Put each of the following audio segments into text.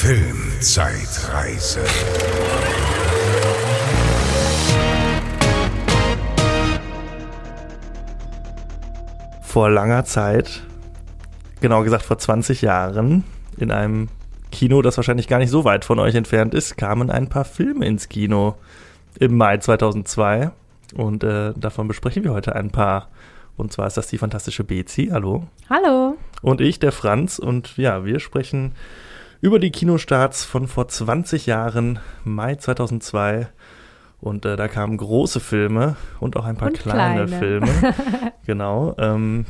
Filmzeitreise. Vor langer Zeit, genau gesagt vor 20 Jahren, in einem Kino, das wahrscheinlich gar nicht so weit von euch entfernt ist, kamen ein paar Filme ins Kino im Mai 2002. Und äh, davon besprechen wir heute ein paar. Und zwar ist das die fantastische Bezi. Hallo. Hallo. Und ich, der Franz. Und ja, wir sprechen über die Kinostarts von vor 20 Jahren, Mai 2002. Und äh, da kamen große Filme und auch ein paar kleine, kleine. Filme. genau. Ähm,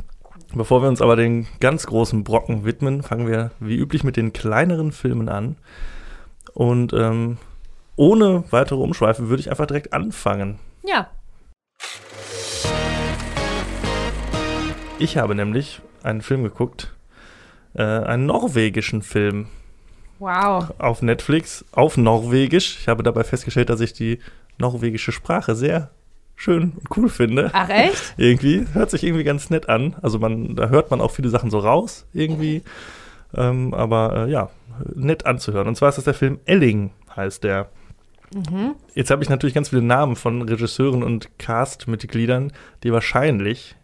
bevor wir uns aber den ganz großen Brocken widmen, fangen wir wie üblich mit den kleineren Filmen an. Und ähm, ohne weitere Umschweife würde ich einfach direkt anfangen. Ja. Ich habe nämlich einen Film geguckt, äh, einen norwegischen Film Wow. auf Netflix, auf Norwegisch. Ich habe dabei festgestellt, dass ich die norwegische Sprache sehr schön und cool finde. Ach echt? Irgendwie, hört sich irgendwie ganz nett an. Also man, da hört man auch viele Sachen so raus, irgendwie. Ähm, aber äh, ja, nett anzuhören. Und zwar ist das der Film Elling, heißt der. Jetzt habe ich natürlich ganz viele Namen von Regisseuren und Cast-Mitgliedern, die wahrscheinlich,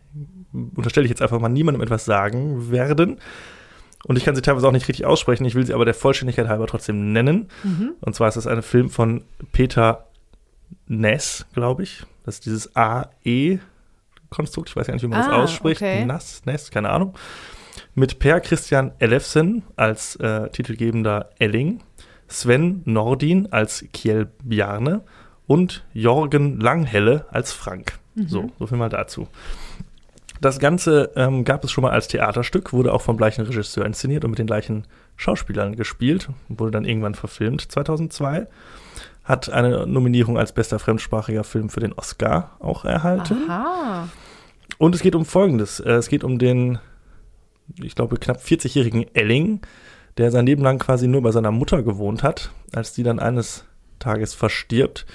unterstelle ich jetzt einfach mal, niemandem etwas sagen werden. Und ich kann sie teilweise auch nicht richtig aussprechen. Ich will sie aber der Vollständigkeit halber trotzdem nennen. Und zwar ist das ein Film von Peter Ness, glaube ich. Das ist dieses AE-Konstrukt. Ich weiß gar nicht, wie man das Ah, ausspricht. okay. Nass, Ness, keine Ahnung. Mit Per Christian Ellefsen als äh, titelgebender Elling. Sven Nordin als Kiel Bjarne und Jorgen Langhelle als Frank. So, so viel mal dazu. Das Ganze ähm, gab es schon mal als Theaterstück, wurde auch vom gleichen Regisseur inszeniert und mit den gleichen Schauspielern gespielt, wurde dann irgendwann verfilmt 2002. Hat eine Nominierung als bester fremdsprachiger Film für den Oscar auch erhalten. Aha. Und es geht um Folgendes. Äh, Es geht um den, ich glaube, knapp 40-jährigen Elling, der sein Leben lang quasi nur bei seiner Mutter gewohnt hat. Als die dann eines Tages verstirbt,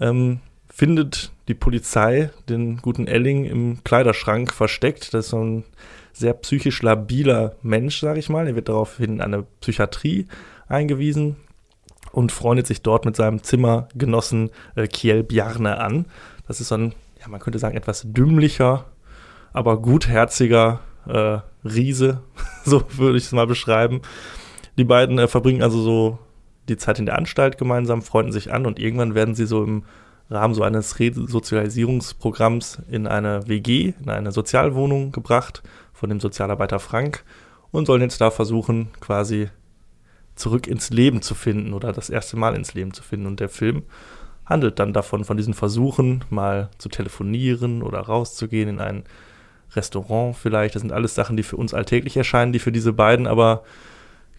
ähm, findet die Polizei den guten Elling im Kleiderschrank versteckt. Das ist so ein sehr psychisch labiler Mensch, sage ich mal. Er wird daraufhin in eine Psychiatrie eingewiesen und freundet sich dort mit seinem Zimmergenossen äh, Kiel Bjarne an. Das ist so ein, ja, man könnte sagen, etwas dümmlicher, aber gutherziger äh, Riese, so würde ich es mal beschreiben. Die beiden äh, verbringen also so die Zeit in der Anstalt gemeinsam, freunden sich an und irgendwann werden sie so im Rahmen so eines Resozialisierungsprogramms in eine WG, in eine Sozialwohnung gebracht von dem Sozialarbeiter Frank und sollen jetzt da versuchen, quasi zurück ins Leben zu finden oder das erste Mal ins Leben zu finden. Und der Film handelt dann davon, von diesen Versuchen, mal zu telefonieren oder rauszugehen in ein Restaurant vielleicht. Das sind alles Sachen, die für uns alltäglich erscheinen, die für diese beiden aber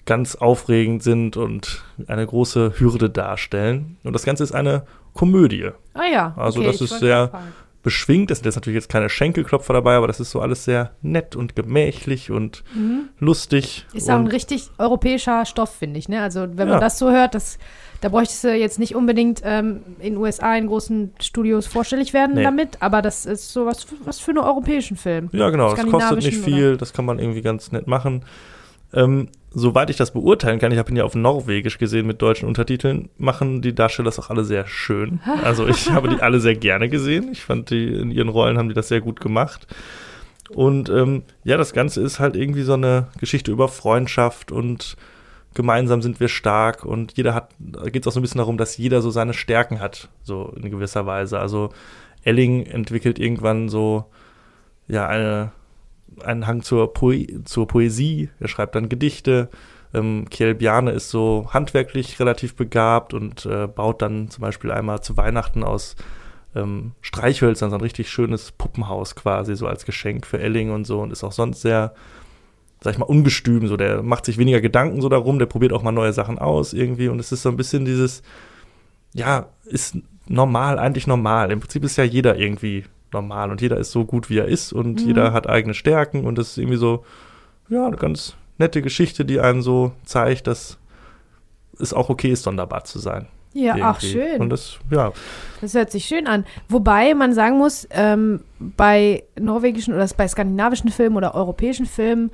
ganz aufregend sind und eine große Hürde darstellen. Und das Ganze ist eine Komödie. Ah ja. Also okay, das ist sehr-. Beschwingt, es sind jetzt natürlich jetzt keine Schenkelklopfer dabei, aber das ist so alles sehr nett und gemächlich und lustig. Mhm. Ist auch ein richtig europäischer Stoff, finde ich. Ne? Also wenn Ja. man das so hört, das, da bräuchtest du jetzt nicht unbedingt ähm, in den USA in großen Studios vorstellig werden Nee. damit, aber das ist so was, was für einen europäischen Film. Ja, genau, das kostet nicht viel, das kann man irgendwie ganz nett machen. Ähm, soweit ich das beurteilen kann, ich habe ihn ja auf Norwegisch gesehen mit deutschen Untertiteln, machen die Darsteller das auch alle sehr schön. Also ich habe die alle sehr gerne gesehen. Ich fand die in ihren Rollen haben die das sehr gut gemacht. Und ähm, ja, das Ganze ist halt irgendwie so eine Geschichte über Freundschaft und gemeinsam sind wir stark und jeder hat, da geht es auch so ein bisschen darum, dass jeder so seine Stärken hat, so in gewisser Weise. Also Elling entwickelt irgendwann so, ja, eine, einen Hang zur, Poe zur Poesie, er schreibt dann Gedichte. Ähm, Kiel Bjarne ist so handwerklich relativ begabt und äh, baut dann zum Beispiel einmal zu Weihnachten aus ähm, Streichhölzern so ein richtig schönes Puppenhaus quasi, so als Geschenk für Elling und so und ist auch sonst sehr, sag ich mal, ungestüm, so der macht sich weniger Gedanken so darum, der probiert auch mal neue Sachen aus irgendwie und es ist so ein bisschen dieses, ja, ist normal, eigentlich normal. Im Prinzip ist ja jeder irgendwie normal und jeder ist so gut, wie er ist und jeder hat eigene Stärken und das ist irgendwie so, ja, eine ganz nette Geschichte, die einem so zeigt, dass es auch okay ist, sonderbar zu sein. Ja, ach irgendwie. schön. Und das, ja, Das hört sich schön an. Wobei man sagen muss, ähm, bei norwegischen oder bei skandinavischen Filmen oder europäischen Filmen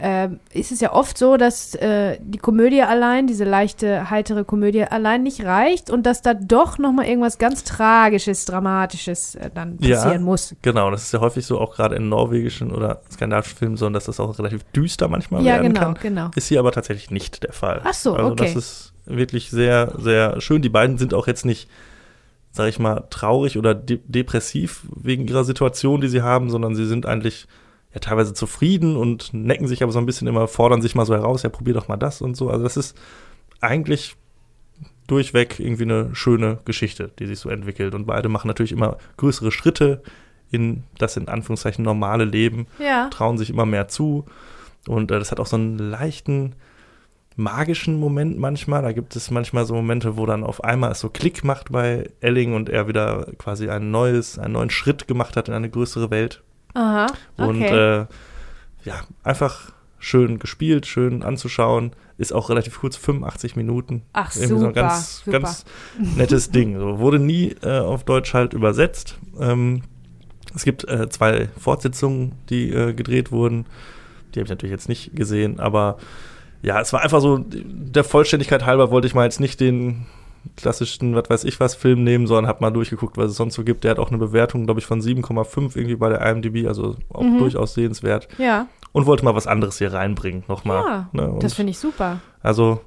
äh, ist es ja oft so, dass äh, die Komödie allein, diese leichte, heitere Komödie allein nicht reicht und dass da doch nochmal irgendwas ganz Tragisches, Dramatisches äh, dann passieren Ja. muss. Genau, das ist ja häufig so, auch gerade in norwegischen oder skandinavischen Filmen so, dass das auch relativ düster manchmal Ja, werden genau, kann. genau. Ist hier aber tatsächlich nicht der Fall. Ach so, also okay. das ist wirklich sehr, sehr schön. Die beiden sind auch jetzt nicht, sag ich mal, traurig oder de depressiv wegen ihrer Situation, die sie haben, sondern sie sind eigentlich ja teilweise zufrieden und necken sich aber so ein bisschen immer, fordern sich mal so heraus, ja, probier doch mal das und so. Also das ist eigentlich durchweg irgendwie eine schöne Geschichte, die sich so entwickelt. Und beide machen natürlich immer größere Schritte in das in Anführungszeichen normale Leben Ja. trauen sich immer mehr zu. Und äh, das hat auch so einen leichten magischen Moment manchmal. Da gibt es manchmal so Momente, wo dann auf einmal es so Klick macht bei Elling und er wieder quasi ein neues, einen neuen Schritt gemacht hat in eine größere Welt. Aha. Und Okay. äh, ja, einfach schön gespielt, schön anzuschauen. Ist auch relativ kurz, 85 Minuten. Ach, Irgendwie so ein super, ganz, super. ganz nettes Ding. So, wurde nie äh, auf Deutsch halt übersetzt. Ähm, es gibt äh, zwei Fortsetzungen, die äh, gedreht wurden. Die habe ich natürlich jetzt nicht gesehen, aber ja, es war einfach so, der Vollständigkeit halber wollte ich mal jetzt nicht den klassischen, was weiß ich was, Film nehmen, sondern habe mal durchgeguckt, was es sonst so gibt. Der hat auch eine Bewertung, glaube ich, von 7,5 irgendwie bei der IMDb, also auch Mhm. durchaus sehenswert. Ja, Und wollte mal was anderes hier reinbringen, nochmal. ja ne? Das finde ich super. also,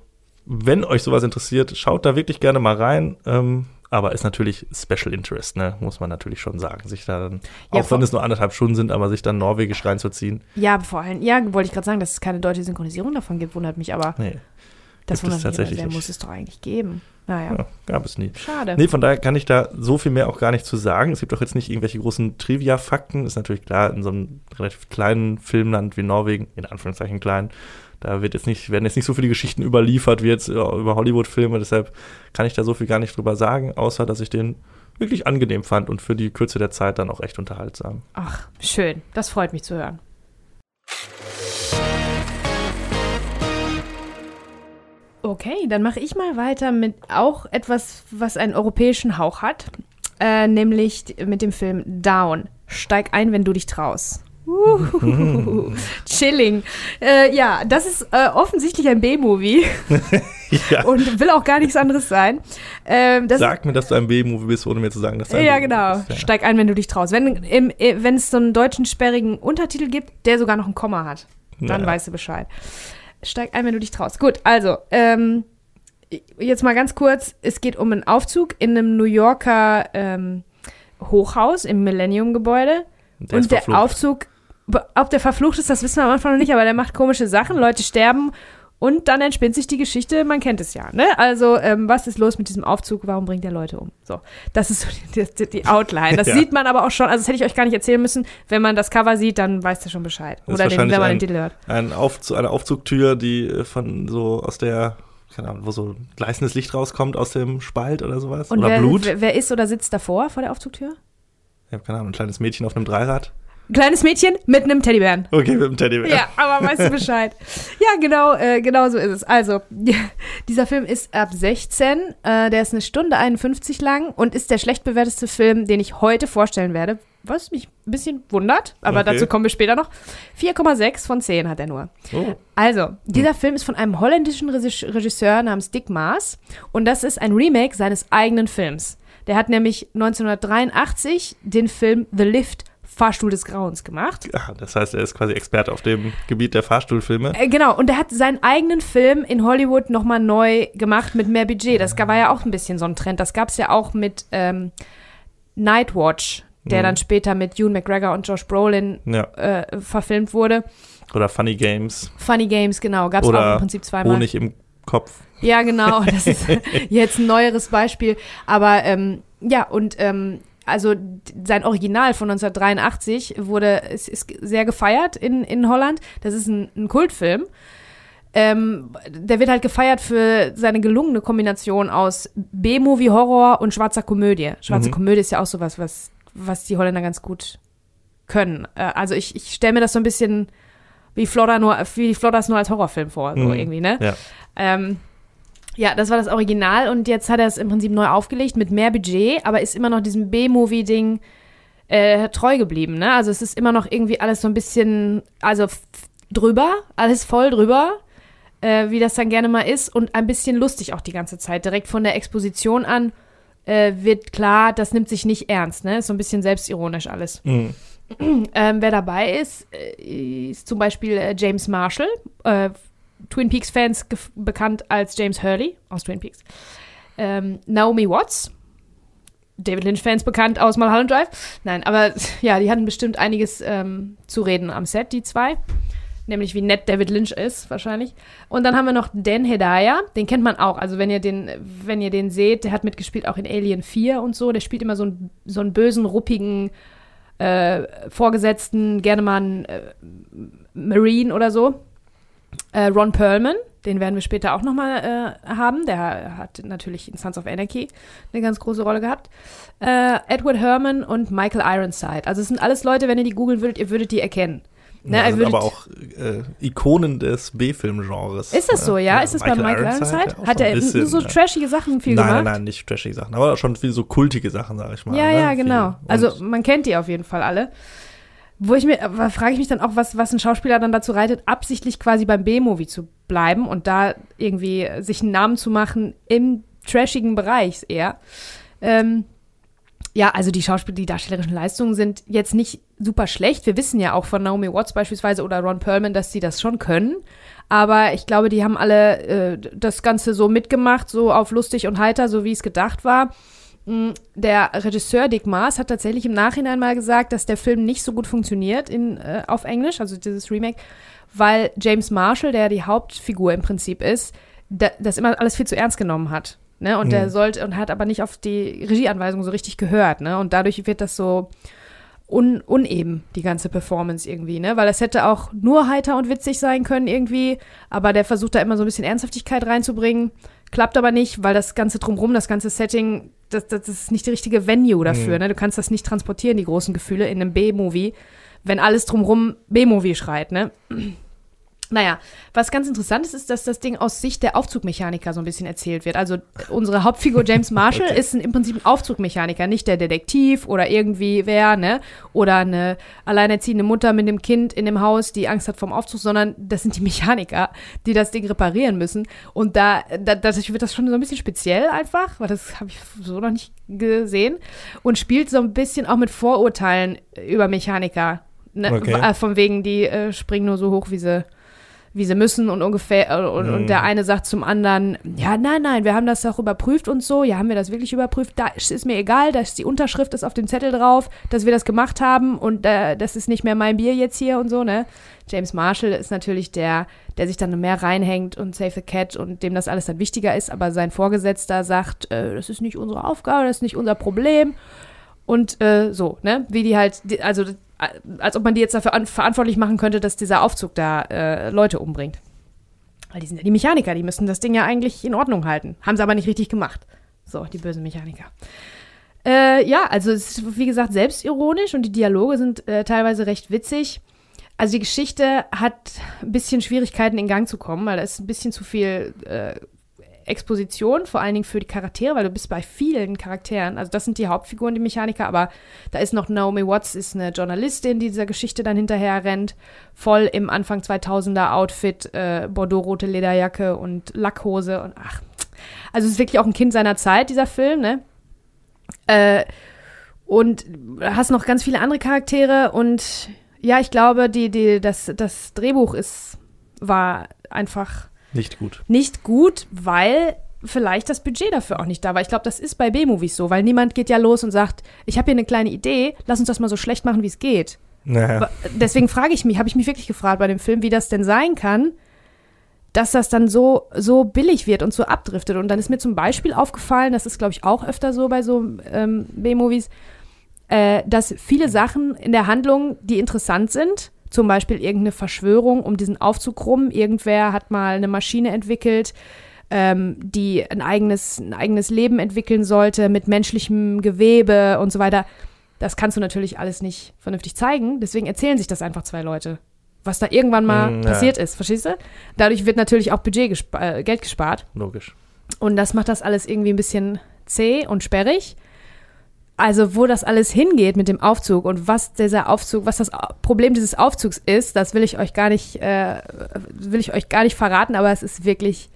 wenn euch sowas interessiert, schaut da wirklich gerne mal rein. Ähm, aber ist natürlich Special Interest, ne? muss man natürlich schon sagen. Sich da dann, Ja, auch wenn es nur anderthalb Stunden sind, aber sich dann norwegisch reinzuziehen, Ja, vor allem, ja, wollte ich gerade sagen, dass es keine deutsche Synchronisierung davon gibt, wundert mich aber. nee, Das wundert mich, sehr nicht. muss es doch eigentlich geben. Naja, ja, gab es nie. schade. Nee, von daher kann ich da so viel mehr auch gar nicht zu sagen. Es gibt auch jetzt nicht irgendwelche großen Trivia-Fakten. Ist natürlich klar, in so einem relativ kleinen Filmland wie Norwegen, in Anführungszeichen klein, da wird jetzt nicht, werden jetzt nicht so viele Geschichten überliefert wie jetzt über Hollywood-Filme. Deshalb kann ich da so viel gar nicht drüber sagen, außer dass ich den wirklich angenehm fand und für die Kürze der Zeit dann auch echt unterhaltsam. Ach, schön. Das freut mich zu hören. Okay, dann mache ich mal weiter mit auch etwas, was einen europäischen Hauch hat, äh, nämlich mit dem Film Down. Steig ein, wenn du dich traust. Uhuhu. Chilling. Äh, ja, das ist äh, offensichtlich ein B-Movie ja. und will auch gar nichts anderes sein. Ähm, Sag mir, dass du ein B-Movie bist, ohne mir zu sagen, dass du ein ja, B-Movie genau. bist. Ja. Steig ein, wenn du dich traust. Wenn, im, äh, wenn es so einen deutschen sperrigen Untertitel gibt, der sogar noch ein Komma hat, dann Ja. weißt du Bescheid. Steig ein, wenn du dich traust. Gut, also, ähm, jetzt mal ganz kurz. Es geht um einen Aufzug in einem New Yorker ähm, Hochhaus im Millennium-Gebäude. Ist Und der. Aufzug, ob der verflucht ist, das wissen wir am Anfang noch nicht, aber der macht komische Sachen, Leute sterben und dann entspinnt sich die Geschichte, man kennt es ja, ne? Also, ähm, was ist los mit diesem Aufzug, warum bringt der Leute um? So, das ist so die, die, die Outline. Das Ja. sieht man aber auch schon, also das hätte ich euch gar nicht erzählen müssen. Wenn man das Cover sieht, dann weiß der schon Bescheid. Das Oder den, wenn man den ein- Titel hört. ein Aufzug, eine Aufzugtür, die äh, von so aus der, keine Ahnung, wo so gleißendes Licht rauskommt aus dem Spalt oder sowas. Und oder wer, Blut. Wer, wer ist oder sitzt davor, vor der Aufzugtür? Ich habe keine Ahnung, ein kleines Mädchen auf einem Dreirad. Kleines Mädchen mit einem Teddybären. Okay, mit dem Teddybär. Ja, aber weißt du Bescheid. Ja, genau, äh, genau so ist es. Also, dieser Film ist ab 16, äh, der ist eine Stunde 51 lang und ist der schlecht bewerteste Film, den ich heute vorstellen werde, was mich ein bisschen wundert, aber Okay. dazu kommen wir später noch. 4,6 von 10 hat er nur. Oh, Also, dieser Film ist von einem holländischen Regis- Regisseur namens Dick Maas und das ist ein Remake seines eigenen Films. Der hat nämlich 1983 den Film The Lift Fahrstuhl des Grauens gemacht. ja, das heißt, er ist quasi Experte auf dem Gebiet der Fahrstuhlfilme. Äh, genau, und er hat seinen eigenen Film in Hollywood nochmal neu gemacht mit mehr Budget. Das war ja auch ein bisschen so ein Trend. Das gab es ja auch mit ähm, Nightwatch, der Mhm. dann später mit Ewan McGregor und Josh Brolin Ja. äh, verfilmt wurde. Oder Funny Games. Funny Games, genau, gab es auch im Prinzip zweimal. Honig im Kopf. Ja, genau, das ist jetzt ein neueres Beispiel. Aber ähm, ja, und ähm, also sein Original von 1983 wurde, ist, ist sehr gefeiert in, in Holland. Das ist ein, ein Kultfilm. Ähm, der wird halt gefeiert für seine gelungene Kombination aus B-Movie, Horror und schwarzer Komödie. Schwarze Mhm. Komödie ist ja auch sowas, was, was die Holländer ganz gut können. Äh, also ich, ich stelle mir das so ein bisschen wie Flodder nur, wie Flodders nur als Horrorfilm vor, so Mhm. irgendwie, ne? Ja. Ähm, ja, das war das Original und jetzt hat er es im Prinzip neu aufgelegt mit mehr Budget, aber ist immer noch diesem B-Movie-Ding äh, treu geblieben. Ne? Also es ist immer noch irgendwie alles so ein bisschen, also drüber, alles voll drüber, äh, wie das dann gerne mal ist und ein bisschen lustig auch die ganze Zeit. Direkt von der Exposition an äh, wird klar, das nimmt sich nicht ernst, ne? Ist so ein bisschen selbstironisch alles. Mhm. Ähm, wer dabei ist, äh, ist zum Beispiel äh, James Marshall, äh, Twin Peaks-Fans bekannt als James Hurley aus Twin Peaks. Ähm, Naomi Watts, David Lynch-Fans bekannt aus Mulholland Drive. Nein, aber ja, die hatten bestimmt einiges ähm, zu reden am Set, die zwei. Nämlich wie nett David Lynch ist, wahrscheinlich. Und dann haben wir noch Dan Hedaya, den kennt man auch. Also wenn ihr den, wenn ihr den seht, der hat mitgespielt auch in Alien 4 und so. Der spielt immer so einen, so einen bösen, ruppigen äh, Vorgesetzten, gerne mal einen äh, Marine oder so. Äh, Ron Perlman, den werden wir später auch nochmal äh, haben. Der hat natürlich in Sons of Anarchy eine ganz große Rolle gehabt. Äh, Edward Herman und Michael Ironside. Also es sind alles Leute, wenn ihr die googeln würdet, ihr würdet die erkennen. Ne, Ja, sind aber auch äh, Ikonen des B-Film-Genres. ist das so, ja? ist das bei Michael Ironside? Hat er nur so trashige Sachen viel nein, gemacht? Nein, nein, nicht trashige Sachen, aber schon viel so kultige Sachen, sag ich mal. Ja, ne? ja, genau. Also man kennt die auf jeden Fall alle. Wo ich mir, aber frage ich mich dann auch, was, was ein Schauspieler dann dazu reitet, absichtlich quasi beim B-Movie zu bleiben und da irgendwie sich einen Namen zu machen im trashigen Bereich eher. Ähm, ja, also die Schauspiel, die darstellerischen Leistungen sind jetzt nicht super schlecht. Wir wissen ja auch von Naomi Watts beispielsweise oder Ron Perlman, dass sie das schon können. Aber ich glaube, die haben alle äh, das Ganze so mitgemacht, so auf lustig und heiter, so wie es gedacht war. Mm, Der Regisseur Dick Maas hat tatsächlich im Nachhinein mal gesagt, dass der Film nicht so gut funktioniert in, äh, auf Englisch, also dieses Remake, weil James Marshall, der die Hauptfigur im Prinzip ist, da, das immer alles viel zu ernst genommen hat. Ne? Und der Mhm. sollte und hat aber nicht auf die Regieanweisung so richtig gehört. Ne? Und dadurch wird das so un, uneben, die ganze Performance irgendwie, ne? Weil es hätte auch nur heiter und witzig sein können irgendwie, aber der versucht da immer so ein bisschen Ernsthaftigkeit reinzubringen. Klappt aber nicht, weil das ganze drumrum, das ganze Setting, das, das ist nicht die richtige Venue dafür, Mhm. ne? Du kannst das nicht transportieren, die großen Gefühle, in einem B-Movie, wenn alles drumrum B-Movie schreit, ne? Naja, was ganz interessant ist, ist, dass das Ding aus Sicht der Aufzugmechaniker so ein bisschen erzählt wird. Also unsere Hauptfigur James Marshall Okay. ist ein, im Prinzip ein Aufzugmechaniker, nicht der Detektiv oder irgendwie wer, ne? Oder eine alleinerziehende Mutter mit einem Kind in dem Haus, die Angst hat vom Aufzug, sondern das sind die Mechaniker, die das Ding reparieren müssen. Und da, da dadurch wird das schon so ein bisschen speziell einfach, weil das habe ich so noch nicht gesehen. Und spielt so ein bisschen auch mit Vorurteilen über Mechaniker. Ne? Okay. Äh, Von wegen, die äh, springen nur so hoch, wie sie wie sie müssen und ungefähr äh, und, Mhm. und der eine sagt zum anderen, ja, nein, nein, wir haben das auch überprüft und so, ja, haben wir das wirklich überprüft, da ist mir egal, da ist die Unterschrift ist auf dem Zettel drauf, dass wir das gemacht haben und äh, das ist nicht mehr mein Bier jetzt hier und so, ne? James Marshall ist natürlich der, der sich dann mehr reinhängt und Save the Cat und dem das alles dann wichtiger ist, aber sein Vorgesetzter sagt, äh, das ist nicht unsere Aufgabe, das ist nicht unser Problem und äh, so, ne? Wie die halt, die, also als ob man die jetzt dafür an, verantwortlich machen könnte, dass dieser Aufzug da äh, Leute umbringt. Weil die sind ja die Mechaniker, die müssen das Ding ja eigentlich in Ordnung halten. Haben sie aber nicht richtig gemacht. So, die bösen Mechaniker. Äh, ja, also es ist wie gesagt selbstironisch und die Dialoge sind äh, teilweise recht witzig. Also die Geschichte hat ein bisschen Schwierigkeiten in Gang zu kommen, weil da ist ein bisschen zu viel äh, Exposition, vor allen Dingen für die Charaktere, weil du bist bei vielen Charakteren, also das sind die Hauptfiguren, die Mechaniker, aber da ist noch Naomi Watts, ist eine Journalistin, die dieser Geschichte dann hinterher rennt, voll im Anfang 2000er Outfit, äh, Bordeaux-rote Lederjacke und Lackhose und ach, also es ist wirklich auch ein Kind seiner Zeit, dieser Film, ne? Äh, und hast noch ganz viele andere Charaktere und ja, ich glaube, die, die, das, das Drehbuch ist, war einfach Nicht gut. nicht gut, weil vielleicht das Budget dafür auch nicht da war. Ich glaube, das ist bei B-Movies so, weil niemand geht ja los und sagt, ich habe hier eine kleine Idee, lass uns das mal so schlecht machen, wie es geht. Naja. Deswegen frage ich mich, habe ich mich wirklich gefragt bei dem Film, wie das denn sein kann, dass das dann so, so billig wird und so abdriftet. Und dann ist mir zum Beispiel aufgefallen, das ist, glaube ich, auch öfter so bei so ähm, B-Movies, äh, dass viele Sachen in der Handlung, die interessant sind, zum Beispiel irgendeine Verschwörung um diesen Aufzug rum, irgendwer hat mal eine Maschine entwickelt, ähm, die ein eigenes, ein eigenes Leben entwickeln sollte mit menschlichem Gewebe und so weiter. Das kannst du natürlich alles nicht vernünftig zeigen, deswegen erzählen sich das einfach zwei Leute. Was da irgendwann mal Mm, ja. passiert ist, verstehst du? Dadurch wird natürlich auch Budget gespa äh, Geld gespart. Logisch. Und das macht das alles irgendwie ein bisschen zäh und sperrig. Also wo das alles hingeht mit dem Aufzug und was dieser Aufzug, was das Problem dieses Aufzugs ist, das will ich euch gar nicht, äh, will ich euch gar nicht verraten, aber es ist wirklich,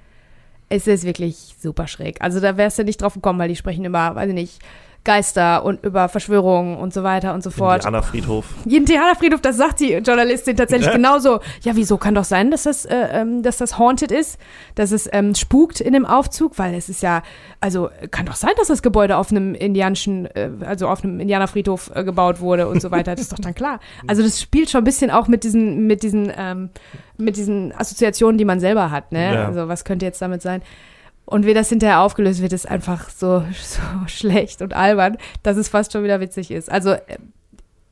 es ist wirklich super schräg. Also da wärst du nicht drauf gekommen, weil die sprechen immer, weiß ich nicht, Geister und über Verschwörungen und so weiter und so fort. Indianerfriedhof. Indianerfriedhof, das sagt die Journalistin tatsächlich ja. genauso. Ja, wieso kann doch sein, dass das, äh, ähm, dass das haunted ist, dass es ähm, spukt in dem Aufzug, weil es ist ja, also kann doch sein, dass das Gebäude auf einem indianischen, äh, also auf einem Indianerfriedhof äh, gebaut wurde und so weiter. Das ist doch dann klar. Also das spielt schon ein bisschen auch mit diesen, mit diesen, ähm, mit diesen Assoziationen, die man selber hat. Ne? Ja. Also was könnte jetzt damit sein? Und wie das hinterher aufgelöst wird, ist einfach so, so schlecht und albern, dass es fast schon wieder witzig ist. Also äh,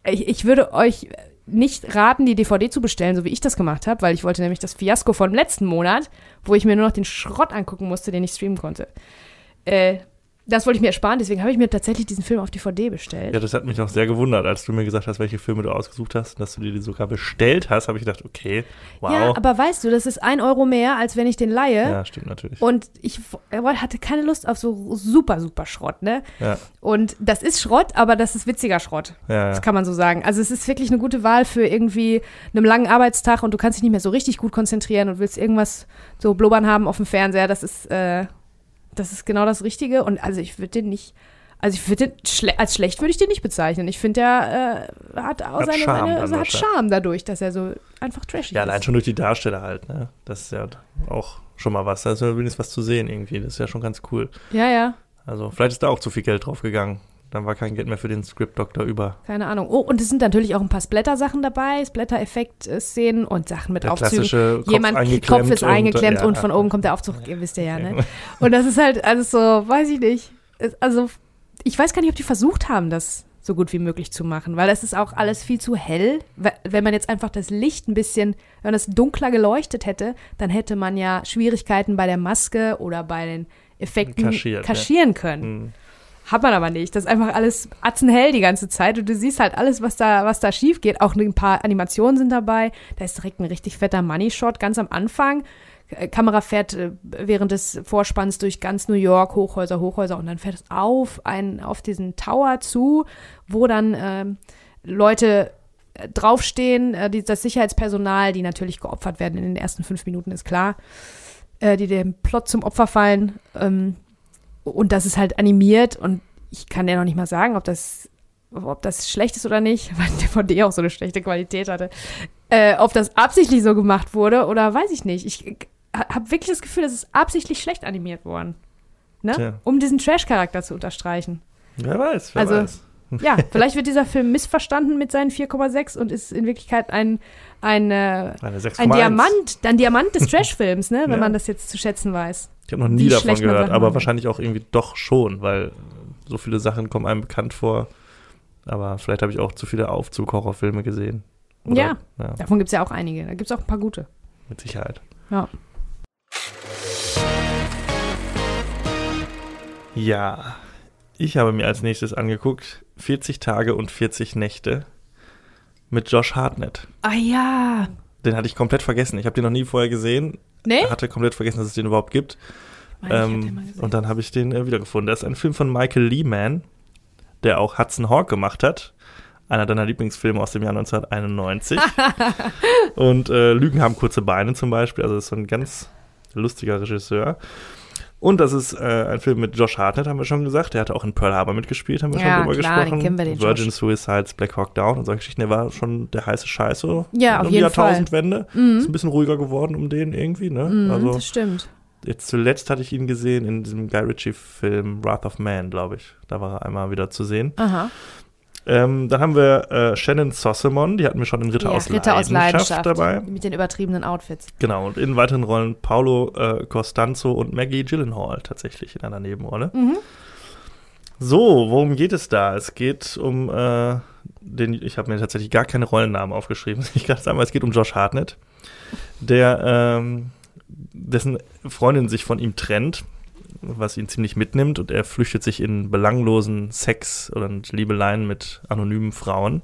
ich, ich würde euch nicht raten, die DVD zu bestellen, so wie ich das gemacht habe, weil ich wollte nämlich das Fiasko von letzten Monat, wo ich mir nur noch den Schrott angucken musste, den ich streamen konnte. Äh, das wollte ich mir ersparen, deswegen habe ich mir tatsächlich diesen Film auf DVD bestellt. Ja, das hat mich auch sehr gewundert, als du mir gesagt hast, welche Filme du ausgesucht hast, dass du dir die sogar bestellt hast, habe ich gedacht, okay, wow. Ja, aber weißt du, das ist ein Euro mehr, als wenn ich den leihe. Ja, stimmt natürlich. Und ich hatte keine Lust auf so super, super Schrott, ne? Ja. Und das ist Schrott, aber das ist witziger Schrott. Ja, ja. Das kann man so sagen. Also es ist wirklich eine gute Wahl für irgendwie einen langen Arbeitstag und du kannst dich nicht mehr so richtig gut konzentrieren und willst irgendwas so blubbern haben auf dem Fernseher. Das ist, äh, das ist genau das Richtige. Und also ich würde den nicht, also ich würde den, schle als schlecht würde ich den nicht bezeichnen. Ich finde, der äh, hat auch hat seine, Charme, seine, also hat Charme dadurch, dass er so einfach trashig ist. Ja, allein schon durch die Darsteller halt, ne? Das ist ja auch schon mal was. Da ist ja wenigstens was zu sehen irgendwie. Das ist ja schon ganz cool. Ja, ja. Also vielleicht ist da auch zu viel Geld drauf gegangen. Dann war kein Geld mehr für den Script-Doktor über. Keine Ahnung. Oh, und es sind natürlich auch ein paar Splatter-Sachen dabei, Splatter-Effekt-Szenen und Sachen mit der Aufzügen. Kopf Jemand Kopf ist eingeklemmt und, ja. und, von oben kommt der Aufzug, ihr wisst ja, ja, ne? Und das ist halt, also so, weiß ich nicht. Also, ich weiß gar nicht, ob die versucht haben, das so gut wie möglich zu machen, weil das ist auch alles viel zu hell. Wenn man jetzt einfach das Licht ein bisschen, wenn man das dunkler geleuchtet hätte, dann hätte man ja Schwierigkeiten bei der Maske oder bei den Effekten Kaschiert, kaschieren ja. können. Hm. Hat man aber nicht. Das ist einfach alles atzenhell die ganze Zeit und du siehst halt alles, was da, was da schief geht. Auch ein paar Animationen sind dabei. Da ist direkt ein richtig fetter Money-Shot ganz am Anfang. Äh, Kamera fährt äh, während des Vorspanns durch ganz New York, Hochhäuser, Hochhäuser und dann fährt es auf, ein, auf diesen Tower zu, wo dann äh, Leute draufstehen, äh, die, das Sicherheitspersonal, die natürlich geopfert werden in den ersten fünf Minuten, ist klar, äh, die dem Plot zum Opfer fallen. Ähm, und das ist halt animiert und ich kann dir noch nicht mal sagen, ob das, ob das schlecht ist oder nicht, weil der DVD auch so eine schlechte Qualität hatte. Äh, ob das absichtlich so gemacht wurde oder weiß ich nicht. Ich habe wirklich das Gefühl, das ist absichtlich schlecht animiert worden. Ne? Um diesen Trash-Charakter zu unterstreichen. Wer weiß, wer also, weiß. Ja, vielleicht wird dieser Film missverstanden mit seinen 4,6 und ist in Wirklichkeit ein, ein, äh, ein Diamant, ein Diamant des Trash-Films, ne? wenn ja. man das jetzt zu schätzen weiß. Ich habe noch nie davon gehört, aber wahrscheinlich auch irgendwie doch schon, weil so viele Sachen kommen einem bekannt vor. Aber vielleicht habe ich auch zu viele Aufzug-Horrorfilme gesehen. Oder, ja, ja, davon gibt es ja auch einige. Da gibt es auch ein paar gute. Mit Sicherheit. Ja. Ja, ich habe mir als nächstes angeguckt 40 Tage und 40 Nächte mit Josh Hartnett. Ah ja. Den hatte ich komplett vergessen. Ich habe den noch nie vorher gesehen. Nee? Ich hatte komplett vergessen, dass es den überhaupt gibt. Ähm, und dann habe ich den äh, wiedergefunden. Das ist ein Film von Michael Lehman, der auch Hudson Hawk gemacht hat. Einer deiner Lieblingsfilme aus dem Jahr 1991. und äh, Lügen haben kurze Beine zum Beispiel. Also das ist so ein ganz lustiger Regisseur. Und das ist äh, ein Film mit Josh Hartnett, haben wir schon gesagt. Der hatte auch in Pearl Harbor mitgespielt, haben wir ja, schon drüber klar, gesprochen. Den kennen wir, den Virgin Josh. Suicides, Black Hawk Down und solche Geschichten. Der war schon der heiße Scheiß so. Ja, auf um jeden die Jahrtausendwende. Mhm. Ist ein bisschen ruhiger geworden um den irgendwie, ne? Mhm, also, das stimmt. Jetzt zuletzt hatte ich ihn gesehen in diesem Guy Ritchie-Film Wrath of Man, glaube ich. Da war er einmal wieder zu sehen. Aha. Ähm, dann haben wir äh, Shannon Sossamon, die hatten wir schon in Ritter, ja, aus, Ritter Leidenschaft aus Leidenschaft dabei. Mit den übertriebenen Outfits. Genau, und in weiteren Rollen Paolo äh, Costanzo und Maggie Gyllenhaal tatsächlich in einer Nebenrolle. Mhm. So, worum geht es da? Es geht um äh, den, ich habe mir tatsächlich gar keine Rollennamen aufgeschrieben. Ich kann sagen, es geht um Josh Hartnett, der ähm, dessen Freundin sich von ihm trennt was ihn ziemlich mitnimmt und er flüchtet sich in belanglosen Sex und Liebeleien mit anonymen Frauen.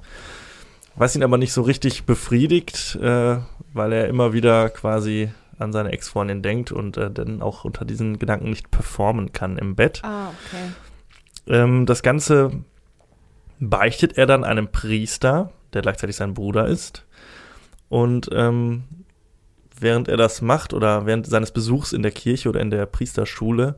Was ihn aber nicht so richtig befriedigt, äh, weil er immer wieder quasi an seine Ex-Freundin denkt und äh, dann auch unter diesen Gedanken nicht performen kann im Bett. Ah, okay. Ähm, das Ganze beichtet er dann einem Priester, der gleichzeitig sein Bruder ist. Und ähm, während er das macht oder während seines Besuchs in der Kirche oder in der Priesterschule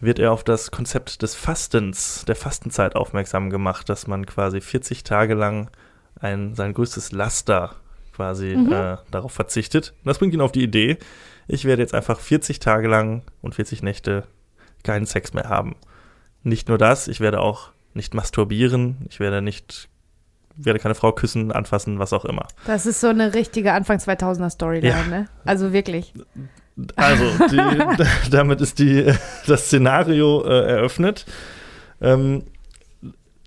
wird er auf das Konzept des Fastens, der Fastenzeit aufmerksam gemacht, dass man quasi 40 Tage lang ein, sein größtes Laster quasi mhm. äh, darauf verzichtet. Und das bringt ihn auf die Idee, ich werde jetzt einfach 40 Tage lang und 40 Nächte keinen Sex mehr haben. Nicht nur das, ich werde auch nicht masturbieren, ich werde nicht werde keine Frau küssen, anfassen, was auch immer. Das ist so eine richtige Anfang 2000er Storyline, ja. ne? Also wirklich. Also, die, damit ist die, das Szenario äh, eröffnet. Ähm,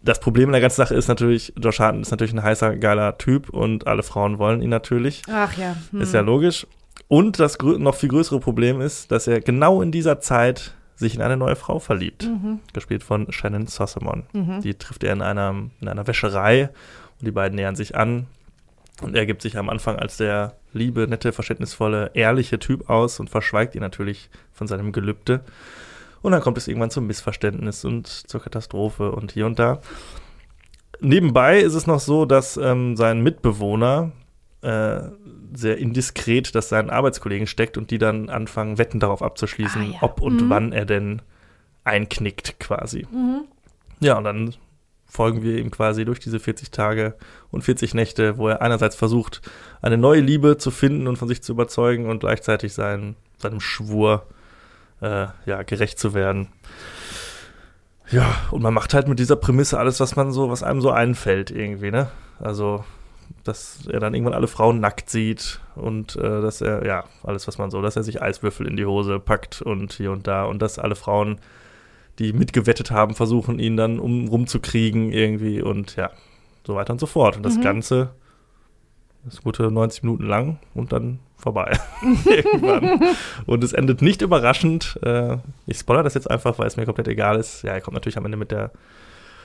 das Problem in der ganzen Sache ist natürlich, Josh Hartnett ist natürlich ein heißer, geiler Typ und alle Frauen wollen ihn natürlich. Ach ja. Hm. Ist ja logisch. Und das noch viel größere Problem ist, dass er genau in dieser Zeit sich in eine neue Frau verliebt. Mhm. Gespielt von Shannon Sossamon. Mhm. Die trifft er in einer, in einer Wäscherei die beiden nähern sich an. Und er gibt sich am Anfang als der liebe, nette, verständnisvolle, ehrliche Typ aus und verschweigt ihn natürlich von seinem Gelübde. Und dann kommt es irgendwann zum Missverständnis und zur Katastrophe und hier und da. Nebenbei ist es noch so, dass ähm, sein Mitbewohner äh, sehr indiskret das seinen Arbeitskollegen steckt und die dann anfangen, Wetten darauf abzuschließen, ah, ja. ob und mhm. wann er denn einknickt quasi. Mhm. Ja, und dann folgen wir ihm quasi durch diese 40 Tage und 40 Nächte, wo er einerseits versucht, eine neue Liebe zu finden und von sich zu überzeugen und gleichzeitig seinen, seinem Schwur äh, ja, gerecht zu werden. Ja, und man macht halt mit dieser Prämisse alles, was man so, was einem so einfällt irgendwie, ne? Also dass er dann irgendwann alle Frauen nackt sieht und äh, dass er, ja, alles, was man so, dass er sich Eiswürfel in die Hose packt und hier und da und dass alle Frauen, die mitgewettet haben, versuchen, ihn dann um, rumzukriegen irgendwie und ja, so weiter und so fort. Und das mhm. Ganze ist gute 90 Minuten lang und dann vorbei. Irgendwann. Und es endet nicht überraschend. Äh, ich spoilere das jetzt einfach, weil es mir komplett egal ist. Ja, er kommt natürlich am Ende mit der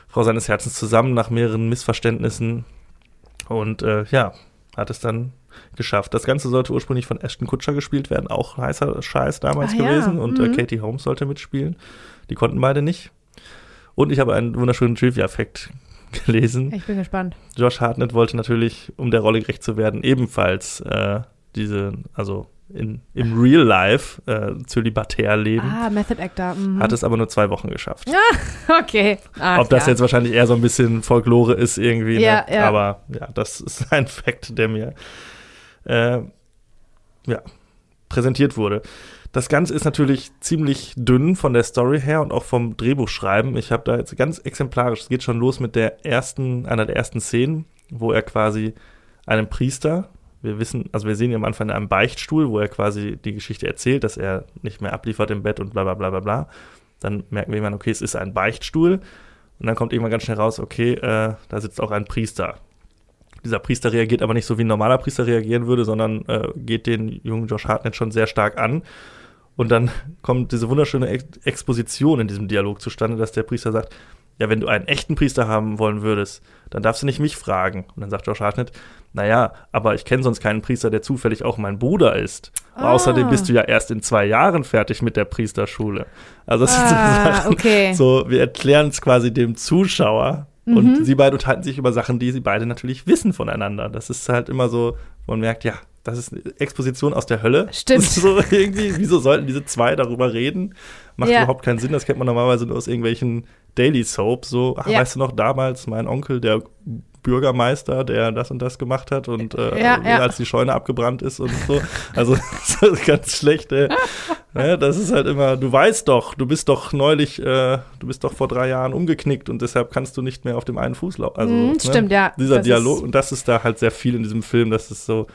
Frau seines Herzens zusammen nach mehreren Missverständnissen und äh, ja, hat es dann geschafft. Das Ganze sollte ursprünglich von Ashton Kutscher gespielt werden, auch heißer Scheiß damals ah, gewesen. Ja. Und äh, mhm. äh, Katie Holmes sollte mitspielen. Die konnten beide nicht. Und ich habe einen wunderschönen Trivia-Effekt gelesen. Ich bin gespannt. Josh Hartnett wollte natürlich, um der Rolle gerecht zu werden, ebenfalls äh, diese, also in, im Real Life äh, zölibatär leben. Ah, Method Actor. Mhm. Hat es aber nur zwei Wochen geschafft. Ah, okay. Ach, Ob das ja. jetzt wahrscheinlich eher so ein bisschen Folklore ist irgendwie. Ja, ne? ja. Aber ja, das ist ein Fakt, der mir äh, ja, präsentiert wurde. Das Ganze ist natürlich ziemlich dünn von der Story her und auch vom Drehbuchschreiben. Ich habe da jetzt ganz exemplarisch, es geht schon los mit der ersten, einer der ersten Szenen, wo er quasi einem Priester wir wissen, also wir sehen ihn am Anfang in einem Beichtstuhl, wo er quasi die Geschichte erzählt, dass er nicht mehr abliefert im Bett und bla bla bla bla bla. Dann merken wir irgendwann, okay, es ist ein Beichtstuhl. Und dann kommt irgendwann ganz schnell raus, okay, äh, da sitzt auch ein Priester. Dieser Priester reagiert aber nicht so, wie ein normaler Priester reagieren würde, sondern äh, geht den jungen Josh Hartnett schon sehr stark an. Und dann kommt diese wunderschöne Ex Exposition in diesem Dialog zustande, dass der Priester sagt, ja, wenn du einen echten Priester haben wollen würdest, dann darfst du nicht mich fragen. Und dann sagt Josh Hartnett, naja, aber ich kenne sonst keinen Priester, der zufällig auch mein Bruder ist. Ah. Außerdem bist du ja erst in zwei Jahren fertig mit der Priesterschule. Also das ah, sind so Sachen, okay. so, wir erklären es quasi dem Zuschauer. Mhm. Und sie beide unterhalten sich über Sachen, die sie beide natürlich wissen voneinander. Das ist halt immer so, man merkt, ja, das ist eine Exposition aus der Hölle. Stimmt. So irgendwie, wieso sollten diese zwei darüber reden? Macht ja. überhaupt keinen Sinn. Das kennt man normalerweise nur aus irgendwelchen Daily Soaps. So, ach, ja. weißt du noch, damals mein Onkel, der Bürgermeister, der das und das gemacht hat und äh, ja, ja. als die Scheune abgebrannt ist und so. Also ganz schlecht. Äh. ja, das ist halt immer, du weißt doch, du bist doch neulich, äh, du bist doch vor drei Jahren umgeknickt und deshalb kannst du nicht mehr auf dem einen Fuß laufen. Also, mm, stimmt, ja. Dieser das Dialog, und das ist da halt sehr viel in diesem Film, dass es so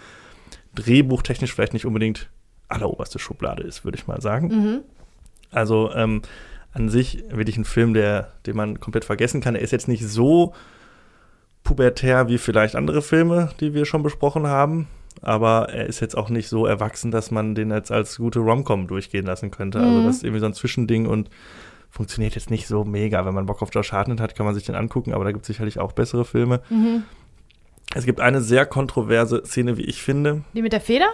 drehbuchtechnisch vielleicht nicht unbedingt alleroberste Schublade ist, würde ich mal sagen. Mhm. Also ähm, an sich wirklich ein Film, der, den man komplett vergessen kann. Er ist jetzt nicht so pubertär wie vielleicht andere Filme, die wir schon besprochen haben. Aber er ist jetzt auch nicht so erwachsen, dass man den jetzt als gute Romcom durchgehen lassen könnte. Also mhm. Also das ist irgendwie so ein Zwischending und funktioniert jetzt nicht so mega. Wenn man Bock auf Josh Hartnett hat, kann man sich den angucken, aber da gibt es sicherlich auch bessere Filme. Mhm. Es gibt eine sehr kontroverse Szene, wie ich finde. Die mit der Feder?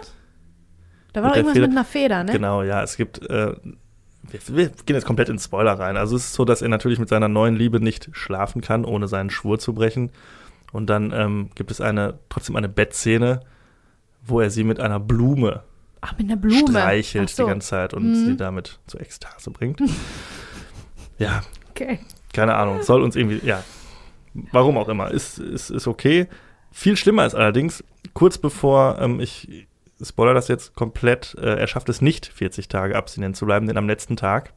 Da war doch irgendwas Feder. mit einer Feder, ne? Genau, ja. Es gibt äh, wir, wir gehen jetzt komplett ins Spoiler rein. Also es ist so, dass er natürlich mit seiner neuen Liebe nicht schlafen kann, ohne seinen Schwur zu brechen. Und dann ähm, gibt es eine, trotzdem eine Bettszene, wo er sie mit einer Blume Ach, mit einer Blume. streichelt so. die ganze Zeit und Mhm. sie damit zur Ekstase bringt. ja, Okay. keine Ahnung, soll uns irgendwie, ja, warum auch immer, ist, ist, ist okay. Viel schlimmer ist allerdings, kurz bevor ähm, ich spoiler das jetzt komplett, äh, er schafft es nicht, 40 Tage abstinent zu bleiben, denn am letzten Tag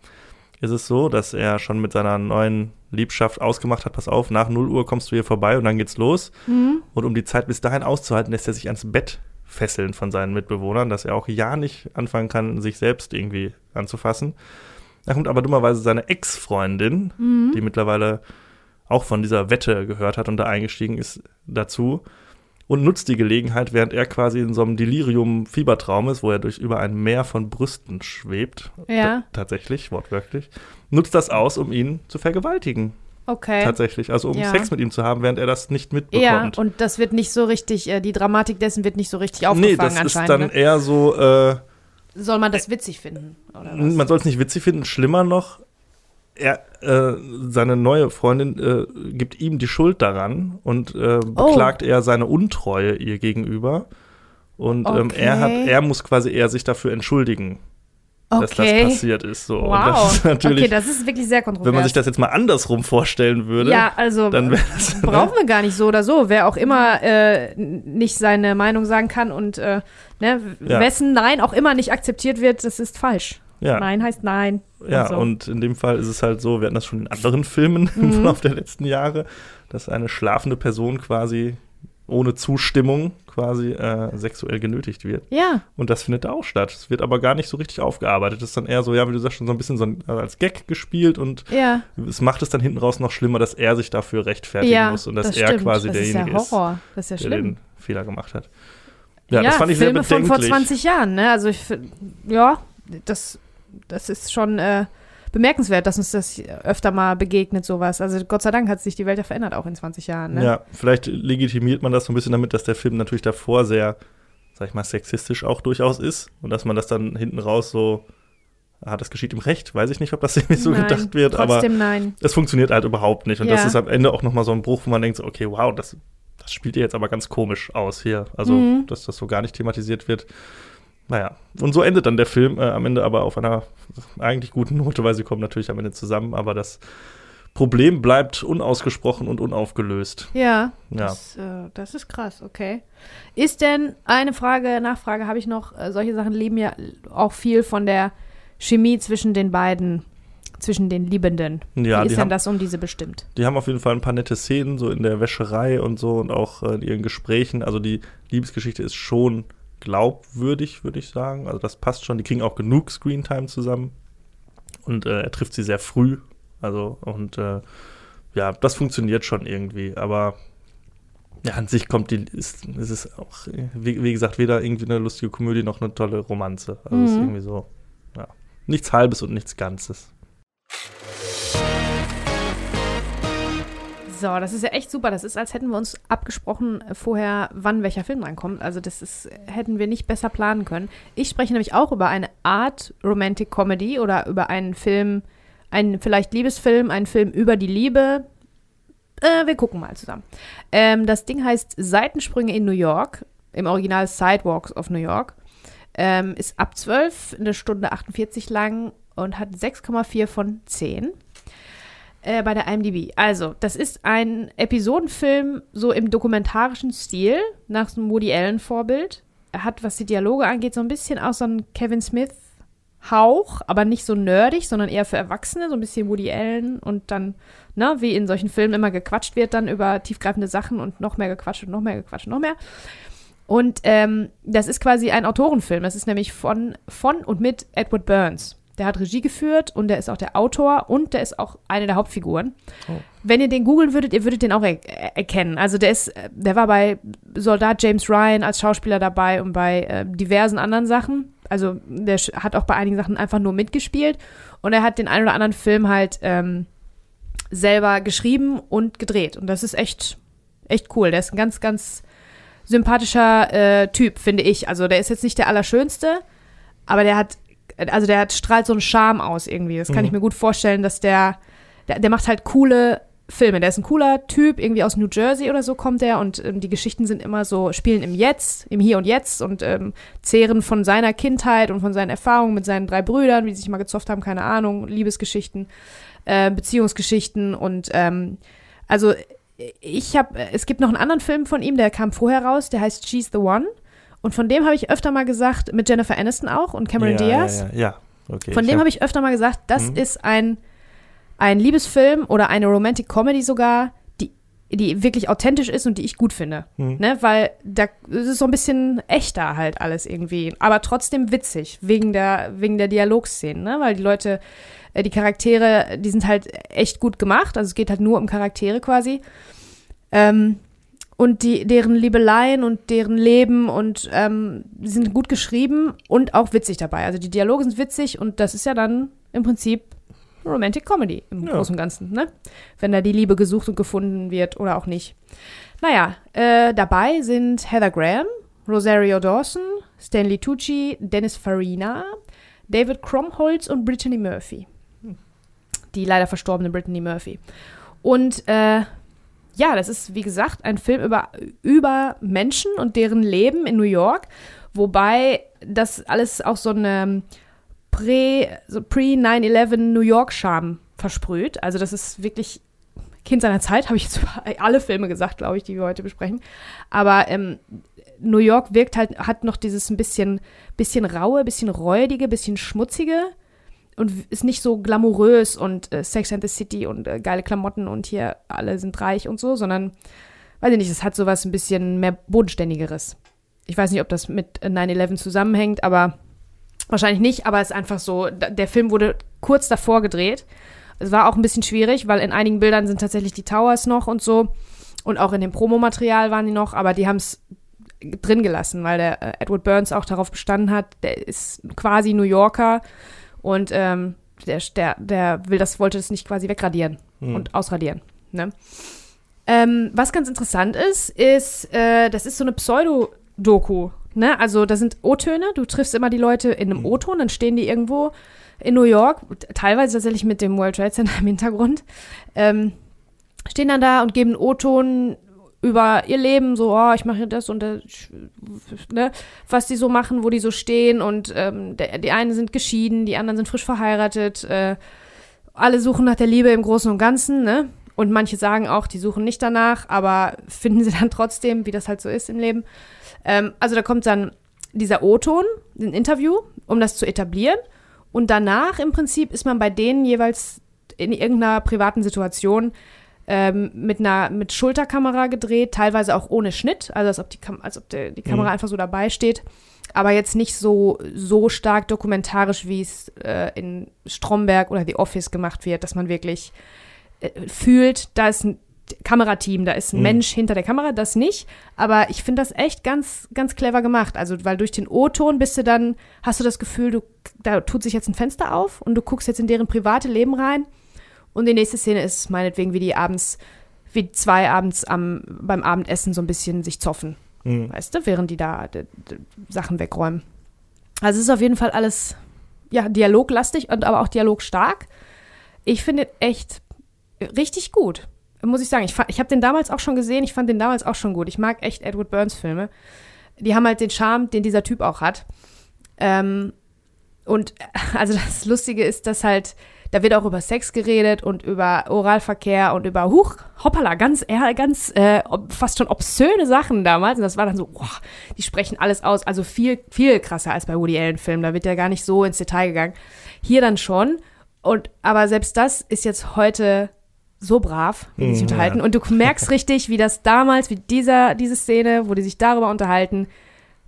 ist es so, dass er schon mit seiner neuen Liebschaft ausgemacht hat, pass auf, nach 0 Uhr kommst du hier vorbei und dann geht's los. Mhm. Und um die Zeit bis dahin auszuhalten, lässt er sich ans Bett fesseln von seinen Mitbewohnern, dass er auch ja nicht anfangen kann, sich selbst irgendwie anzufassen. Da kommt aber dummerweise seine Ex-Freundin, Mhm. die mittlerweile auch von dieser Wette gehört hat und da eingestiegen ist, dazu und nutzt die Gelegenheit, während er quasi in so einem Delirium-Fiebertraum ist, wo er durch über ein Meer von Brüsten schwebt, Ja. ta- tatsächlich, wortwörtlich, nutzt das aus, um ihn zu vergewaltigen, Okay. tatsächlich, also um Ja. Sex mit ihm zu haben, während er das nicht Ja, mitbekommt. und das wird nicht so richtig, äh, die Dramatik dessen wird nicht so richtig aufgefangen nee, das ist anscheinend. dann ne? eher so, äh, Soll man das witzig finden? Oder was? man soll es nicht witzig finden, schlimmer noch, er, äh, seine neue Freundin äh, gibt ihm die Schuld daran und äh, Oh. beklagt er seine Untreue ihr gegenüber. Und ähm, er hat, Okay. er muss quasi eher sich dafür entschuldigen, dass das okay. passiert ist. So. Und Wow. das ist natürlich, okay, das ist wirklich sehr kontrovers. wenn man sich das jetzt mal andersrum vorstellen würde, ja, also dann wäre das. brauchen wir gar nicht so oder so. Wer auch immer äh, nicht seine Meinung sagen kann und äh, ne, Ja. wessen Nein auch immer nicht akzeptiert wird, das ist falsch. ja, Nein heißt Nein. Ja so. und in dem Fall ist es halt so, wir hatten das schon in anderen Filmen im Mhm. Verlauf der letzten Jahre, dass eine schlafende Person quasi ohne Zustimmung quasi äh, sexuell genötigt wird. Ja, Und das findet da auch statt. Es wird aber gar nicht so richtig aufgearbeitet. Es ist dann eher so, ja, wie du sagst, schon so ein bisschen so ein, also als Gag gespielt und ja, es macht es dann hinten raus noch schlimmer, dass er sich dafür rechtfertigen ja. muss und dass das er stimmt. quasi das derjenige ist ja Horror. Das ist ja ist, der schlimm. den Fehler gemacht hat. Ja, das fand ich Filme sehr von bedenklich. vor 20 Jahren, ne? Also ich ja, das, das ist schon äh, bemerkenswert, dass uns das öfter mal begegnet, sowas. Also Gott sei Dank hat sich die Welt ja verändert, auch in 20 Jahren. Ne? Ja, vielleicht legitimiert man das so ein bisschen damit, dass der Film natürlich davor sehr, sag ich mal, sexistisch auch durchaus ist und dass man das dann hinten raus so, ah, das geschieht im Recht. Weiß ich nicht, ob das irgendwie so Nein, gedacht wird, aber nein. es funktioniert halt überhaupt nicht. Und das Ja. ist am Ende auch nochmal so ein Bruch, wo man denkt, so, okay, wow, das, das spielt ihr jetzt aber ganz komisch aus hier. Also, Mhm. dass das so gar nicht thematisiert wird. Naja, und so endet dann der Film, äh, am Ende aber auf einer eigentlich guten Note, weil sie kommen natürlich am Ende zusammen, aber das Problem bleibt unausgesprochen und unaufgelöst. Ja, Ja. Das, äh, das ist krass, okay. Ist denn eine Frage, Nachfrage habe ich noch, äh, solche Sachen leben ja auch viel von der Chemie zwischen den beiden, zwischen den Liebenden. Ja, Wie ist denn haben, das um diese bestimmt? die haben auf jeden Fall ein paar nette Szenen, so in der Wäscherei und so und auch äh, in ihren Gesprächen. Also die Liebesgeschichte ist schon glaubwürdig, würde ich sagen. Also das passt schon. Die kriegen auch genug Screentime zusammen. Und äh, er trifft sie sehr früh. Also, und äh, ja, das funktioniert schon irgendwie. Aber ja, an sich kommt die, ist, ist es auch, wie, wie gesagt, weder irgendwie eine lustige Komödie noch eine tolle Romanze. Also es ist Mhm. irgendwie so, ja, nichts Halbes und nichts Ganzes. So, das ist ja echt super. Das ist, als hätten wir uns abgesprochen äh, vorher, wann welcher Film reinkommt. Also das ist, hätten wir nicht besser planen können. Ich spreche nämlich auch über eine Art Romantic Comedy oder über einen Film, einen vielleicht Liebesfilm, einen Film über die Liebe. Äh, wir gucken mal zusammen. Ähm, das Ding heißt Seitensprünge in New York. Im Original Sidewalks of New York. Ähm, ist ab 12, eine Stunde 48 lang und hat 6,4 von 10 äh, bei der IMDb. Also, das ist ein Episodenfilm so im dokumentarischen Stil, nach so einem Woody Allen-Vorbild. Er hat, was die Dialoge angeht, so ein bisschen auch so einen Kevin Smith-Hauch, aber nicht so nerdig, sondern eher für Erwachsene, so ein bisschen Woody Allen und dann, ne, wie in solchen Filmen immer gequatscht wird, dann über tiefgreifende Sachen und noch mehr gequatscht und noch mehr gequatscht und noch mehr. Und ähm, das ist quasi ein Autorenfilm. Das ist nämlich von, von und mit Edward Burns. Der hat Regie geführt und der ist auch der Autor und der ist auch eine der Hauptfiguren. Oh. Wenn ihr den googeln würdet, ihr würdet den auch er er erkennen. Also der ist, der war bei Soldat James Ryan als Schauspieler dabei und bei äh, diversen anderen Sachen. Also der hat auch bei einigen Sachen einfach nur mitgespielt und er hat den einen oder anderen Film halt ähm, selber geschrieben und gedreht. Und das ist echt, echt cool. Der ist ein ganz, ganz sympathischer äh, Typ, finde ich. Also der ist jetzt nicht der Allerschönste, aber der hat also der hat, strahlt so einen Charme aus irgendwie. Das kann Mhm. ich mir gut vorstellen, dass der, der, der macht halt coole Filme. Der ist ein cooler Typ, irgendwie aus New Jersey oder so kommt der und ähm, die Geschichten sind immer so, spielen im Jetzt, im Hier und Jetzt und ähm, zehren von seiner Kindheit und von seinen Erfahrungen mit seinen drei Brüdern, wie sie sich mal gezofft haben, keine Ahnung, Liebesgeschichten, äh, Beziehungsgeschichten und ähm, also ich habe, es gibt noch einen anderen Film von ihm, der kam vorher raus, der heißt She's the One. Und von dem habe ich öfter mal gesagt, mit Jennifer Aniston auch und Cameron ja, Diaz. Ja, ja, ja. okay. Von dem habe ich öfter mal gesagt, das Mhm. ist ein, ein Liebesfilm oder eine Romantic Comedy sogar, die, die wirklich authentisch ist und die ich gut finde. Mhm. Ne? Weil da es ist so ein bisschen echter halt alles irgendwie. Aber trotzdem witzig, wegen der, wegen der Dialogszenen, ne? Weil die Leute, äh, die Charaktere, die sind halt echt gut gemacht. Also es geht halt nur um Charaktere quasi. Ähm, und die, deren Liebeleien und deren Leben und ähm, die sind gut geschrieben und auch witzig dabei. Also die Dialoge sind witzig und das ist ja dann im Prinzip Romantic Comedy im Ja. Großen und Ganzen, ne? Wenn da die Liebe gesucht und gefunden wird oder auch nicht. Naja, äh, dabei sind Heather Graham, Rosario Dawson, Stanley Tucci, Dennis Farina, David Krumholtz und Brittany Murphy. Die leider verstorbene Brittany Murphy. Und äh, ja, das ist, wie gesagt, ein Film über, über Menschen und deren Leben in New York, wobei das alles auch so eine Prä, so Pre-9-11 New York-Charme versprüht. Also das ist wirklich Kind seiner Zeit, habe ich jetzt alle Filme gesagt, glaube ich, die wir heute besprechen. Aber ähm, New York wirkt halt, hat noch dieses ein bisschen, bisschen raue, bisschen räudige, bisschen schmutzige und ist nicht so glamourös und äh, Sex and the City und äh, geile Klamotten und hier alle sind reich und so, sondern, weiß ich nicht, es hat sowas ein bisschen mehr Bodenständigeres. Ich weiß nicht, ob das mit äh, 9-11 zusammenhängt, aber wahrscheinlich nicht, aber es ist einfach so, der Film wurde kurz davor gedreht. Es war auch ein bisschen schwierig, weil in einigen Bildern sind tatsächlich die Towers noch und so und auch in dem Promomaterial waren die noch, aber die haben es drin gelassen, weil der äh, Edward Burns auch darauf bestanden hat, der ist quasi New Yorker und ähm, der, der, der will das, wollte das nicht quasi wegradieren Hm. und ausradieren. Ne? Ähm, was ganz interessant ist, ist, äh, das ist so eine Pseudo-Doku. Ne? Also da sind O-Töne, du triffst immer die Leute in einem Mhm. O-Ton, dann stehen die irgendwo in New York, teilweise tatsächlich mit dem World Trade Center im Hintergrund, ähm, stehen dann da und geben O-Ton über ihr Leben, so, oh, ich mache das und das, ne, was die so machen, wo die so stehen und ähm, der, die einen sind geschieden, die anderen sind frisch verheiratet, äh, alle suchen nach der Liebe im Großen und Ganzen, ne? Und manche sagen auch, die suchen nicht danach, aber finden sie dann trotzdem, wie das halt so ist im Leben. Ähm, also da kommt dann dieser O-Ton, ein Interview, um das zu etablieren. Und danach im Prinzip ist man bei denen jeweils in irgendeiner privaten Situation ähm, mit einer mit Schulterkamera gedreht, teilweise auch ohne Schnitt, also als ob die, Kam als ob der, die Kamera Mhm. einfach so dabei steht, aber jetzt nicht so so stark dokumentarisch, wie es äh, in Stromberg oder The Office gemacht wird, dass man wirklich äh, fühlt, da ist ein Kamerateam, da ist ein Mhm. Mensch hinter der Kamera, das nicht. Aber ich finde das echt ganz, ganz clever gemacht. Also, weil durch den O-Ton bist du dann, hast du das Gefühl, du, da tut sich jetzt ein Fenster auf und du guckst jetzt in deren private Leben rein. Und die nächste Szene ist meinetwegen, wie die abends, wie zwei abends am, beim Abendessen so ein bisschen sich zoffen, Hm. weißt du, während die da d- d- Sachen wegräumen. Also es ist auf jeden Fall alles, ja, dialoglastig und aber auch dialogstark. Ich finde echt richtig gut, muss ich sagen. Ich, ich habe den damals auch schon gesehen, ich fand den damals auch schon gut. Ich mag echt Edward Burns Filme. Die haben halt den Charme, den dieser Typ auch hat. Ähm, und also das Lustige ist, dass halt, da wird auch über Sex geredet und über Oralverkehr und über, huch, hoppala, ganz, ganz, äh, fast schon obszöne Sachen damals. Und das war dann so, boah, die sprechen alles aus. Also viel, viel krasser als bei Woody Allen-Filmen. Da wird ja gar nicht so ins Detail gegangen. Hier dann schon. Und, aber selbst das ist jetzt heute so brav, wie die sich Mhm, unterhalten. ja. Und du merkst richtig, wie das damals, wie dieser, diese Szene, wo die sich darüber unterhalten,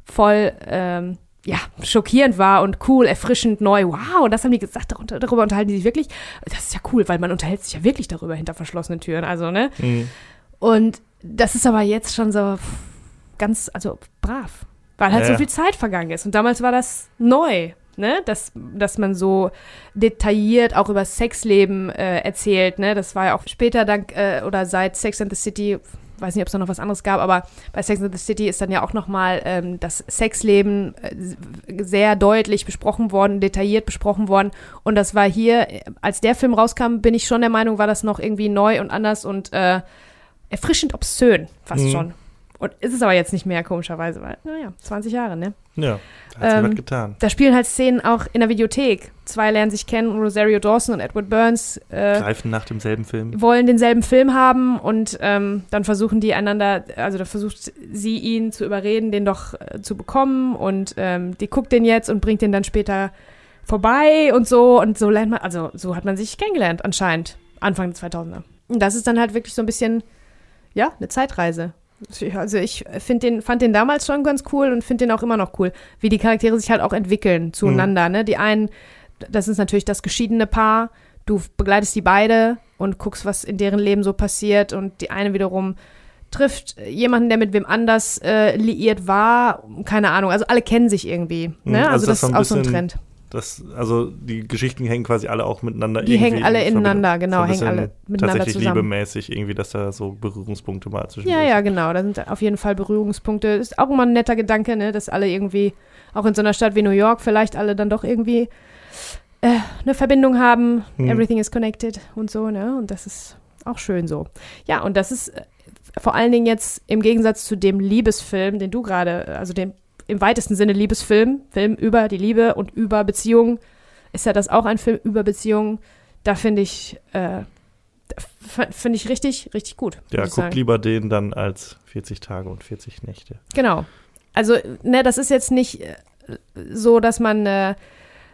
voll, ähm, ja, schockierend war und cool, erfrischend, neu. Wow, und das haben die gesagt, darunter, darüber unterhalten die sich wirklich. Das ist ja cool, weil man unterhält sich ja wirklich darüber hinter verschlossenen Türen. Also, ne? Hm. Und das ist aber jetzt schon so ganz, also brav, weil halt Ja, so viel Zeit vergangen ist. Und damals war das neu, ne? Dass, dass man so detailliert auch über Sexleben äh, erzählt, ne? Das war ja auch später dank äh, oder seit Sex and the City weiß nicht, ob es da noch was anderes gab, aber bei Sex and the City ist dann ja auch nochmal ähm, das Sexleben äh, sehr deutlich besprochen worden, detailliert besprochen worden. Und das war hier, äh, als der Film rauskam, bin ich schon der Meinung, war das noch irgendwie neu und anders und äh, erfrischend obszön, fast Mhm. schon. Und ist es aber jetzt nicht mehr, komischerweise, weil, naja, 20 Jahre, ne? Ja, hat Ähm, was getan. Da spielen halt Szenen auch in der Videothek. Zwei lernen sich kennen, Rosario Dawson und Edward Burns äh, Greifen nach demselben Film. wollen denselben Film haben und ähm, dann versuchen die einander, also da versucht sie ihn zu überreden, den doch äh, zu bekommen und ähm, die guckt den jetzt und bringt den dann später vorbei und so und so lernt man, also so hat man sich kennengelernt anscheinend, Anfang der 2000er. Und das ist dann halt wirklich so ein bisschen, ja, eine Zeitreise. Also ich find den, fand den damals schon ganz cool und finde den auch immer noch cool, wie die Charaktere sich halt auch entwickeln zueinander. Ne? Die einen, das ist natürlich das geschiedene Paar, du begleitest die beide und guckst, was in deren Leben so passiert und die eine wiederum trifft jemanden, der mit wem anders äh, liiert war, keine Ahnung, also alle kennen sich irgendwie. Ne? Mhm, also Also, das das ist auch so ein Trend. Das, also die Geschichten hängen quasi alle auch miteinander Die hängen alle in ineinander, genau, so hängen alle miteinander tatsächlich zusammen. liebemäßig irgendwie, dass da so Berührungspunkte mal zwischen Ja, ja, genau. Da sind auf jeden Fall Berührungspunkte. Ist auch immer ein netter Gedanke, ne, dass alle irgendwie, auch in so einer Stadt wie New York, vielleicht alle dann doch irgendwie äh, eine Verbindung haben. Hm. Everything is connected und so, ne? Und das ist auch schön so. Ja, und das ist äh, vor allen Dingen jetzt im Gegensatz zu dem Liebesfilm, den du gerade, also dem im weitesten Sinne Liebesfilm, Film über die Liebe und über Beziehungen, ist ja das auch ein Film über Beziehungen. Da finde ich, äh, finde ich richtig, richtig gut. Ja, muss ich guck sagen. lieber den dann als 40 Tage und 40 Nächte. Genau. Also, ne, das ist jetzt nicht äh, so, dass man äh,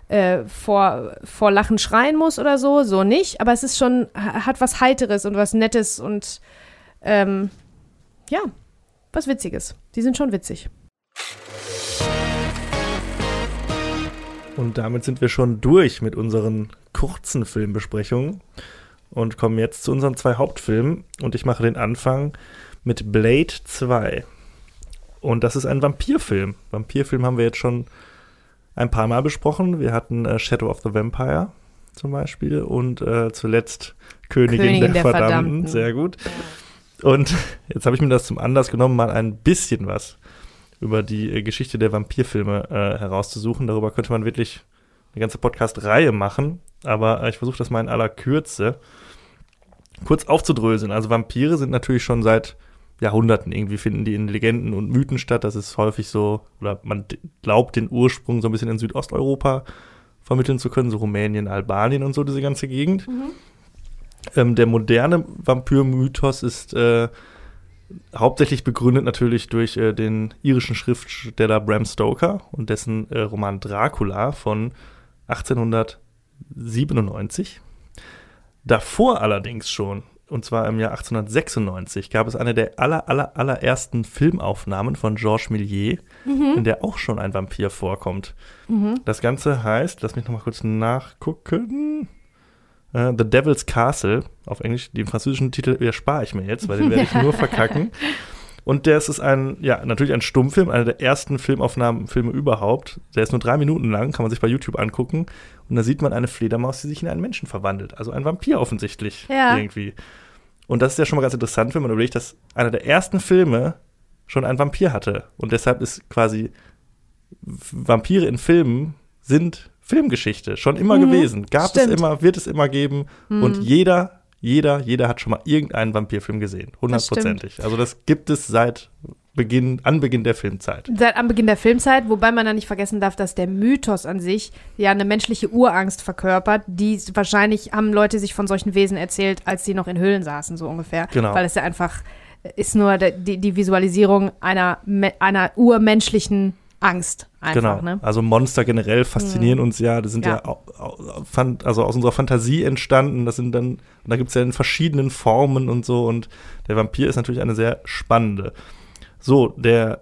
äh, vor, vor Lachen schreien muss oder so, so nicht, aber es ist schon, ha- hat was Heiteres und was Nettes und ähm, ja, was Witziges. Die sind schon witzig. Und damit sind wir schon durch mit unseren kurzen Filmbesprechungen und kommen jetzt zu unseren zwei Hauptfilmen. Und ich mache den Anfang mit Blade 2. Und das ist ein Vampirfilm. Vampirfilm haben wir jetzt schon ein paar Mal besprochen. Wir hatten äh, Shadow of the Vampire zum Beispiel und äh, zuletzt Königin, Königin der, der Verdammten. Verdammten. Sehr gut. Und jetzt habe ich mir das zum Anlass genommen, mal ein bisschen was über die äh, Geschichte der Vampirfilme äh, herauszusuchen. Darüber könnte man wirklich eine ganze Podcast-Reihe machen, aber äh, ich versuche das mal in aller Kürze kurz aufzudröseln. Also Vampire sind natürlich schon seit Jahrhunderten irgendwie finden die in Legenden und Mythen statt. Das ist häufig so, oder man glaubt den Ursprung so ein bisschen in Südosteuropa vermitteln zu können, so Rumänien, Albanien und so diese ganze Gegend. Ähm, der moderne Vampir-Mythos ist äh, hauptsächlich begründet natürlich durch äh, den irischen Schriftsteller Bram Stoker und dessen äh, Roman Dracula von 1897. Davor allerdings schon, und zwar im Jahr 1896, gab es eine der aller, aller, allerersten Filmaufnahmen von Georges Méliès, in der auch schon ein Vampir vorkommt. Das Ganze heißt, lass mich noch mal kurz nachgucken. Äh, The Devil's Castle, auf Englisch, den französischen Titel erspare ich mir jetzt, weil den werde ich nur verkacken. Und das ist ein, ja, natürlich ein Stummfilm, einer der ersten Filmaufnahmen, Filme überhaupt. Der ist nur drei Minuten lang, kann man sich bei YouTube angucken. Und da sieht man eine Fledermaus, die sich in einen Menschen verwandelt. Also ein Vampir offensichtlich Ja. irgendwie. Und das ist ja schon mal ganz interessant, wenn man überlegt, dass einer der ersten Filme schon einen Vampir hatte. Und deshalb ist quasi Vampire in Filmen sind Filmgeschichte schon immer Mhm, gewesen. Gab stimmt. es immer, wird es immer geben. Und jeder, jeder, jeder hat schon mal irgendeinen Vampirfilm gesehen. Hundertprozentig. Also das gibt es seit Beginn, Anbeginn der Filmzeit. Seit am Beginn der Filmzeit, wobei man da nicht vergessen darf, dass der Mythos an sich ja eine menschliche Urangst verkörpert, die wahrscheinlich haben Leute sich von solchen Wesen erzählt, als sie noch in Höhlen saßen, so ungefähr. Genau. Weil es ja einfach ist nur die, die Visualisierung einer, einer urmenschlichen Angst einfach, genau. ne? Also Monster generell faszinieren uns ja. Das sind ja, Ja. also aus unserer Fantasie entstanden. Das sind dann, da gibt es ja in verschiedenen Formen und so. Und der Vampir ist natürlich eine sehr spannende. So, der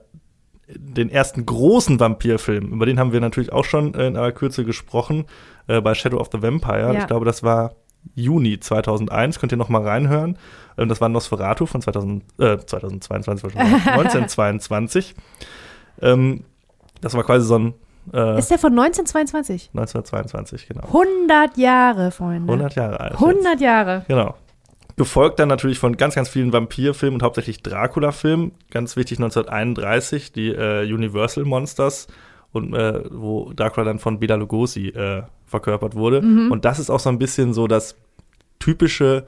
den ersten großen Vampirfilm, über den haben wir natürlich auch schon äh, in aller Kürze gesprochen, äh, bei Shadow of the Vampire. Ja. Ich glaube, das war Juni 2001, könnt ihr noch mal reinhören. Ähm, das war Nosferatu von 2000, äh, 2022, war schon mal, 1922. Ähm, das war quasi so ein äh, Ist der von 1922? 1922, genau. 100 Jahre, Freunde. 100 Jahre alt. 100 Jahre. Jetzt. Genau. Gefolgt dann natürlich von ganz, ganz vielen Vampirfilmen und hauptsächlich Dracula-Filmen. Ganz wichtig 1931, die äh, Universal Monsters und äh, wo Dracula dann von Bela Lugosi äh, verkörpert wurde. Mhm. Und das ist auch so ein bisschen so das typische,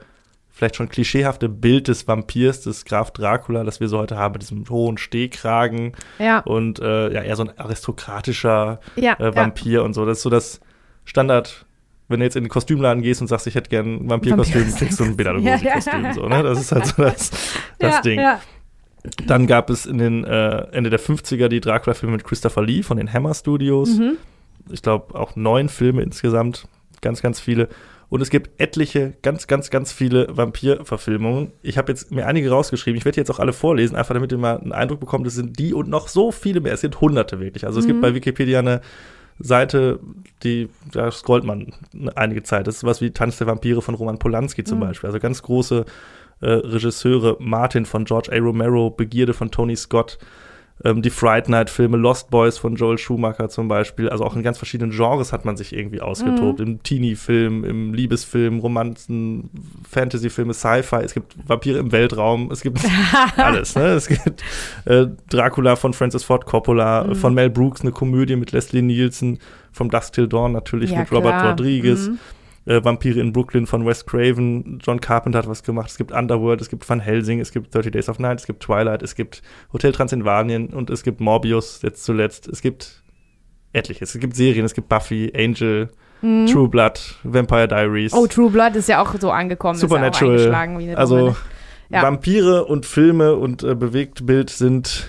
vielleicht schon klischeehafte Bild des Vampirs, des Graf Dracula, das wir so heute haben, mit diesem hohen Stehkragen ja. und äh, ja, eher so ein aristokratischer ja, äh, Vampir ja. und so. Das ist so das Standard wenn du jetzt in den Kostümladen gehst und sagst, ich hätte gern ein Vampirkostüm, Vampir kriegst du ein Bela Lugosi-Kostüm. Ja, so, ne? Das ist halt so das, das Ding. Dann gab es in den äh, Ende der 50er die Dracula-Filme mit Christopher Lee von den Hammer Studios. Mhm. Ich glaube auch neun Filme insgesamt, ganz, ganz viele. Und es gibt etliche, ganz, ganz, ganz viele Vampir-Verfilmungen. Ich habe jetzt mir einige rausgeschrieben. Ich werde jetzt auch alle vorlesen, einfach damit ihr mal einen Eindruck bekommt. Es sind die und noch so viele mehr. Es sind hunderte wirklich. Also es mhm. gibt bei Wikipedia eine Seite, die, da scrollt man einige Zeit. Das ist was wie Tanz der Vampire von Roman Polanski zum mhm. Beispiel. Also ganz große äh, Regisseure, Martin von George A. Romero, Begierde von Tony Scott, ähm, die Fright Night-Filme, Lost Boys von Joel Schumacher zum Beispiel. Also auch in ganz verschiedenen Genres hat man sich irgendwie ausgetobt. Mhm. Im Teenie-Film, im Liebesfilm, Romanzen, Fantasy-Filme, Sci-Fi. Es gibt Vampire im Weltraum. Es gibt alles. Ne? Es gibt äh, Dracula von Francis Ford Coppola, mhm. von Mel Brooks, eine Komödie mit Leslie Nielsen, vom Dusk Till Dawn natürlich ja, mit Robert klar. Rodriguez. Mhm. Äh, Vampire in Brooklyn von Wes Craven, John Carpenter hat was gemacht, es gibt Underworld, es gibt Van Helsing, es gibt 30 Days of Night, es gibt Twilight, es gibt Hotel Transylvanien und es gibt Morbius jetzt zuletzt. Es gibt etliches. Es gibt Serien, es gibt Buffy, Angel, Mhm. True Blood, Vampire Diaries. Oh, True Blood ist ja auch so angekommen. Supernatural. Ist ja also? Ja. Vampire und Filme und äh, Bewegtbild sind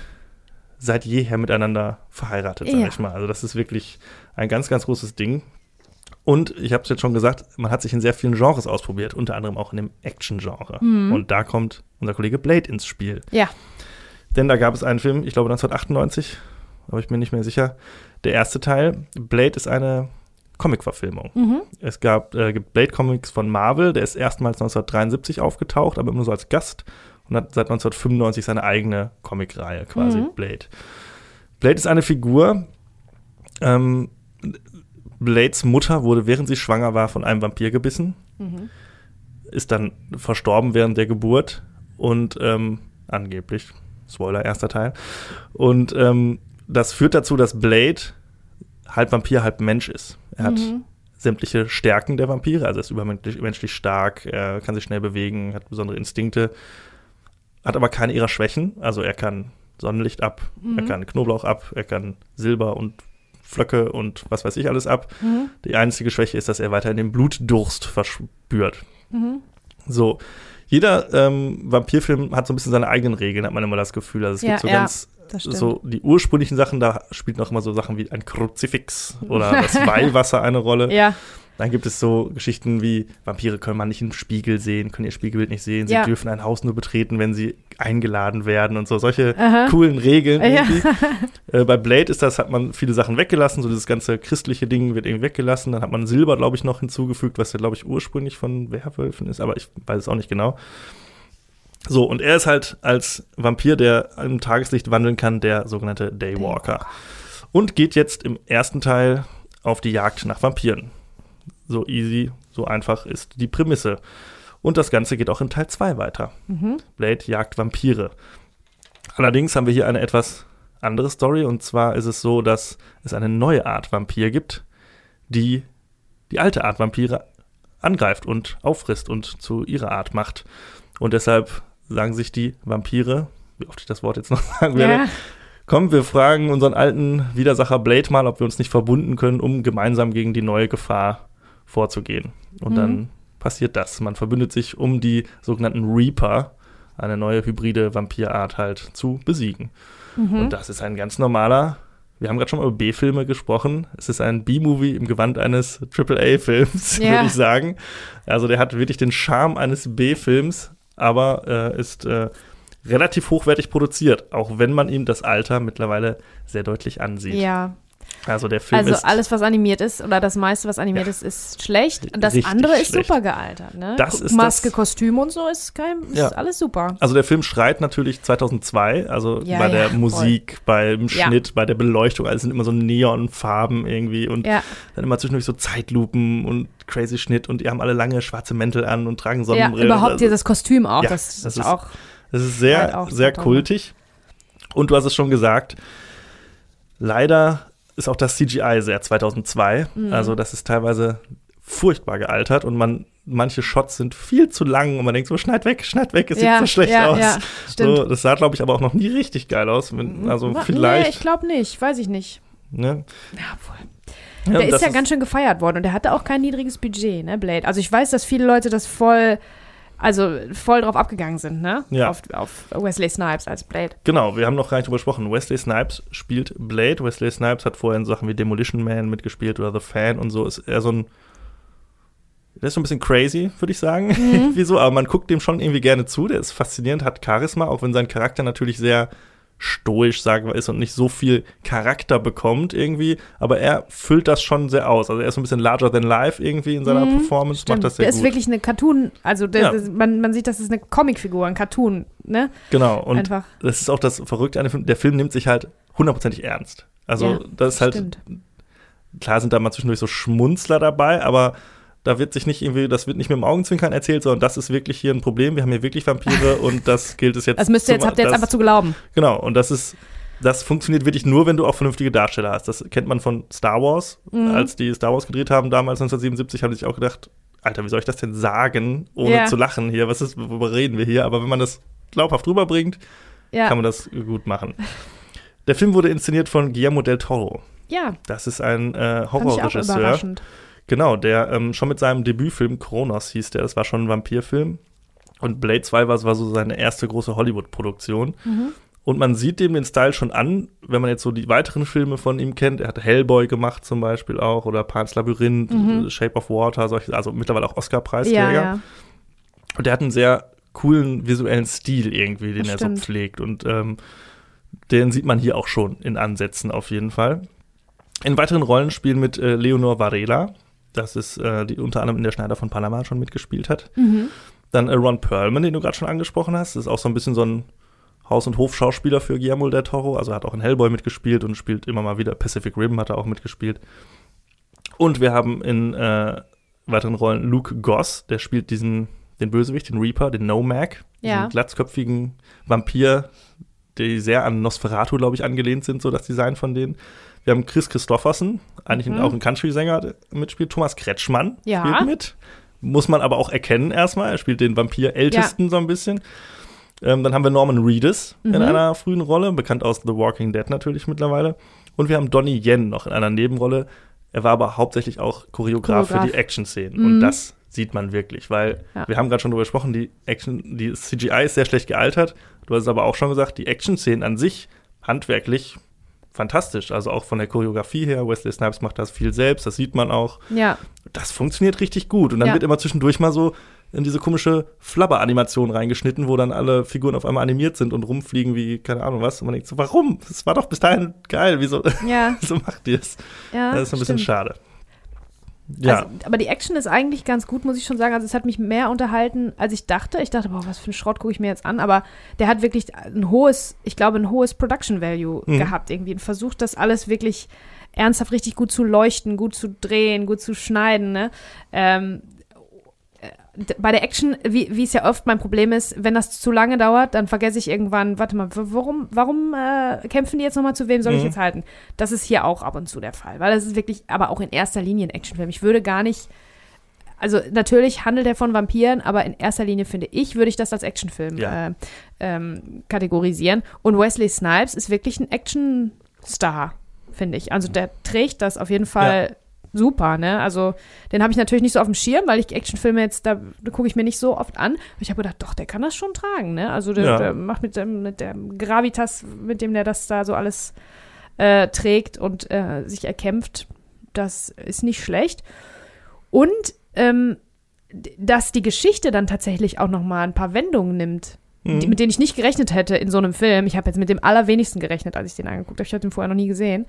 seit jeher miteinander verheiratet, sag Ja. ich mal. Also das ist wirklich ein ganz, ganz großes Ding. Und ich habe es jetzt schon gesagt, man hat sich in sehr vielen Genres ausprobiert, unter anderem auch in dem Action-Genre. Und da kommt unser Kollege Blade ins Spiel. Ja. Denn da gab es einen Film, ich glaube 1998, aber ich bin nicht mehr sicher. Der erste Teil, Blade ist eine Comic-Verfilmung. Mhm. Es gab, äh, gibt Blade Comics von Marvel, der ist erstmals 1973 aufgetaucht, aber immer so als Gast und hat seit 1995 seine eigene Comic-Reihe, quasi Mhm. Blade. Blade ist eine Figur, ähm, Blades Mutter wurde, während sie schwanger war, von einem Vampir gebissen, Mhm. ist dann verstorben während der Geburt und ähm, angeblich, Spoiler, erster Teil. Und ähm, das führt dazu, dass Blade halb Vampir, halb Mensch ist. Er hat Mhm. sämtliche Stärken der Vampire, also er ist übermenschlich menschlich stark, er kann sich schnell bewegen, hat besondere Instinkte, hat aber keine ihrer Schwächen. Also er kann Sonnenlicht ab, er Mhm. kann Knoblauch ab, er kann Silber und Flöcke und was weiß ich alles ab. Mhm. Die einzige Schwäche ist, dass er weiterhin den Blutdurst verspürt. Mhm. So, jeder ähm, Vampirfilm hat so ein bisschen seine eigenen Regeln, hat man immer das Gefühl. Also es Ja, gibt so ja, ganz so die ursprünglichen Sachen, da spielt noch immer so Sachen wie ein Kruzifix oder das Weihwasser eine Rolle. Ja. Dann gibt es so Geschichten wie Vampire können man nicht im Spiegel sehen, können ihr Spiegelbild nicht sehen, sie Ja. dürfen ein Haus nur betreten, wenn sie eingeladen werden und so. Solche Aha. coolen Regeln Ja. irgendwie. Äh, bei Blade ist das, hat man viele Sachen weggelassen, so dieses ganze christliche Ding wird irgendwie weggelassen. Dann hat man Silber, glaube ich, noch hinzugefügt, was ja, glaube ich, ursprünglich von Werwölfen ist, aber ich weiß es auch nicht genau. So, und er ist halt als Vampir, der im Tageslicht wandeln kann, der sogenannte Daywalker. Und geht jetzt im ersten Teil auf die Jagd nach Vampiren. So easy, so einfach ist die Prämisse. Und das Ganze geht auch in Teil 2 weiter. Mhm. Blade jagt Vampire. Allerdings haben wir hier eine etwas andere Story. Und zwar ist es so, dass es eine neue Art Vampir gibt, die die alte Art Vampire angreift und auffrisst und zu ihrer Art macht. Und deshalb sagen sich die Vampire, wie oft ich das Wort jetzt noch sagen werde, Ja. komm, wir fragen unseren alten Widersacher Blade mal, ob wir uns nicht verbunden können, um gemeinsam gegen die neue Gefahr vorzugehen. Und Mhm. dann passiert das. Man verbündet sich, um die sogenannten Reaper, eine neue hybride Vampirart halt, zu besiegen. Mhm. Und das ist ein ganz normaler, wir haben gerade schon mal über B-Filme gesprochen. Es ist ein B-Movie im Gewand eines AAA-Films, Ja. würde ich sagen. Also der hat wirklich den Charme eines B-Films, aber äh, ist äh, relativ hochwertig produziert, auch wenn man ihm das Alter mittlerweile sehr deutlich ansieht. Ja. Also der Film Also ist alles, was animiert ist, oder das meiste, was animiert Ja. ist, ist schlecht. Und das Richtig andere ist schlecht. super gealtert. Ne? Das ist Maske, das- Kostüm und so ist, kein, ist Ja. alles super. Also der Film schreit natürlich 2002, also Ja, bei der ja, voll. Musik, beim Ja. Schnitt, bei der Beleuchtung, alles sind immer so Neonfarben irgendwie und Ja, dann immer zwischendurch so Zeitlupen und crazy Schnitt und die haben alle lange schwarze Mäntel an und tragen ja Sonnenbrillen. überhaupt also, dieses Kostüm auch. Ja, das, das ist auch. Das ist sehr, halt sehr 2000. kultig. Und du hast es schon gesagt, leider ist auch das CGI sehr 2002. Mhm. Also das ist teilweise furchtbar gealtert und man manche Shots sind viel zu lang und man denkt so, schneid weg, schneid weg, es ja, sieht so schlecht ja, aus. Ja. So, das sah, glaube ich, aber auch noch nie richtig geil aus. Wenn, also Wa- Nee, vielleicht. ich glaube nicht. Weiß ich nicht. ne? Ja, voll. Ja, der ist ja ganz schön gefeiert worden und der hatte auch kein niedriges Budget, ne, Blade. Also ich weiß, dass viele Leute das voll, also voll drauf abgegangen sind, ne? Ja. Auf, auf Wesley Snipes als Blade. Genau, wir haben noch gar nicht drüber gesprochen. Wesley Snipes spielt Blade. Wesley Snipes hat vorher in Sachen wie Demolition Man mitgespielt oder The Fan und so. Ist er so ein. Der ist so ein bisschen crazy, würde ich sagen. Mhm. Wieso? Aber man guckt dem schon irgendwie gerne zu. Der ist faszinierend, hat Charisma, auch wenn sein Charakter natürlich sehr stoisch, sagen wir, ist und nicht so viel Charakter bekommt irgendwie. Aber er füllt das schon sehr aus. Also er ist so ein bisschen larger than life irgendwie in seiner Mhm, Performance. Stimmt. Macht das sehr der ist gut. wirklich eine Cartoon, also der, Ja. das, man, man sieht, das ist eine Comicfigur, ein Cartoon, ne? genau. Und Einfach. das ist auch das Verrückte an dem Film. Der Film nimmt sich halt hundertprozentig ernst. Also Ja, das ist halt, Stimmt. klar sind da mal zwischendurch so Schmunzler dabei, aber da wird sich nicht irgendwie, das wird nicht mit dem Augenzwinkern erzählt, sondern das ist wirklich hier ein Problem. Wir haben hier wirklich Vampire und das gilt es jetzt. Das müsst ihr jetzt, habt ihr jetzt einfach zu glauben. Genau, und das ist, das funktioniert wirklich nur, wenn du auch vernünftige Darsteller hast. Das kennt man von Star Wars. Mhm. Als die Star Wars gedreht haben, damals 1977, haben die sich auch gedacht, Alter, wie soll ich das denn sagen, ohne Ja. zu lachen hier? Was ist, worüber reden wir hier? Aber wenn man das glaubhaft rüberbringt, Ja. kann man das gut machen. Der Film wurde inszeniert von Guillermo del Toro. ja, Das ist ein äh, Horrorregisseur. Genau, der ähm, schon mit seinem Debütfilm Kronos hieß der, das war schon ein Vampirfilm. Und Blade 2 war, war so seine erste große Hollywood-Produktion. Mhm. Und man sieht dem den Style schon an, wenn man jetzt so die weiteren Filme von ihm kennt. Er hat Hellboy gemacht zum Beispiel auch oder Pan's Labyrinth, Mhm. Shape of Water, solche, also mittlerweile auch Oscar-Preisträger. Ja, ja. Und der hat einen sehr coolen visuellen Stil irgendwie, den Das er stimmt. so pflegt. Und ähm, den sieht man hier auch schon in Ansätzen auf jeden Fall. In weiteren Rollen spielen mit äh, Leonor Varela. Das ist, äh, die unter anderem in der Schneider von Panama schon mitgespielt hat. Mhm. Dann äh, Ron Perlman, den du gerade schon angesprochen hast. Das ist auch so ein bisschen so ein Haus- und Hofschauspieler für Guillermo del Toro. Also er hat auch in Hellboy mitgespielt und spielt immer mal wieder. Pacific Rim hat er auch mitgespielt. Und wir haben in äh, weiteren Rollen Luke Goss, der spielt diesen, den Bösewicht, den Reaper, den Nomad, Ja. diesen glatzköpfigen Vampir, die sehr an Nosferatu, glaube ich, angelehnt sind, so das Design von denen. Wir haben Chris Christoffersen, eigentlich Mhm. auch ein Country-Sänger, mitspielt. Thomas Kretschmann Ja. spielt mit. Muss man aber auch erkennen erstmal. Er spielt den Vampir-Ältesten so ein bisschen. Ähm, dann haben wir Norman Reedus in Mhm. einer frühen Rolle, bekannt aus The Walking Dead natürlich mittlerweile. Und wir haben Donnie Yen noch in einer Nebenrolle. Er war aber hauptsächlich auch Choreograf, für Choreograf. die Action-Szenen. Mhm. Und das sieht man wirklich, weil Ja. wir haben gerade schon drüber gesprochen, die Action, die CGI ist sehr schlecht gealtert. Du hast es aber auch schon gesagt, die Action-Szenen an sich handwerklich fantastisch. Also auch von der Choreografie her. Wesley Snipes macht das viel selbst, das sieht man auch. Ja, Das funktioniert richtig gut. Und dann Ja. wird immer zwischendurch mal so in diese komische Flabber-Animation reingeschnitten, wo dann alle Figuren auf einmal animiert sind und rumfliegen wie, keine Ahnung was. Und man denkt so, warum? Das war doch bis dahin geil. Wieso ja, so macht ihr es? ja. Das ist ein bisschen stimmt. schade. Ja, Also, aber die Action ist eigentlich ganz gut, muss ich schon sagen. Also es hat mich mehr unterhalten, als ich dachte. Ich dachte, boah, was für ein Schrott gucke ich mir jetzt an. Aber der hat wirklich ein hohes, ich glaube, ein hohes Production Value Mhm. gehabt irgendwie. Und versucht das alles wirklich ernsthaft richtig gut zu leuchten, gut zu drehen, gut zu schneiden. Ne? Ähm, äh, bei der Action, wie wie es ja oft mein Problem ist, wenn das zu lange dauert, dann vergesse ich irgendwann, warte mal, warum, warum äh, kämpfen die jetzt nochmal, zu wem soll ich Mhm. jetzt halten? Das ist hier auch ab und zu der Fall, weil das ist wirklich, aber auch in erster Linie ein Actionfilm. Ich würde gar nicht, also natürlich handelt er von Vampiren, aber in erster Linie finde ich, würde ich das als Actionfilm Ja. äh, ähm, kategorisieren. Und Wesley Snipes ist wirklich ein Actionstar, finde ich. Also der trägt das auf jeden Fall super, ne? Also den habe ich natürlich nicht so auf dem Schirm, weil ich Actionfilme jetzt, da, da gucke ich mir nicht so oft an. Aber ich habe gedacht, doch, der kann das schon tragen, ne? Also der, Ja. der macht mit dem, mit dem Gravitas, mit dem der das da so alles äh, trägt und äh, sich erkämpft, das ist nicht schlecht. Und ähm, dass die Geschichte dann tatsächlich auch noch mal ein paar Wendungen nimmt, Mhm. die, mit denen ich nicht gerechnet hätte in so einem Film. Ich habe jetzt mit dem allerwenigsten gerechnet, als ich den angeguckt habe. Ich habe den vorher noch nie gesehen.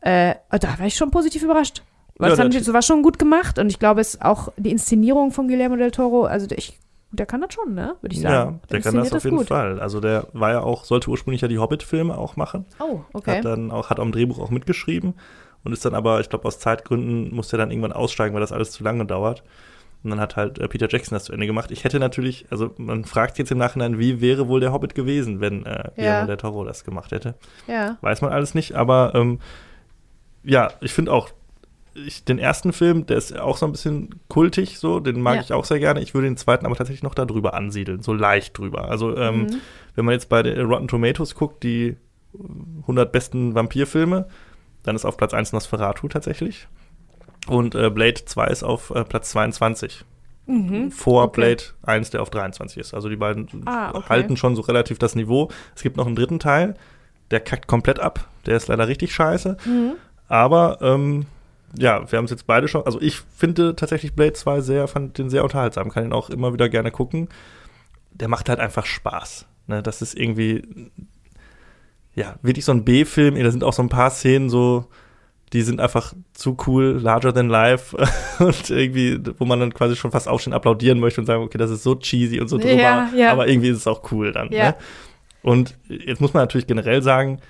Äh, da war ich schon positiv überrascht. Ja, das, haben der- die, war schon gut gemacht und ich glaube, es auch die Inszenierung von Guillermo del Toro, also der, ich, der kann das schon, ne? Würde ich sagen. Ja, der kann das auf jeden gut. Fall. Also der war ja auch, sollte ursprünglich ja die Hobbit-Filme auch machen. Oh, okay. Hat dann auch, hat am Drehbuch auch mitgeschrieben und ist dann aber, ich glaube, aus Zeitgründen musste er dann irgendwann aussteigen, weil das alles zu lange dauert. Und dann hat halt äh, Peter Jackson das zu Ende gemacht. Ich hätte natürlich, also man fragt jetzt im Nachhinein, wie wäre wohl der Hobbit gewesen, wenn äh, Guillermo del Toro das gemacht hätte. ja. Weiß man alles nicht, aber ähm, ja, ich finde auch ich, den ersten Film, der ist auch so ein bisschen kultig, so, den mag Ja. ich auch sehr gerne. Ich würde den zweiten aber tatsächlich noch da drüber ansiedeln, so leicht drüber. Also, ähm, Mhm. wenn man jetzt bei den Rotten Tomatoes guckt, die 100 besten Vampirfilme, dann ist auf Platz 1 Nosferatu tatsächlich. Und äh, Blade 2 ist auf äh, Platz 22. Mhm. Vor Okay. Blade 1, der auf 23 ist. Also die beiden Ah, okay. halten schon so relativ das Niveau. Es gibt noch einen dritten Teil, der kackt komplett ab. Der ist leider richtig scheiße. Mhm. Aber ähm, ja, wir haben es jetzt beide schon. Also ich finde tatsächlich Blade 2 sehr, fand den sehr unterhaltsam, kann ihn auch immer wieder gerne gucken. Der macht halt einfach Spaß. Ne? Das ist irgendwie, ja, wirklich so ein B-Film. Da sind auch so ein paar Szenen so, die sind einfach zu cool, larger than life. und irgendwie, wo man dann quasi schon fast aufstehen, applaudieren möchte und sagen, okay, das ist so cheesy und so drüber. Ja, ja. Aber irgendwie ist es auch cool dann. Ja. Ne? Und jetzt muss man natürlich generell sagen,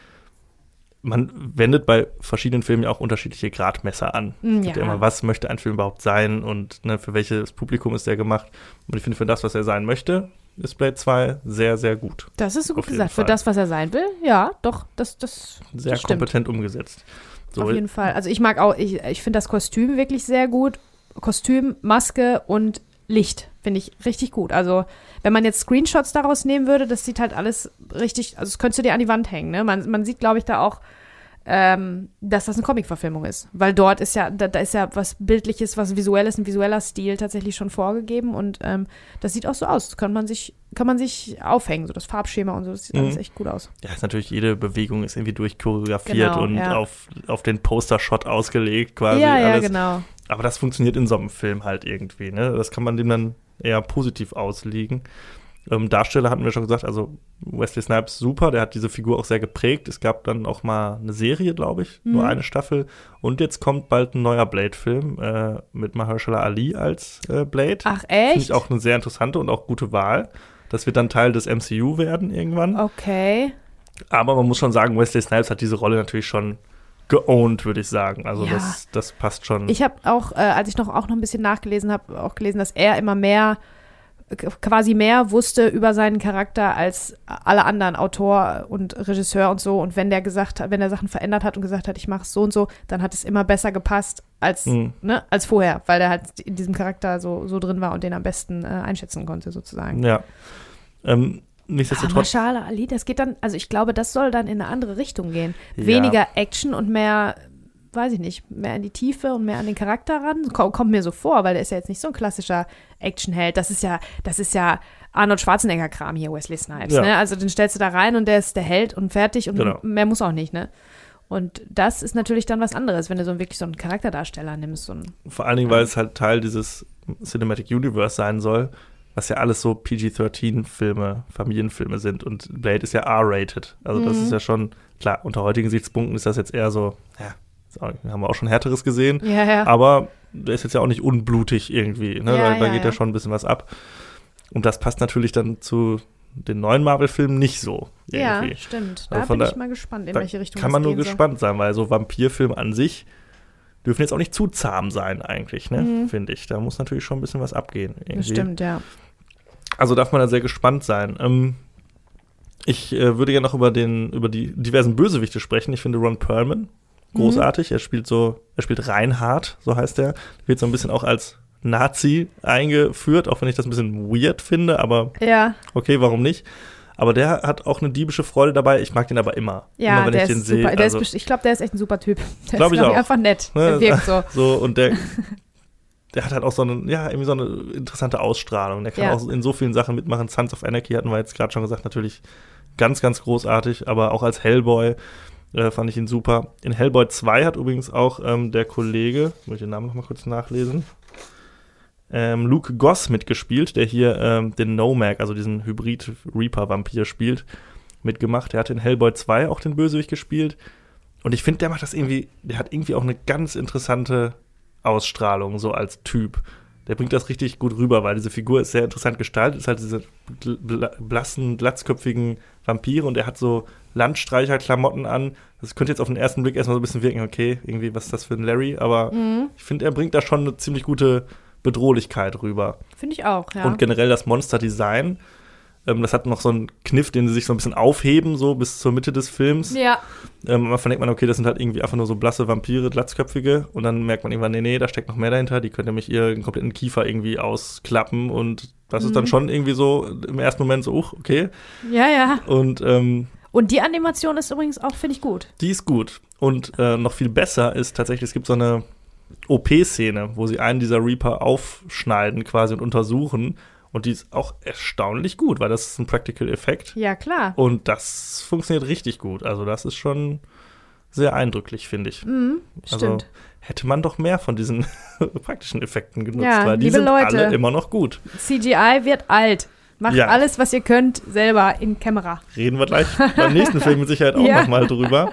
man wendet bei verschiedenen Filmen ja auch unterschiedliche Gradmesser an. Mm, Es gibt ja. immer, was möchte ein Film überhaupt sein und ne, für welches Publikum ist der gemacht. Und ich finde, für das, was er sein möchte, ist Blade 2 sehr, sehr gut. Das ist so gut gesagt. Für Fall. das, was er sein will, ja, doch, das, das, Sehr das kompetent umgesetzt. So, Auf jeden Fall. Also ich mag auch, ich, ich finde das Kostüm wirklich sehr gut. Kostüm, Maske und Licht finde ich richtig gut. Also wenn man jetzt Screenshots daraus nehmen würde, das sieht halt alles richtig, also das könntest du dir an die Wand hängen. Ne? Man, man sieht, glaube ich, da auch, ähm, dass das eine Comic-Verfilmung ist. Weil dort ist ja, da, da ist ja was Bildliches, was Visuelles, ein visueller Stil tatsächlich schon vorgegeben und ähm, das sieht auch so aus. Das kann man sich, kann man sich aufhängen, so das Farbschema und so, das sieht Mhm. alles echt gut aus. ja, ist natürlich jede Bewegung ist irgendwie durchchoreografiert Genau, und ja. auf, auf den Poster-Shot ausgelegt quasi. ja, ja, alles. genau. Aber das funktioniert in so einem Film halt irgendwie. Ne? Das kann man dem dann eher positiv auslegen. Ähm, Darsteller hatten wir schon gesagt, also Wesley Snipes super, der hat diese Figur auch sehr geprägt. Es gab dann auch mal eine Serie, glaube ich, nur Mhm. eine Staffel. Und jetzt kommt bald ein neuer Blade-Film äh, mit Mahershala Ali als äh, Blade. Ach, Finde echt? ich auch eine sehr interessante und auch gute Wahl. Das wird dann Teil des MCU werden irgendwann. Okay. Aber man muss schon sagen, Wesley Snipes hat diese Rolle natürlich schon geowned, würde ich sagen. Also Ja. das, das passt schon. Ich habe auch, äh, als ich noch auch noch ein bisschen nachgelesen habe, auch gelesen, dass er immer mehr quasi mehr wusste über seinen Charakter als alle anderen Autor und Regisseur und so und wenn der gesagt hat, wenn er Sachen verändert hat und gesagt hat, ich mache es so und so, dann hat es immer besser gepasst als Mhm. ne, als vorher, weil er halt in diesem Charakter so so drin war und den am besten äh, einschätzen konnte sozusagen. Ja. Ähm, Ah, nichtsdestotrotz, Mashallah Ali, das geht dann, also ich glaube, das soll dann in eine andere Richtung gehen. Ja. Weniger Action und mehr, weiß ich nicht, mehr in die Tiefe und mehr an den Charakter ran. Ko- Kommt mir so vor, weil der ist ja jetzt nicht so ein klassischer Actionheld. Das ist ja, das ist ja Arnold Schwarzenegger-Kram hier, Wesley Snipes. Ja. Ne? Also den stellst du da rein und der ist der Held und fertig und Genau. mehr muss auch nicht, ne? Und das ist natürlich dann was anderes, wenn du so einen- wirklich so einen Charakterdarsteller nimmst. So einen, vor allen Dingen, weil es halt Teil dieses Cinematic Universe sein soll, was ja alles so PG-13-Filme, Familienfilme sind. Und Blade ist ja R-rated. Also das Mhm. ist ja schon, klar, unter heutigen Gesichtspunkten ist das jetzt eher so, ja, haben wir auch schon Härteres gesehen. ja, ja. Aber der ist jetzt ja auch nicht unblutig irgendwie. Ne? Ja, da, da ja, geht ja ja. schon ein bisschen was ab. Und das passt natürlich dann zu den neuen Marvel-Filmen nicht so. ja, Irgendwie. stimmt. Also Da von bin da- ich mal gespannt, in welche Richtung kann das man nur gehen soll. gespannt sein, weil so Vampirfilme an sich dürfen jetzt auch nicht zu zahm sein eigentlich, ne? Mhm. finde ich. Da muss natürlich schon ein bisschen was abgehen. Das Irgendwie. stimmt, ja. Also darf man da sehr gespannt sein. Ähm, ich äh, würde gerne noch über den über die diversen Bösewichte sprechen. Ich finde Ron Perlman großartig. Er spielt so, er spielt Reinhard, so heißt er. Wird so ein bisschen auch als Nazi eingeführt, auch wenn ich das ein bisschen weird finde, aber Ja, okay, warum nicht? Aber der hat auch eine diebische Freude dabei. Ich mag den aber immer. Ja, immer wenn der ich den sehe. Also, ich glaube, der ist echt ein super Typ. Der Glaub ist, ich auch. einfach nett. Ne, Der wirkt so. so, und der, der hat halt auch so eine, ja, irgendwie so eine interessante Ausstrahlung. Der kann Ja. auch in so vielen Sachen mitmachen. Sons of Anarchy hatten wir jetzt gerade schon gesagt, natürlich ganz, ganz großartig, aber auch als Hellboy äh, fand ich ihn super. In Hellboy 2 hat übrigens auch ähm, der Kollege, muss ich den Namen noch mal kurz nachlesen, ähm, Luke Goss mitgespielt, der hier ähm, den Nomad, also diesen Hybrid-Reaper-Vampir spielt, mitgemacht. Der hat in Hellboy 2 auch den Bösewicht gespielt. Und ich finde, der macht das irgendwie, der hat irgendwie auch eine ganz interessante Ausstrahlung, so als Typ. Der bringt das richtig gut rüber, weil diese Figur ist sehr interessant gestaltet, ist halt diese bl blassen, glatzköpfigen Vampire und er hat so Landstreicherklamotten an. Das könnte jetzt auf den ersten Blick erstmal so ein bisschen wirken, okay, irgendwie, was ist das für ein Larry? Aber Mhm. ich finde, er bringt da schon eine ziemlich gute Bedrohlichkeit rüber. Finde ich auch, ja. Und generell das Monster-Design, ähm, das hat noch so einen Kniff, den sie sich so ein bisschen aufheben, so bis zur Mitte des Films. ja, Ähm, am Anfang denkt man, okay, das sind halt irgendwie einfach nur so blasse Vampire, glatzköpfige. Und dann merkt man irgendwann, nee, nee, da steckt noch mehr dahinter. Die können nämlich ihren kompletten Kiefer irgendwie ausklappen. Und das ist dann Mhm. schon irgendwie so im ersten Moment so, uch, okay. ja, ja. Und ähm, Und die Animation ist übrigens auch, finde ich, gut. die ist gut. Und äh, noch viel besser ist tatsächlich, es gibt so eine OP-Szene, wo sie einen dieser Reaper aufschneiden quasi und untersuchen. Und die ist auch erstaunlich gut, weil das ist ein Practical-Effekt. Ja, klar. Und das funktioniert richtig gut. Also das ist schon sehr eindrücklich, finde ich. Mhm, Also stimmt. hätte man doch mehr von diesen praktischen Effekten genutzt, Ja, weil die liebe sind Leute. alle immer noch gut. CGI wird alt. Macht Ja. alles, was ihr könnt, selber in Kamera. Reden wir gleich beim nächsten Film mit Sicherheit auch Ja. noch mal drüber.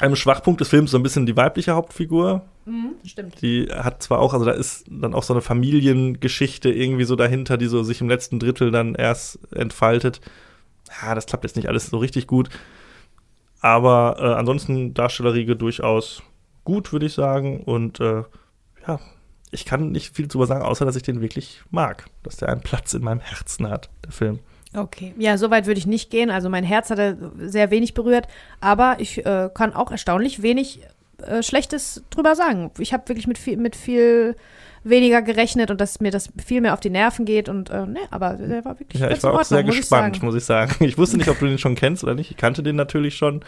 Ein Schwachpunkt des Films ist so ein bisschen die weibliche Hauptfigur. Mhm, stimmt. Die hat zwar auch, also da ist dann auch so eine Familiengeschichte irgendwie so dahinter, die so sich im letzten Drittel dann erst entfaltet. Ja, das klappt jetzt nicht alles so richtig gut. Aber äh, ansonsten Darstellerriege durchaus gut, würde ich sagen. Und äh, ja, ich kann nicht viel drüber sagen, außer dass ich den wirklich mag. Dass der einen Platz in meinem Herzen hat, der Film. Okay, ja, so weit würde ich nicht gehen. Also mein Herz hat er sehr wenig berührt, aber ich äh, kann auch erstaunlich wenig äh, Schlechtes drüber sagen. Ich habe wirklich mit viel, mit viel weniger gerechnet und dass mir das viel mehr auf die Nerven geht und äh, ne, aber der war wirklich Ja, ich war auch sehr Ordnung, muss ich gespannt, sagen. muss ich sagen. Ich wusste nicht, ob du den schon kennst oder nicht. Ich kannte den natürlich schon.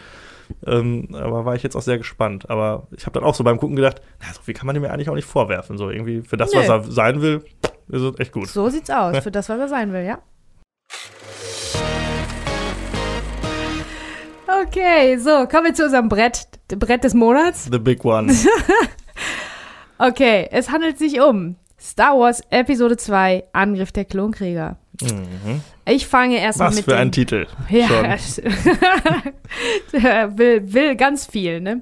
Ähm, aber war ich jetzt auch sehr gespannt. Aber ich habe dann auch so beim Gucken gedacht, na, so viel kann man dem ja eigentlich auch nicht vorwerfen. So irgendwie für das, Nö. was er sein will, ist es echt gut. So sieht's aus, für das, was er sein will, ja. Okay, so, kommen wir zu unserem Brett, Brett des Monats. The Big One. Okay, es handelt sich um Star Wars Episode 2, Angriff der Klonkrieger. mhm. Ich fange erstmal Was mit für dem, ein Titel. Ja, will, will ganz viel, ne?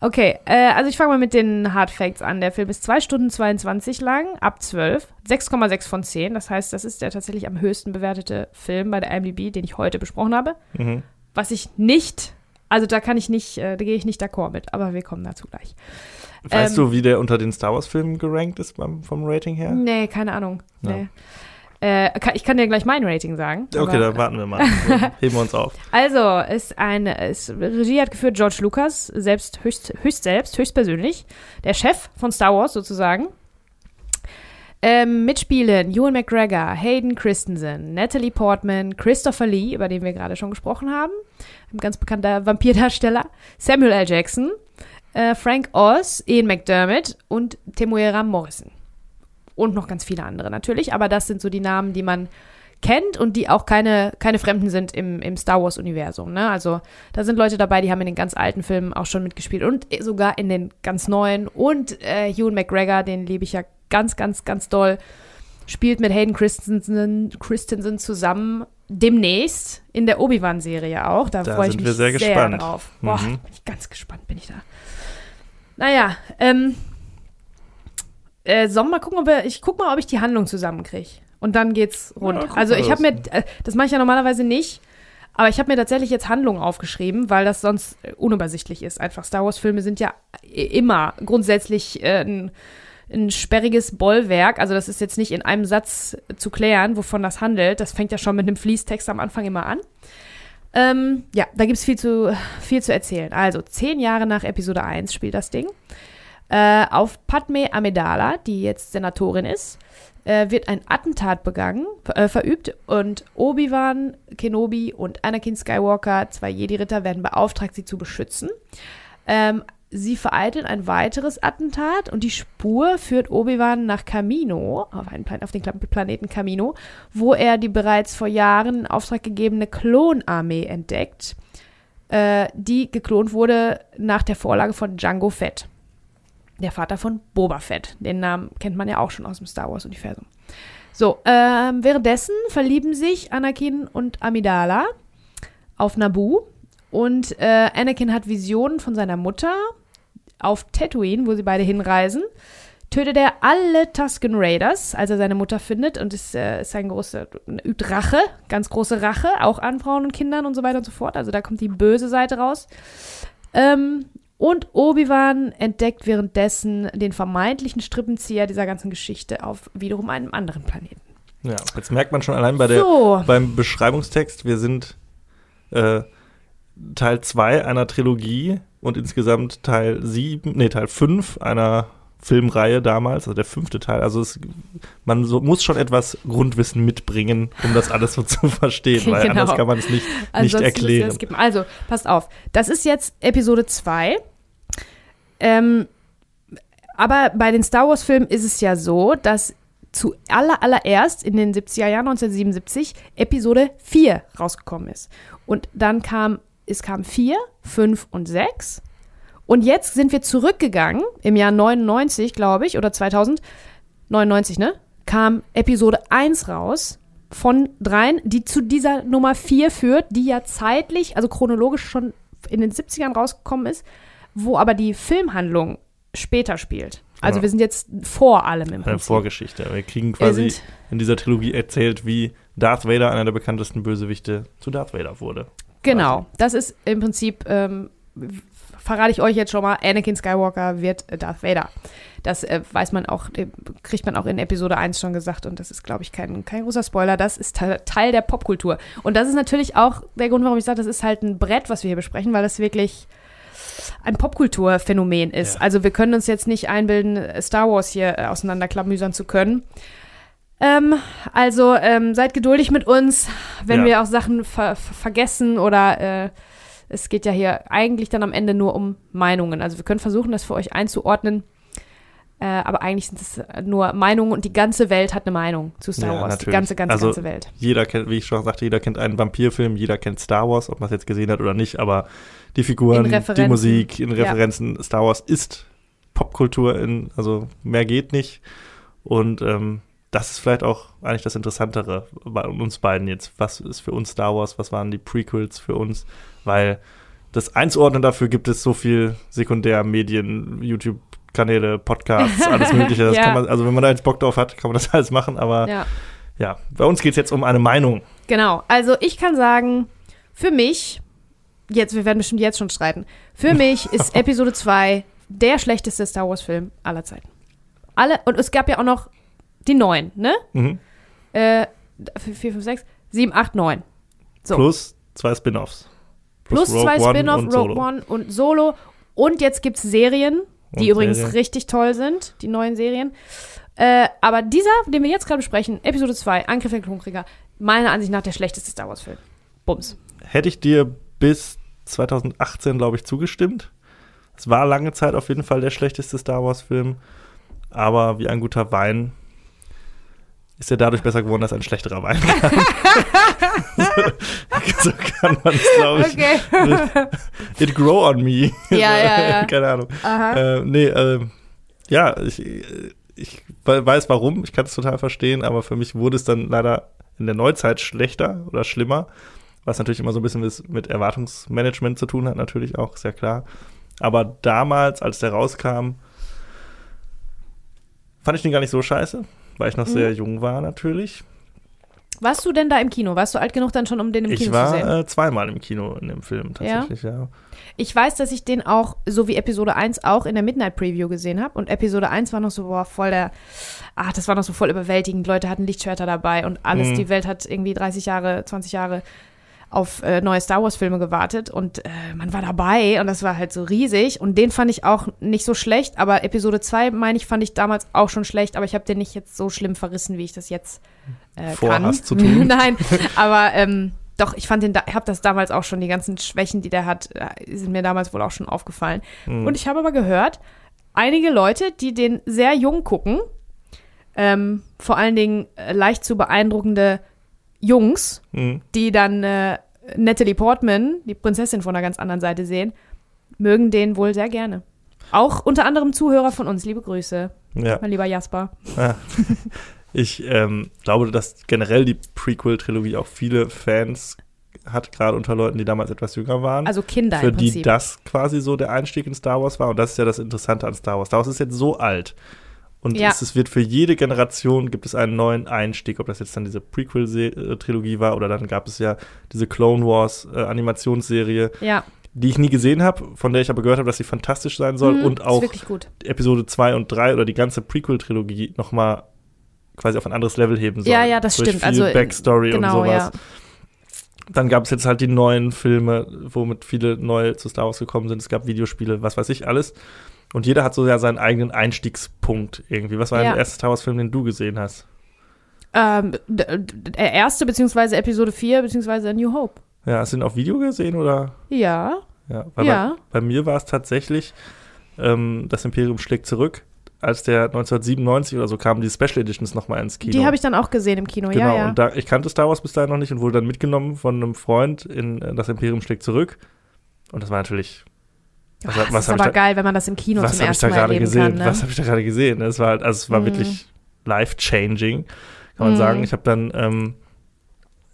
Okay, äh, also ich fange mal mit den Hard Facts an. Der Film ist 2 Stunden 22 lang, ab 12, 6,6 von 10. Das heißt, das ist der tatsächlich am höchsten bewertete Film bei der IMDb, den ich heute besprochen habe. Mhm. Was ich nicht, also da kann ich nicht, äh, da gehe ich nicht d'accord mit, aber wir kommen dazu gleich. Weißt Ähm, du, wie der unter den Star Wars-Filmen gerankt ist beim, vom Rating her? Nee, keine Ahnung. Ja. Nee. Äh, kann, ich kann dir gleich mein Rating sagen. Okay, aber- da warten wir mal. So, heben wir uns auf. Also, ist ein, ist, Regie hat geführt George Lucas, selbst höchst, höchst selbst, höchstpersönlich. Der Chef von Star Wars sozusagen. Ähm, mitspielen Ewan McGregor, Hayden Christensen, Natalie Portman, Christopher Lee, über den wir gerade schon gesprochen haben, ein ganz bekannter Vampirdarsteller, Samuel L. Jackson, äh, Frank Oz, Ian McDermott und Temuera Morrison. Und noch ganz viele andere natürlich, aber das sind so die Namen, die man kennt und die auch keine, keine Fremden sind im, im Star Wars-Universum. Ne? Also da sind Leute dabei, die haben in den ganz alten Filmen auch schon mitgespielt und sogar in den ganz neuen. Und äh, Ewan McGregor, den liebe ich ja ganz, ganz, ganz doll, spielt mit Hayden Christensen, Christensen zusammen demnächst in der Obi-Wan-Serie auch. Da, Da freue ich mich wir sehr gespannt. drauf. Boah, Mhm. bin ich ganz gespannt bin ich da. Naja, ähm, äh, sollen wir mal gucken, ob wir, ich guck mal, ob ich die Handlung zusammenkriege. Und dann geht's rund. Ja, also ich habe mir, äh, das mache ich ja normalerweise nicht, aber ich habe mir tatsächlich jetzt Handlungen aufgeschrieben, weil das sonst äh, unübersichtlich ist. Einfach Star Wars-Filme sind ja i- immer grundsätzlich äh, ein, ein sperriges Bollwerk. Also das ist jetzt nicht in einem Satz zu klären, wovon das handelt. Das fängt ja schon mit einem Fließtext am Anfang immer an. Ähm, ja, da gibt es viel zu, viel zu erzählen. Also, zehn Jahre nach Episode 1 spielt das Ding. Äh, auf Padme Amidala, die jetzt Senatorin ist, äh, wird ein Attentat begangen, äh, verübt und Obi-Wan Kenobi und Anakin Skywalker, zwei Jedi-Ritter, werden beauftragt, sie zu beschützen. Ähm, sie vereiteln ein weiteres Attentat und die Spur führt Obi-Wan nach Camino, auf, einen Plan auf den Planeten Camino, wo er die bereits vor Jahren in Auftrag gegebene Klonarmee entdeckt, äh, die geklont wurde nach der Vorlage von Django Fett. Der Vater von Boba Fett. Den Namen kennt man ja auch schon aus dem Star Wars-Universum. So, ähm, währenddessen verlieben sich Anakin und Amidala auf Naboo und äh, Anakin hat Visionen von seiner Mutter auf Tatooine, wo sie beide hinreisen. Tötet er alle Tusken Raiders, als er seine Mutter findet und ist, äh, ist ein großer, übt Rache, ganz große Rache, auch an Frauen und Kindern und so weiter und so fort. Also da kommt die böse Seite raus. Ähm, und Obi-Wan entdeckt währenddessen den vermeintlichen Strippenzieher dieser ganzen Geschichte auf wiederum einem anderen Planeten. Ja, jetzt merkt man schon allein bei der, So. beim Beschreibungstext, wir sind äh, Teil 2 einer Trilogie und insgesamt Teil 7, nee, Teil 5 einer Filmreihe damals, also der fünfte Teil. Also es, man so, muss schon etwas Grundwissen mitbringen, um das alles so zu verstehen, weil Genau. anders kann man es nicht, nicht erklären. Also, passt auf. Das ist jetzt Episode 2. Ähm, aber bei den Star Wars-Filmen ist es ja so, dass zu aller, allererst in den 70er Jahren 1977 Episode 4 rausgekommen ist. Und dann kam, es kam 4, 5 und 6. Und jetzt sind wir zurückgegangen, im Jahr 99, glaube ich, oder 2000, 99, ne? Kam Episode 1 raus von dreien, die zu dieser Nummer 4 führt, die ja zeitlich, also chronologisch schon in den 70ern rausgekommen ist, wo aber die Filmhandlung später spielt. Also Ja. wir sind jetzt vor allem im Eine Prinzip. Vorgeschichte. Wir kriegen Wir quasi sind- in dieser Trilogie erzählt, wie Darth Vader, einer der bekanntesten Bösewichte, zu Darth Vader wurde. Genau, das ist im Prinzip, ähm, verrate ich euch jetzt schon mal, Anakin Skywalker wird Darth Vader. Das äh, weiß man auch, äh, kriegt man auch in Episode 1 schon gesagt und das ist, glaube ich, kein, kein großer Spoiler. Das ist Teil, Teil der Popkultur. Und das ist natürlich auch der Grund, warum ich sage, das ist halt ein Brett, was wir hier besprechen, weil das wirklich ein Popkulturphänomen ist. Ja. Also wir können uns jetzt nicht einbilden, Star Wars hier äh, auseinanderklamüsern zu können. Ähm, also ähm, seid geduldig mit uns, wenn Ja. wir auch Sachen ver ver vergessen oder äh, es geht ja hier eigentlich dann am Ende nur um Meinungen. Also wir können versuchen, das für euch einzuordnen. Äh, aber eigentlich sind es nur Meinungen und die ganze Welt hat eine Meinung zu Star Ja, Wars. Die natürlich. ganze, ganze, Also- ganze Welt. Jeder kennt, wie ich schon sagte, jeder kennt einen Vampirfilm, jeder kennt Star Wars, ob man es jetzt gesehen hat oder nicht, aber die Figuren, die. Musik, in Ja. Referenzen, Star Wars ist Popkultur, in, also mehr geht nicht. Und ähm, das ist vielleicht auch eigentlich das Interessantere bei uns beiden jetzt. Was ist für uns Star Wars? Was waren die Prequels für uns? Weil das Einzuordnen dafür gibt es so viel Sekundärmedien, YouTube-Kanäle, Podcasts, alles Mögliche. Das Ja. kann man, also wenn man da jetzt Bock drauf hat, kann man das alles machen, aber Ja. ja, bei uns geht es jetzt um eine Meinung. Genau, also ich kann sagen, für mich, jetzt, wir werden bestimmt jetzt schon streiten, für mich ist Episode 2 der schlechteste Star Wars-Film aller Zeiten. Alle, und es gab ja auch noch die neuen, ne? Mhm. Äh, 4, 5, 6, 7, 8, 9. So. Plus zwei Spin-offs. Plus Rogue zwei One Spin-off, und Rogue Solo. One und Solo. Und jetzt gibt es Serien, die Und übrigens Serien. richtig toll sind, die neuen Serien. Äh, aber dieser, den wir jetzt gerade besprechen, Episode 2, Angriff der Klonkrieger, meiner Ansicht nach der schlechteste Star Wars-Film. Bums. Hätte ich dir bis 2018, glaube ich, zugestimmt. Es war lange Zeit auf jeden Fall der schlechteste Star Wars-Film. Aber wie ein guter Wein ist er dadurch besser geworden, dass ein schlechterer Wein kam. so, so kann man es, glaube ich. Okay. It grow on me. Ja, ja, ja. Keine Ahnung. Aha. Äh, nee, äh, ja, ich, ich we- weiß warum, ich kann es total verstehen, aber für mich wurde es dann leider in der Neuzeit schlechter oder schlimmer, was natürlich immer so ein bisschen mit, mit Erwartungsmanagement zu tun hat, natürlich auch, ist ja klar. Aber damals, als der rauskam, fand ich den gar nicht so scheiße, weil ich noch Mhm. sehr jung war natürlich. Warst du denn da im Kino? Warst du alt genug dann schon, um den im Ich Kino zu sehen? war äh, zweimal im Kino in dem Film tatsächlich, ja. Ich weiß, dass ich den auch, so wie Episode 1, auch in der Midnight Preview gesehen habe. Und Episode 1 war noch so, boah, voll der, ach, das war noch so voll überwältigend. Leute hatten Lichtschwerter dabei und alles. Mhm. Die Welt hat irgendwie 30 Jahre, 20 Jahre auf äh, neue Star Wars-Filme gewartet und äh, man war dabei und das war halt so riesig. Und den fand ich auch nicht so schlecht, aber Episode 2, meine ich, fand ich damals auch schon schlecht, aber ich habe den nicht jetzt so schlimm verrissen, wie ich das jetzt äh, kann. Vorhast zu tun. Nein, aber ähm, doch, ich fand den, da, habe das damals auch schon, die ganzen Schwächen, die der hat, äh, sind mir damals wohl auch schon aufgefallen. Mhm. Und ich habe aber gehört, einige Leute, die den sehr jung gucken, ähm, vor allen Dingen äh, leicht zu beeindruckende Jungs, Mhm. die dann äh, Natalie Portman, die Prinzessin von einer ganz anderen Seite sehen, mögen den wohl sehr gerne. Auch unter anderem Zuhörer von uns. Liebe Grüße, ja. mein lieber Jasper. Ja. Ich ähm, glaube, dass generell die Prequel-Trilogie auch viele Fans hat, gerade unter Leuten, die damals etwas jünger waren. Also Kinder für die das quasi so der Einstieg in Star Wars war. Und das ist ja das Interessante an Star Wars. Star Wars ist jetzt so alt. Und Ja. es, es wird für jede Generation gibt es einen neuen Einstieg, ob das jetzt dann diese Prequel-Trilogie war oder dann gab es ja diese Clone Wars äh, Animationsserie, ja, die ich nie gesehen habe, von der ich aber gehört habe, dass sie fantastisch sein soll Mhm, und auch. Episode 2 und 3 oder die ganze Prequel-Trilogie nochmal quasi auf ein anderes Level heben soll. Ja, ja, das Durch stimmt. Viel Also, Backstory genau, und sowas. ja. Dann gab es jetzt halt die neuen Filme, womit viele neu zu Star Wars gekommen sind. Es gab Videospiele, was weiß ich alles. Und jeder hat so ja seinen eigenen Einstiegspunkt irgendwie. Was war Ja. der erste Star Wars-Film, den du gesehen hast? Ähm, der erste, beziehungsweise Episode 4, beziehungsweise A New Hope. Ja, hast du ihn auf Video gesehen oder? Ja, Ja, ja. Bei, bei mir war es tatsächlich, ähm, das Imperium schlägt zurück. Als der 1997 oder so kam, die Special Editions nochmal ins Kino. Die habe ich dann auch gesehen im Kino, Genau, ja, ja. und da, ich kannte Star Wars bis dahin noch nicht und wurde dann mitgenommen von einem Freund in äh, Das Imperium schlägt zurück. Und das war natürlich. Was, Ach, das was ist habe ich, aber da- geil, wenn man das im Kino zum ersten Mal erleben gesehen? kann. Ne? Was habe ich da gerade gesehen? Es war, also es war Mhm. wirklich life-changing, kann man Mhm. sagen. Ich habe dann ähm,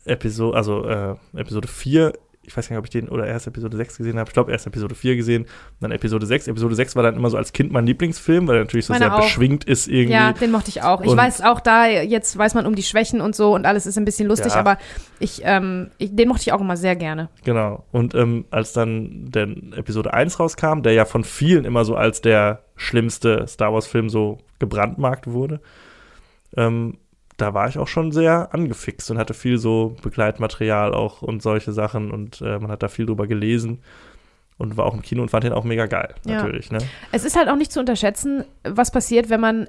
Episode, also äh, Episode 4, ich weiß gar nicht, ob ich den oder erst Episode 6 gesehen habe. Ich glaube, erst Episode 4 gesehen, dann Episode 6. Episode 6 war dann immer so als Kind mein Lieblingsfilm, weil er natürlich so Meiner sehr auch. beschwingt ist irgendwie. Ja, den mochte ich auch. Ich Und- weiß auch da, jetzt weiß man um die Schwächen und so und alles ist ein bisschen lustig, Ja. aber ich, ähm, ich, den mochte ich auch immer sehr gerne. Genau. Und ähm, als dann der Episode 1 rauskam, der ja von vielen immer so als der schlimmste Star Wars-Film so gebrandmarkt wurde, ähm, da war ich auch schon sehr angefixt und hatte viel so Begleitmaterial auch und solche Sachen und äh, man hat da viel drüber gelesen und war auch im Kino und fand den auch mega geil, Ja. natürlich. Ne? Es ist halt auch nicht zu unterschätzen, was passiert, wenn man,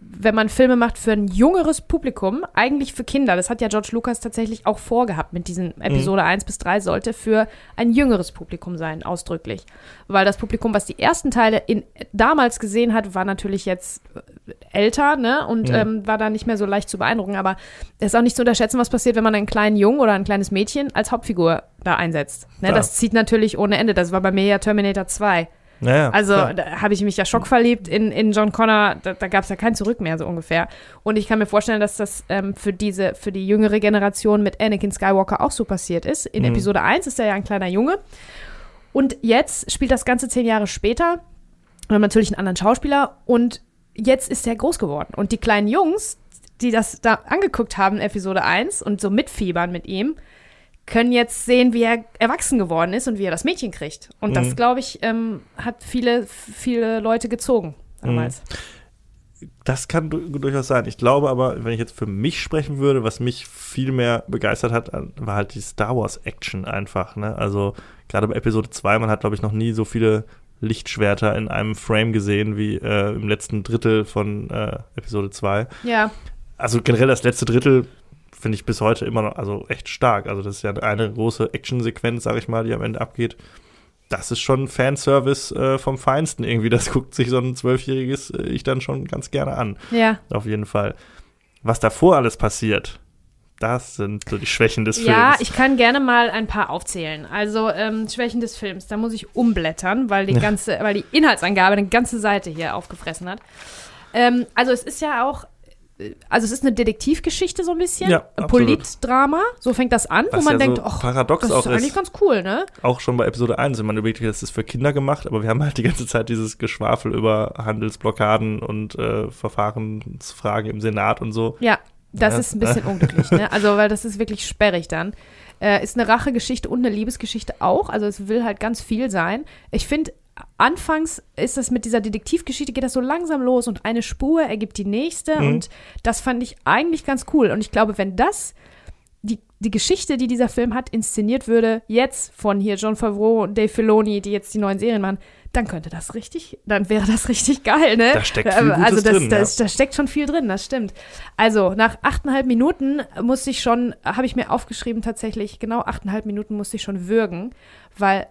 wenn man Filme macht für ein jüngeres Publikum, eigentlich für Kinder. Das hat ja George Lucas tatsächlich auch vorgehabt mit diesen Episode 1 bis 3 sollte für ein jüngeres Publikum sein, ausdrücklich. Weil das Publikum, was die ersten Teile in, damals gesehen hat, war natürlich jetzt äh, älter, ne? Und Ja. ähm, war da nicht mehr so leicht zu beeindrucken. Aber es ist auch nicht zu unterschätzen, was passiert, wenn man einen kleinen Jungen oder ein kleines Mädchen als Hauptfigur da einsetzt. Ne? Klar. Das zieht natürlich ohne Ende. Das war bei mir ja Terminator 2. Naja, Also klar. da habe ich mich ja schockverliebt in, in John Connor. Da, da gab es ja kein Zurück mehr, so ungefähr. Und ich kann mir vorstellen, dass das ähm, für diese, für die jüngere Generation mit Anakin Skywalker auch so passiert ist. In Mhm. Episode 1 ist er ja ein kleiner Junge. Und jetzt spielt das Ganze zehn Jahre später. Wir haben natürlich einen anderen Schauspieler und jetzt ist er groß geworden. Und die kleinen Jungs, die das da angeguckt haben, Episode 1 und so mitfiebern mit ihm, können jetzt sehen, wie er erwachsen geworden ist und wie er das Mädchen kriegt. Und das, Mhm. glaube ich, ähm, hat viele, viele Leute gezogen damals. Das kann du durchaus sein. Ich glaube aber, wenn ich jetzt für mich sprechen würde, was mich viel mehr begeistert hat, war halt die Star Wars Action einfach. Ne? Also gerade bei Episode 2, man hat, glaube ich, noch nie so viele Lichtschwerter in einem Frame gesehen wie äh, im letzten Drittel von äh, Episode 2. Ja, Also generell das letzte Drittel finde ich bis heute immer noch also echt stark. Also das ist ja eine große Actionsequenz, sage ich mal, die am Ende abgeht. Das ist schon Fanservice äh, vom Feinsten irgendwie. Das guckt sich so ein zwölfjähriges äh, ich dann schon ganz gerne an. ja. Auf jeden Fall. Was davor alles passiert, das sind so die Schwächen des Films. Ja, ich kann gerne mal ein paar aufzählen. Also ähm, Schwächen des Films, da muss ich umblättern, weil die ganze, weil die Inhaltsangabe eine ganze Seite hier aufgefressen hat. Ähm, also es ist ja auch, also es ist eine Detektivgeschichte so ein bisschen, Ja, ein. Politdrama, so fängt das an, Was wo man ja denkt, so ach, paradox das auch ist eigentlich ist. ganz cool, ne? auch schon bei Episode 1, wenn man überlegt, das ist für Kinder gemacht, aber wir haben halt die ganze Zeit dieses Geschwafel über Handelsblockaden und äh, Verfahrensfragen im Senat und so. Ja, das Ja. ist ein bisschen unglücklich, ne? Also, weil das ist wirklich sperrig dann. Äh, ist eine Rachegeschichte und eine Liebesgeschichte auch. Also, es will halt ganz viel sein. Ich finde, anfangs ist das mit dieser Detektivgeschichte, geht das so langsam los und eine Spur ergibt die nächste. Mhm. Und das fand ich eigentlich ganz cool. Und ich glaube, wenn das die, die Geschichte, die dieser Film hat, inszeniert würde, jetzt von hier John Favreau und Dave Filoni, die jetzt die neuen Serien machen, dann könnte das richtig, dann wäre das richtig geil, ne? Da steckt viel Äh, also Gutes das, drin, das, da steckt schon viel drin, das stimmt. Also nach achteinhalb Minuten musste ich schon, habe ich mir aufgeschrieben tatsächlich, genau achteinhalb Minuten musste ich schon würgen, weil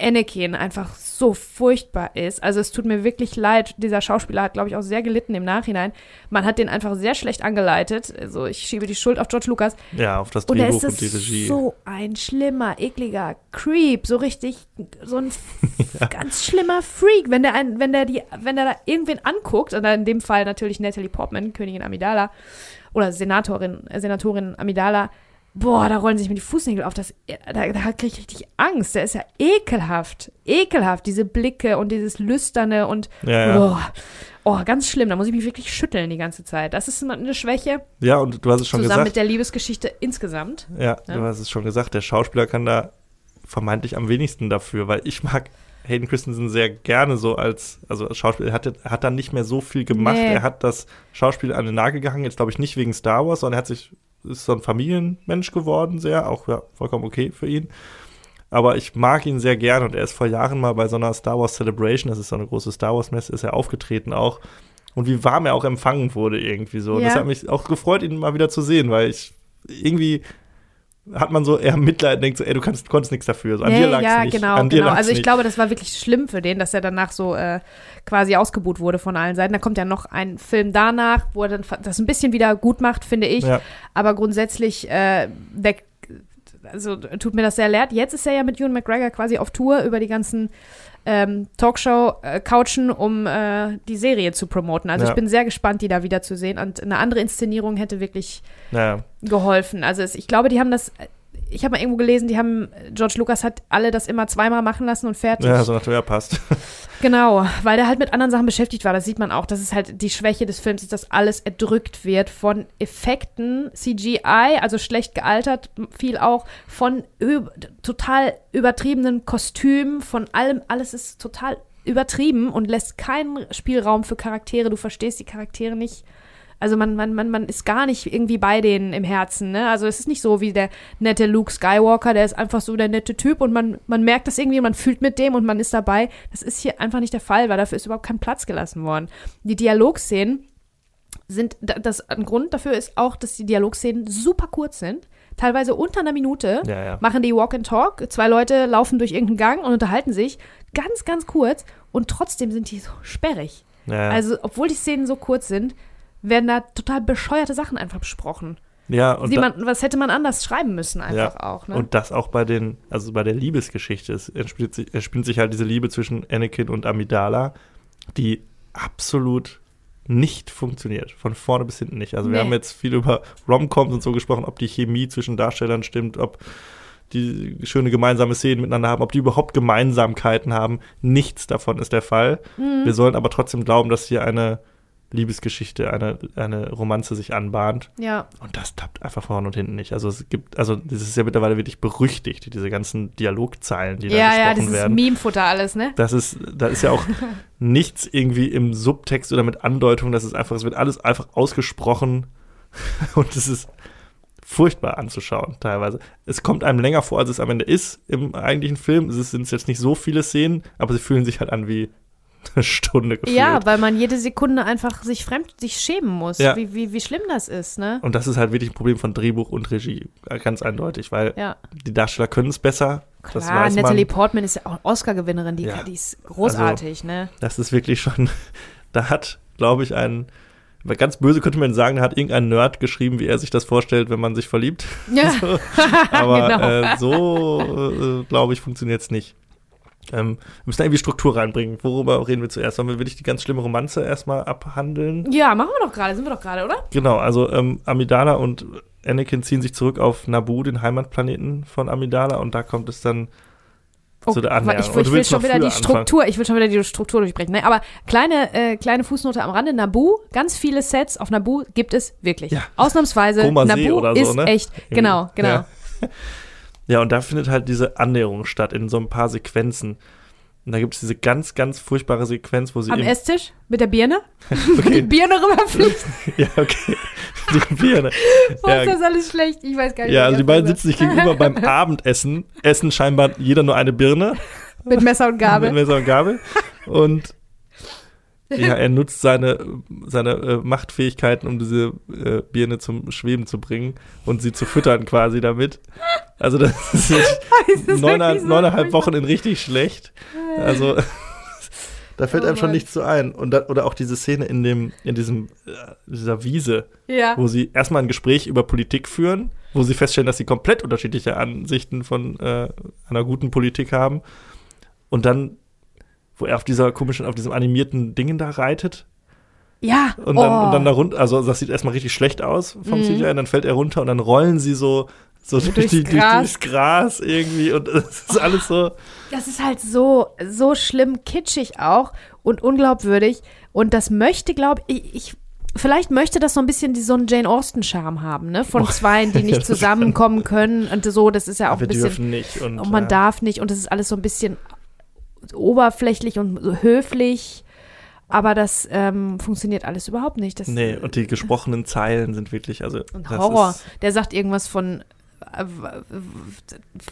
Anakin einfach so furchtbar ist. Also es tut mir wirklich leid. Dieser Schauspieler hat, glaube ich, auch sehr gelitten im Nachhinein. Man hat den einfach sehr schlecht angeleitet. Also ich schiebe die Schuld auf George Lucas. Ja, auf das Und Drehbuch ist und die Regie. so ein schlimmer, ekliger Creep, so richtig, so ein ganz schlimmer Freak, wenn der ein, wenn der die, wenn der da irgendwen anguckt, oder in dem Fall natürlich Natalie Portman, Königin Amidala oder Senatorin, äh, Senatorin Amidala, boah, da rollen sich mir die Fußnägel auf. Das, da, da kriege ich richtig Angst. Der ist ja ekelhaft. Ekelhaft, diese Blicke und dieses Lüsterne und Ja, ja. boah. Oh, ganz schlimm. Da muss ich mich wirklich schütteln die ganze Zeit. Das ist eine Schwäche, Ja, und du hast es schon zusammen mit gesagt. der Liebesgeschichte insgesamt. Ja, Ja. du hast es schon gesagt. Der Schauspieler kann da vermeintlich am wenigsten dafür, weil ich mag Hayden Christensen sehr gerne so als, also als Schauspieler. Er hat, hat dann nicht mehr so viel gemacht. Nee. Er hat das Schauspiel an den Nagel gehangen. Jetzt glaube ich nicht wegen Star Wars, sondern er hat sich, ist so ein Familienmensch geworden, sehr. Auch ja, vollkommen okay für ihn. Aber ich mag ihn sehr gerne und er ist vor Jahren mal bei so einer Star Wars Celebration, das ist so eine große Star Wars Messe, ist er aufgetreten auch. Und wie warm er auch empfangen wurde irgendwie so. Ja. Das hat mich auch gefreut, ihn mal wieder zu sehen, weil ich irgendwie hat man so eher Mitleid und denkt so, ey, du kannst, konntest nichts dafür. So, an Nee, dir lag's ja, nicht. genau, an dir genau. Also ich nicht. glaube, das war wirklich schlimm für den, dass er danach so äh, quasi ausgebuht wurde von allen Seiten. Da kommt ja noch ein Film danach, wo er dann das ein bisschen wieder gut macht, finde ich. Ja. Aber grundsätzlich, äh, der, also tut mir das sehr leid. Jetzt ist er ja mit Ewan McGregor quasi auf Tour über die ganzen ähm, Talkshow-Couchen, um äh, die Serie zu promoten. Also Ja. ich bin sehr gespannt, die da wieder zu sehen. Und eine andere Inszenierung hätte wirklich Naja, geholfen. Also es, ich glaube, die haben das, ich habe mal irgendwo gelesen, die haben, George Lucas hat alle das immer zweimal machen lassen und fertig. ja, so nach ja passt. Genau, weil der halt mit anderen Sachen beschäftigt war. Das sieht man auch. Das ist halt die Schwäche des Films, ist, dass alles erdrückt wird von Effekten, CGI, also schlecht gealtert, viel auch von üb total übertriebenen Kostümen, von allem, alles ist total übertrieben und lässt keinen Spielraum für Charaktere. Du verstehst die Charaktere nicht. Also man, man, man, man ist gar nicht irgendwie bei denen im Herzen, ne? Also es ist nicht so wie der nette Luke Skywalker, der ist einfach so der nette Typ und man, man merkt das irgendwie, man fühlt mit dem und man ist dabei. Das ist hier einfach nicht der Fall, weil dafür ist überhaupt kein Platz gelassen worden. Die Dialogszenen sind, da- das, ein Grund dafür ist auch, dass die Dialogszenen super kurz sind. Teilweise unter einer Minute Ja, ja. machen die Walk and Talk. Zwei Leute laufen durch irgendeinen Gang und unterhalten sich. Ganz, ganz kurz. Und trotzdem sind die so sperrig. Ja, Also, obwohl die Szenen so kurz sind, werden da total bescheuerte Sachen einfach besprochen. ja und, man, was hätte man anders schreiben müssen, einfach auch. Ne? und das auch bei den, also bei der Liebesgeschichte. Es entspinnt sich, entspinnt sich halt diese Liebe zwischen Anakin und Amidala, die absolut nicht funktioniert. Von vorne bis hinten nicht. Also wir Nee. haben jetzt viel über Romcoms und so gesprochen, ob die Chemie zwischen Darstellern stimmt, ob die schöne gemeinsame Szenen miteinander haben, ob die überhaupt Gemeinsamkeiten haben. Nichts davon ist der Fall. Mhm. Wir sollen aber trotzdem glauben, dass hier eine Liebesgeschichte, eine, eine Romanze sich anbahnt. ja, Und das klappt einfach vorne und hinten nicht. Also es gibt, also das ist ja mittlerweile wirklich berüchtigt, diese ganzen Dialogzeilen, die da ja, ja, gesprochen dieses werden. Meme-Futter alles, ne? Das ist, da ist ja auch nichts irgendwie im Subtext oder mit Andeutung, das ist einfach, es wird alles einfach ausgesprochen und es ist furchtbar anzuschauen, teilweise. Es kommt einem länger vor, als es am Ende ist im eigentlichen Film. Es sind jetzt nicht so viele Szenen, aber sie fühlen sich halt an wie eine Stunde gefühlt. Ja, weil man jede Sekunde einfach sich fremd, sich schämen muss, Ja. wie, wie, wie schlimm das ist, ne? Und das ist halt wirklich ein Problem von Drehbuch und Regie, ganz eindeutig, weil Ja, die Darsteller können es besser. klar, Natalie man. Portman ist ja auch Oscar-Gewinnerin, die, Ja. die ist großartig, ne? Das ist wirklich schon, da hat, glaube ich, ein, ganz böse könnte man sagen, da hat irgendein Nerd geschrieben, wie er sich das vorstellt, wenn man sich verliebt. Ja, So. Aber Genau. äh, so, äh, glaube ich, funktioniert es nicht. Ähm, wir müssen da irgendwie Struktur reinbringen. Worüber reden wir zuerst? Sollen wir wirklich die ganz schlimme Romanze erstmal abhandeln? ja machen wir doch gerade, sind wir doch gerade, oder? Genau, also ähm, Amidala und Anakin ziehen sich zurück auf Nabu, den Heimatplaneten von Amidala, und da kommt es dann zu der Annäherung. Oh, ich, du ich will schon wieder die anfangen. Struktur, ich will schon wieder die Struktur durchbrechen. Ne? Aber kleine, äh, kleine Fußnote am Rande, Nabu, ganz viele Sets auf Nabu gibt es wirklich. Ja. Ausnahmsweise, Koma oder so, ist ne? echt, genau, genau. Ja. ja, und da findet halt diese Annäherung statt in so ein paar Sequenzen. Und da gibt es diese ganz, ganz furchtbare Sequenz, wo sie Am Esstisch mit der Birne, die okay, Birne rüberfliegt. ja, okay, die Birne. Oh, Ja, ist das alles schlecht? Ich weiß gar nicht. ja, also die beiden sitzen sich gegenüber beim Abendessen, essen scheinbar jeder nur eine Birne Mit Messer und Gabel. mit Messer und Gabel und ja, er nutzt seine, seine äh, Machtfähigkeiten, um diese äh, Birne zum Schweben zu bringen und sie zu füttern quasi damit. Also das ist Das ist neuneinhalb, so neuneinhalb. Wochen in richtig schlecht. Also da fällt Oh einem schon nichts zu ein. Und da, oder auch diese Szene in dem, in diesem, äh, dieser Wiese, Ja. wo sie erstmal ein Gespräch über Politik führen, wo sie feststellen, dass sie komplett unterschiedliche Ansichten von äh, einer guten Politik haben. Und dann, wo er auf dieser komischen, auf diesem animierten Dingen da reitet Ja. und dann, oh. und dann da runter, also das sieht erstmal richtig schlecht aus vom Mhm. CGI, und dann fällt er runter und dann rollen sie so so durch, Durchs die, Gras. durchs Gras irgendwie und es ist alles so. Das ist halt so, so schlimm kitschig auch und unglaubwürdig. Und das möchte, glaube ich, ich, vielleicht möchte das so ein bisschen die, so einen Jane Austen-Charme haben, ne? Von Boah, Zweien, die ja, nicht das zusammenkommen können und so. Das ist ja auch wir ein bisschen. dürfen nicht und, Und man äh, darf nicht und es ist alles so ein bisschen oberflächlich und so höflich. Aber das ähm, funktioniert alles überhaupt nicht. Das, Nee, und die gesprochenen Zeilen sind wirklich, also. das Horror. Ist, Der sagt irgendwas von,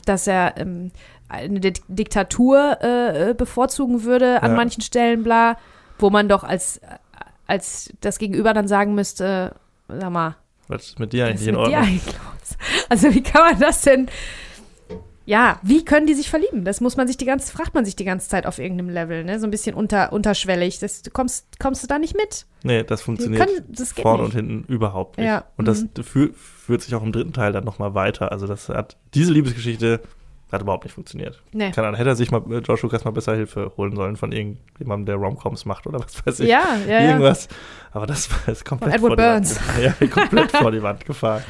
dass er ähm, eine Di- Diktatur äh, äh, bevorzugen würde an Ja. manchen Stellen, bla, wo man doch als, als das Gegenüber dann sagen müsste, sag mal, was ist mit dir eigentlich in Ordnung? eigentlich? Also wie kann man das denn? Ja, wie können die sich verlieben? Das muss man sich die ganze, fragt man sich die ganze Zeit auf irgendeinem Level, ne? So ein bisschen unter, unterschwellig. Das, du kommst, kommst du da nicht mit? Nee, das funktioniert können, das vorne und hinten überhaupt nicht. Ja, Und das mhm. fü führt sich auch im dritten Teil dann nochmal weiter. Also das hat, diese Liebesgeschichte hat überhaupt nicht funktioniert. Nee. Keine Ahnung, hätte er sich mal, äh, George Lucas mal besser Hilfe holen sollen von irgendjemandem, der Romcoms macht oder was weiß ich. Ja, ja. Irgendwas. Aber das war jetzt komplett Edward vor die Burns. Wand. Ja, komplett vor die Wand gefahren.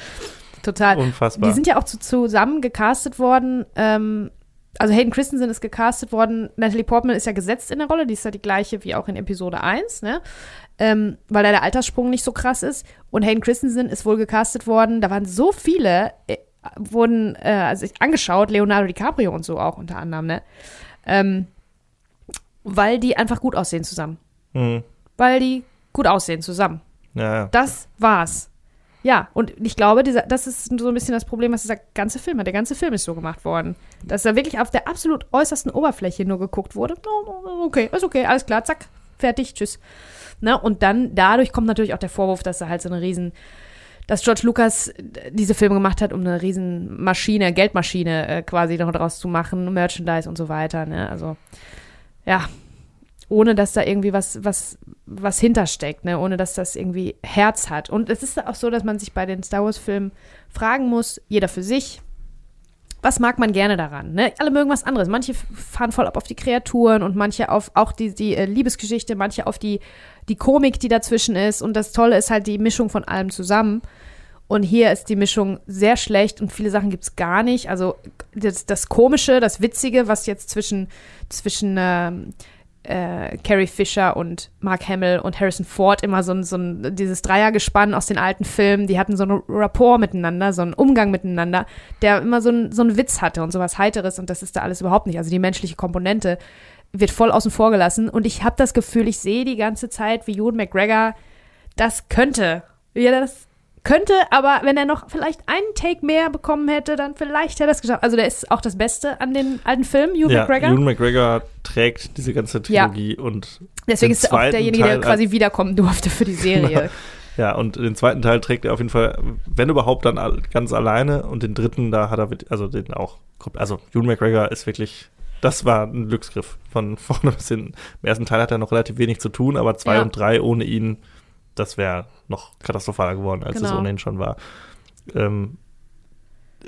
Total. Unfassbar. Die sind ja auch zu, zusammen gecastet worden. Ähm, also Hayden Christensen ist gecastet worden. Natalie Portman ist ja gesetzt in der Rolle. Die ist ja die gleiche wie auch in Episode 1, ne? Ähm, weil da der Alterssprung nicht so krass ist. Und Hayden Christensen ist wohl gecastet worden. Da waren so viele, äh, wurden äh, also angeschaut, Leonardo DiCaprio und so auch unter anderem, ne? Ähm, weil die einfach gut aussehen zusammen. Hm. Weil die gut aussehen zusammen. Ja, ja. Das war's. Ja, und ich glaube, dieser, das ist so ein bisschen das Problem, was dieser ganze Film hat. Der ganze Film ist so gemacht worden. Dass da wirklich auf der absolut äußersten Oberfläche nur geguckt wurde. Oh, Okay, ist okay, alles klar, zack, fertig, tschüss. Ne? Und dann, dadurch kommt natürlich auch der Vorwurf, dass er halt so eine riesen, dass George Lucas diese Filme gemacht hat, um eine riesen Maschine, Geldmaschine äh, quasi noch draus zu machen, Merchandise und so weiter. Ne? Also, ja, ohne dass da irgendwie was, was, was hintersteckt, ne? ohne dass das irgendwie Herz hat. Und es ist auch so, dass man sich bei den Star Wars-Filmen fragen muss, jeder für sich, was mag man gerne daran? Ne? Alle mögen was anderes. Manche fahren voll ab auf die Kreaturen und manche auf auch die, die äh, Liebesgeschichte, manche auf die, die Komik, die dazwischen ist. Und das Tolle ist halt die Mischung von allem zusammen. Und hier ist die Mischung sehr schlecht und viele Sachen gibt es gar nicht. Also das, das Komische, das Witzige, was jetzt zwischen, zwischen ähm, äh, Carrie Fisher und Mark Hamill und Harrison Ford immer so ein, so ein dieses Dreiergespann aus den alten Filmen, die hatten so einen Rapport miteinander, so einen Umgang miteinander, der immer so, ein, so einen Witz hatte und sowas Heiteres und das ist da alles überhaupt nicht. Also die menschliche Komponente wird voll außen vor gelassen und ich habe das Gefühl, ich sehe die ganze Zeit, wie Ewan McGregor das könnte. Wie er das könnte, aber wenn er noch vielleicht einen Take mehr bekommen hätte, dann vielleicht hätte er es geschafft. Also der ist auch das Beste an den alten Filmen, Ewan ja, McGregor. Ewan McGregor trägt diese ganze Ja. Trilogie und Deswegen ist er auch derjenige, der Teil- quasi wiederkommen durfte für die Serie. Ja, und den zweiten Teil trägt er auf jeden Fall, wenn überhaupt, dann ganz alleine. Und den dritten, da hat er, also den auch, also Ewan McGregor ist wirklich, das war ein Glücksgriff von vorne bis hinten. Im ersten Teil hat er noch relativ wenig zu tun, aber zwei Ja. und drei ohne ihn, das wäre noch katastrophaler geworden, als es Genau. ohnehin schon war. Ähm,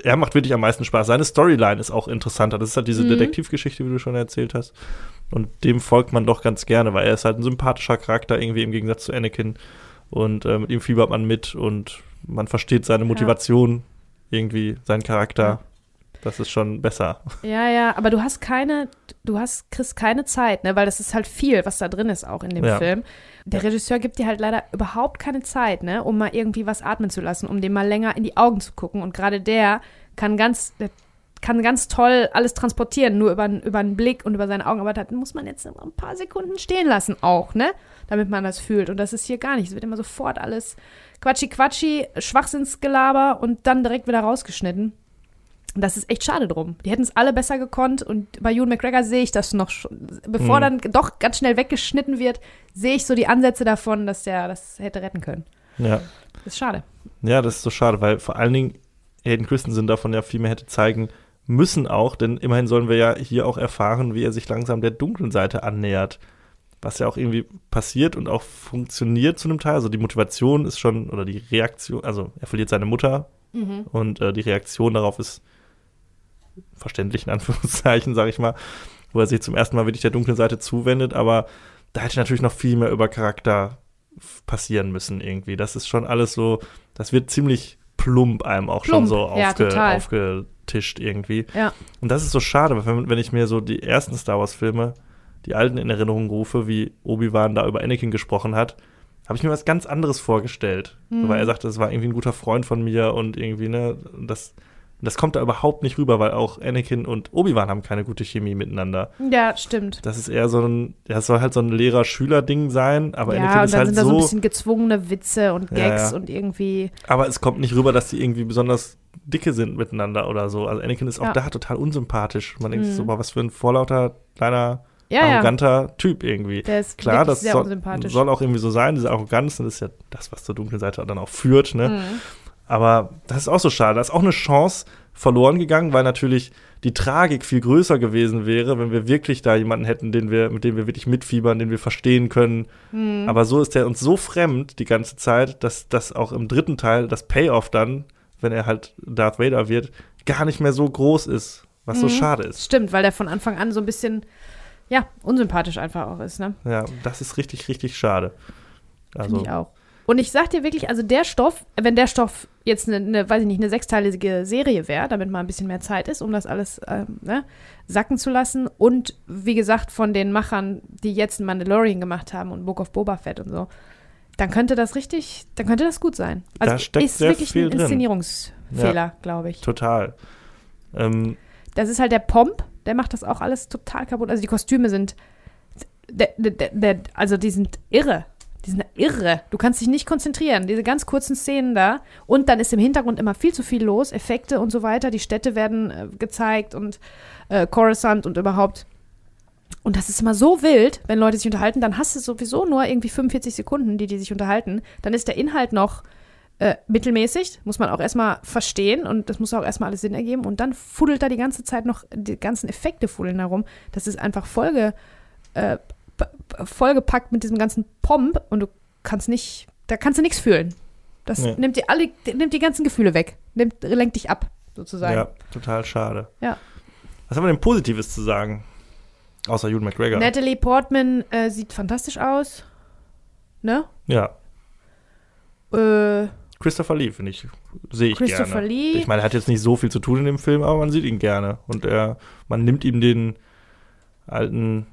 er macht wirklich am meisten Spaß. Seine Storyline ist auch interessanter. Das ist halt diese Mhm. Detektivgeschichte, wie du schon erzählt hast. Und dem folgt man doch ganz gerne, weil er ist halt ein sympathischer Charakter, irgendwie im Gegensatz zu Anakin. Und äh, mit ihm fiebert man mit und man versteht seine Motivation, irgendwie seinen Charakter. Ja. Das ist schon besser. Ja, ja, aber du hast keine, du hast, kriegst keine Zeit, ne, weil das ist halt viel, was da drin ist auch in dem Ja. Film. Der Regisseur gibt dir halt leider überhaupt keine Zeit, ne, um mal irgendwie was atmen zu lassen, um dem mal länger in die Augen zu gucken. Und gerade der kann ganz, der kann ganz toll alles transportieren, nur über, einen- über einen Blick und über seine Augen. Aber da muss man jetzt immer ein paar Sekunden stehen lassen auch, ne, damit man das fühlt. Und das ist hier gar nicht. Es wird immer sofort alles quatschi quatschi, Schwachsinnsgelaber und dann direkt wieder rausgeschnitten. Und das ist echt schade drum. Die hätten es alle besser gekonnt und bei Ewan McGregor sehe ich das noch. Bevor Mhm. dann doch ganz schnell weggeschnitten wird, sehe ich so die Ansätze davon, dass der das hätte retten können. Ja. Das ist schade. Ja, das ist so schade, weil vor allen Dingen Hayden Christensen davon ja viel mehr hätte zeigen müssen auch, denn immerhin sollen wir ja hier auch erfahren, wie er sich langsam der dunklen Seite annähert. Was ja auch irgendwie passiert und auch funktioniert zu einem Teil. Also die Motivation ist schon, oder die Reaktion, also er verliert seine Mutter und äh, die Reaktion darauf ist verständlich in Anführungszeichen, sage ich mal, wo er sich zum ersten Mal wirklich der dunklen Seite zuwendet, aber da hätte natürlich noch viel mehr über Charakter passieren müssen irgendwie. Das ist schon alles so, das wird ziemlich plump einem auch Plump, schon so ja, aufge, total. aufgetischt irgendwie. Ja. Und das ist so schade, weil wenn, wenn ich mir so die ersten Star Wars-Filme, die alten in Erinnerung rufe, wie Obi-Wan da über Anakin gesprochen hat, habe ich mir was ganz anderes vorgestellt. Mhm. Weil er sagte, das war irgendwie ein guter Freund von mir und irgendwie, ne, das, das kommt da überhaupt nicht rüber, weil auch Anakin und Obi-Wan haben keine gute Chemie miteinander. Ja, stimmt. Das ist eher so ein, ja, es soll halt so ein Lehrer-Schüler-Ding sein, aber ja, Anakin und ist dann halt sind da so ein so, bisschen gezwungene Witze und Ja, Gags ja. und irgendwie. aber es kommt nicht rüber, dass die irgendwie besonders dicke sind miteinander oder so. Also Anakin ist auch Ja. da total unsympathisch. Man denkt sich so, Mhm. boah, was für ein vorlauter, kleiner, Ja, ja. arroganter Typ irgendwie. Der ist Klar, das sehr soll, unsympathisch. soll auch irgendwie so sein, diese Arroganz, das ist ja das, was zur dunklen Seite dann auch führt, ne? Mhm. Aber das ist auch so schade. Da ist auch eine Chance verloren gegangen, weil natürlich die Tragik viel größer gewesen wäre, wenn wir wirklich da jemanden hätten, den wir, mit dem wir wirklich mitfiebern, den wir verstehen können. Mhm. Aber so ist er uns so fremd die ganze Zeit, dass das auch im dritten Teil das Payoff dann, wenn er halt Darth Vader wird, gar nicht mehr so groß ist, was so Mhm. schade ist. Stimmt, weil der von Anfang an so ein bisschen, ja, unsympathisch einfach auch ist, ne? Ja, das ist richtig, richtig schade. Finde Also, ich auch. Und ich sag dir wirklich, also der Stoff, wenn der Stoff jetzt eine, eine weiß ich nicht, eine sechsteilige Serie wäre, damit mal ein bisschen mehr Zeit ist, um das alles ähm, ne, sacken zu lassen. Und wie gesagt, von den Machern, die jetzt Mandalorian gemacht haben und Book of Boba Fett und so, dann könnte das richtig, dann könnte das gut sein. Also Da steckt ist sehr wirklich viel ein. Inszenierungsfehler, glaube ich. total. Ähm, Das ist halt der Pomp, der macht das auch alles total kaputt. Also die Kostüme sind, der, der, der, also die sind irre. Die sind irre. Du kannst dich nicht konzentrieren. Diese ganz kurzen Szenen da. Und dann ist im Hintergrund immer viel zu viel los. Effekte und so weiter. Die Städte werden äh, gezeigt und äh, Coruscant und überhaupt. Und das ist immer so wild, wenn Leute sich unterhalten. Dann hast du sowieso nur irgendwie 45 Sekunden, die die sich unterhalten. Dann ist der Inhalt noch äh, mittelmäßig, muss man auch erstmal verstehen und das muss auch erstmal alles Sinn ergeben und dann fuddelt da die ganze Zeit noch, die ganzen Effekte fuddeln herum. Das ist einfach Folge, äh, vollgepackt mit diesem ganzen Pomp und du kannst nicht, da kannst du nichts fühlen. Das Nee. nimmt dir alle, nimmt die ganzen Gefühle weg, nimmt, lenkt dich ab, sozusagen. ja, total schade. Ja. Was haben wir denn Positives zu sagen? Außer Ewan McGregor. Natalie Portman äh, sieht fantastisch aus. Ne? Ja. Äh, Christopher Lee, finde ich, sehe ich Christopher gerne. Lee. Ich meine, er hat jetzt nicht so viel zu tun in dem Film, aber man sieht ihn gerne. Und er, man nimmt ihm den alten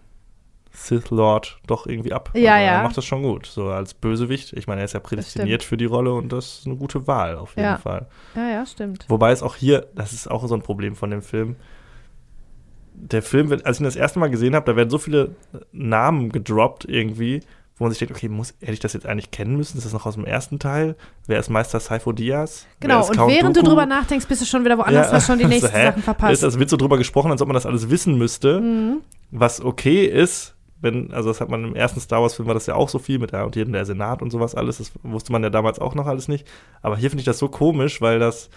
Sith Lord doch irgendwie ab. Ja, also ja. Er macht das schon gut. So als Bösewicht. Ich meine, er ist ja prädestiniert für die Rolle und das ist eine gute Wahl auf jeden Ja. Fall. ja, ja, stimmt. Wobei es auch hier, das ist auch so ein Problem von dem Film. Der Film, wird- als ich ihn das erste Mal gesehen habe, da werden so viele Namen gedroppt irgendwie, wo man sich denkt, okay, muss, hätte ich das jetzt eigentlich kennen müssen? Ist das noch aus dem ersten Teil? Wer ist Meister Saifo Diaz? Genau, ist und Count während du Dooku? drüber nachdenkst, bist du schon wieder woanders, hast schon die So, nächsten hä? Sachen Ist, verpasst. das wird so drüber gesprochen, als ob man das alles wissen müsste, Mhm. was okay ist, wenn, also das hat man im ersten Star Wars-Film war das ja auch so viel mit der und jedem der Senat und sowas alles, das wusste man ja damals auch noch alles nicht. Aber hier finde ich das so komisch, weil das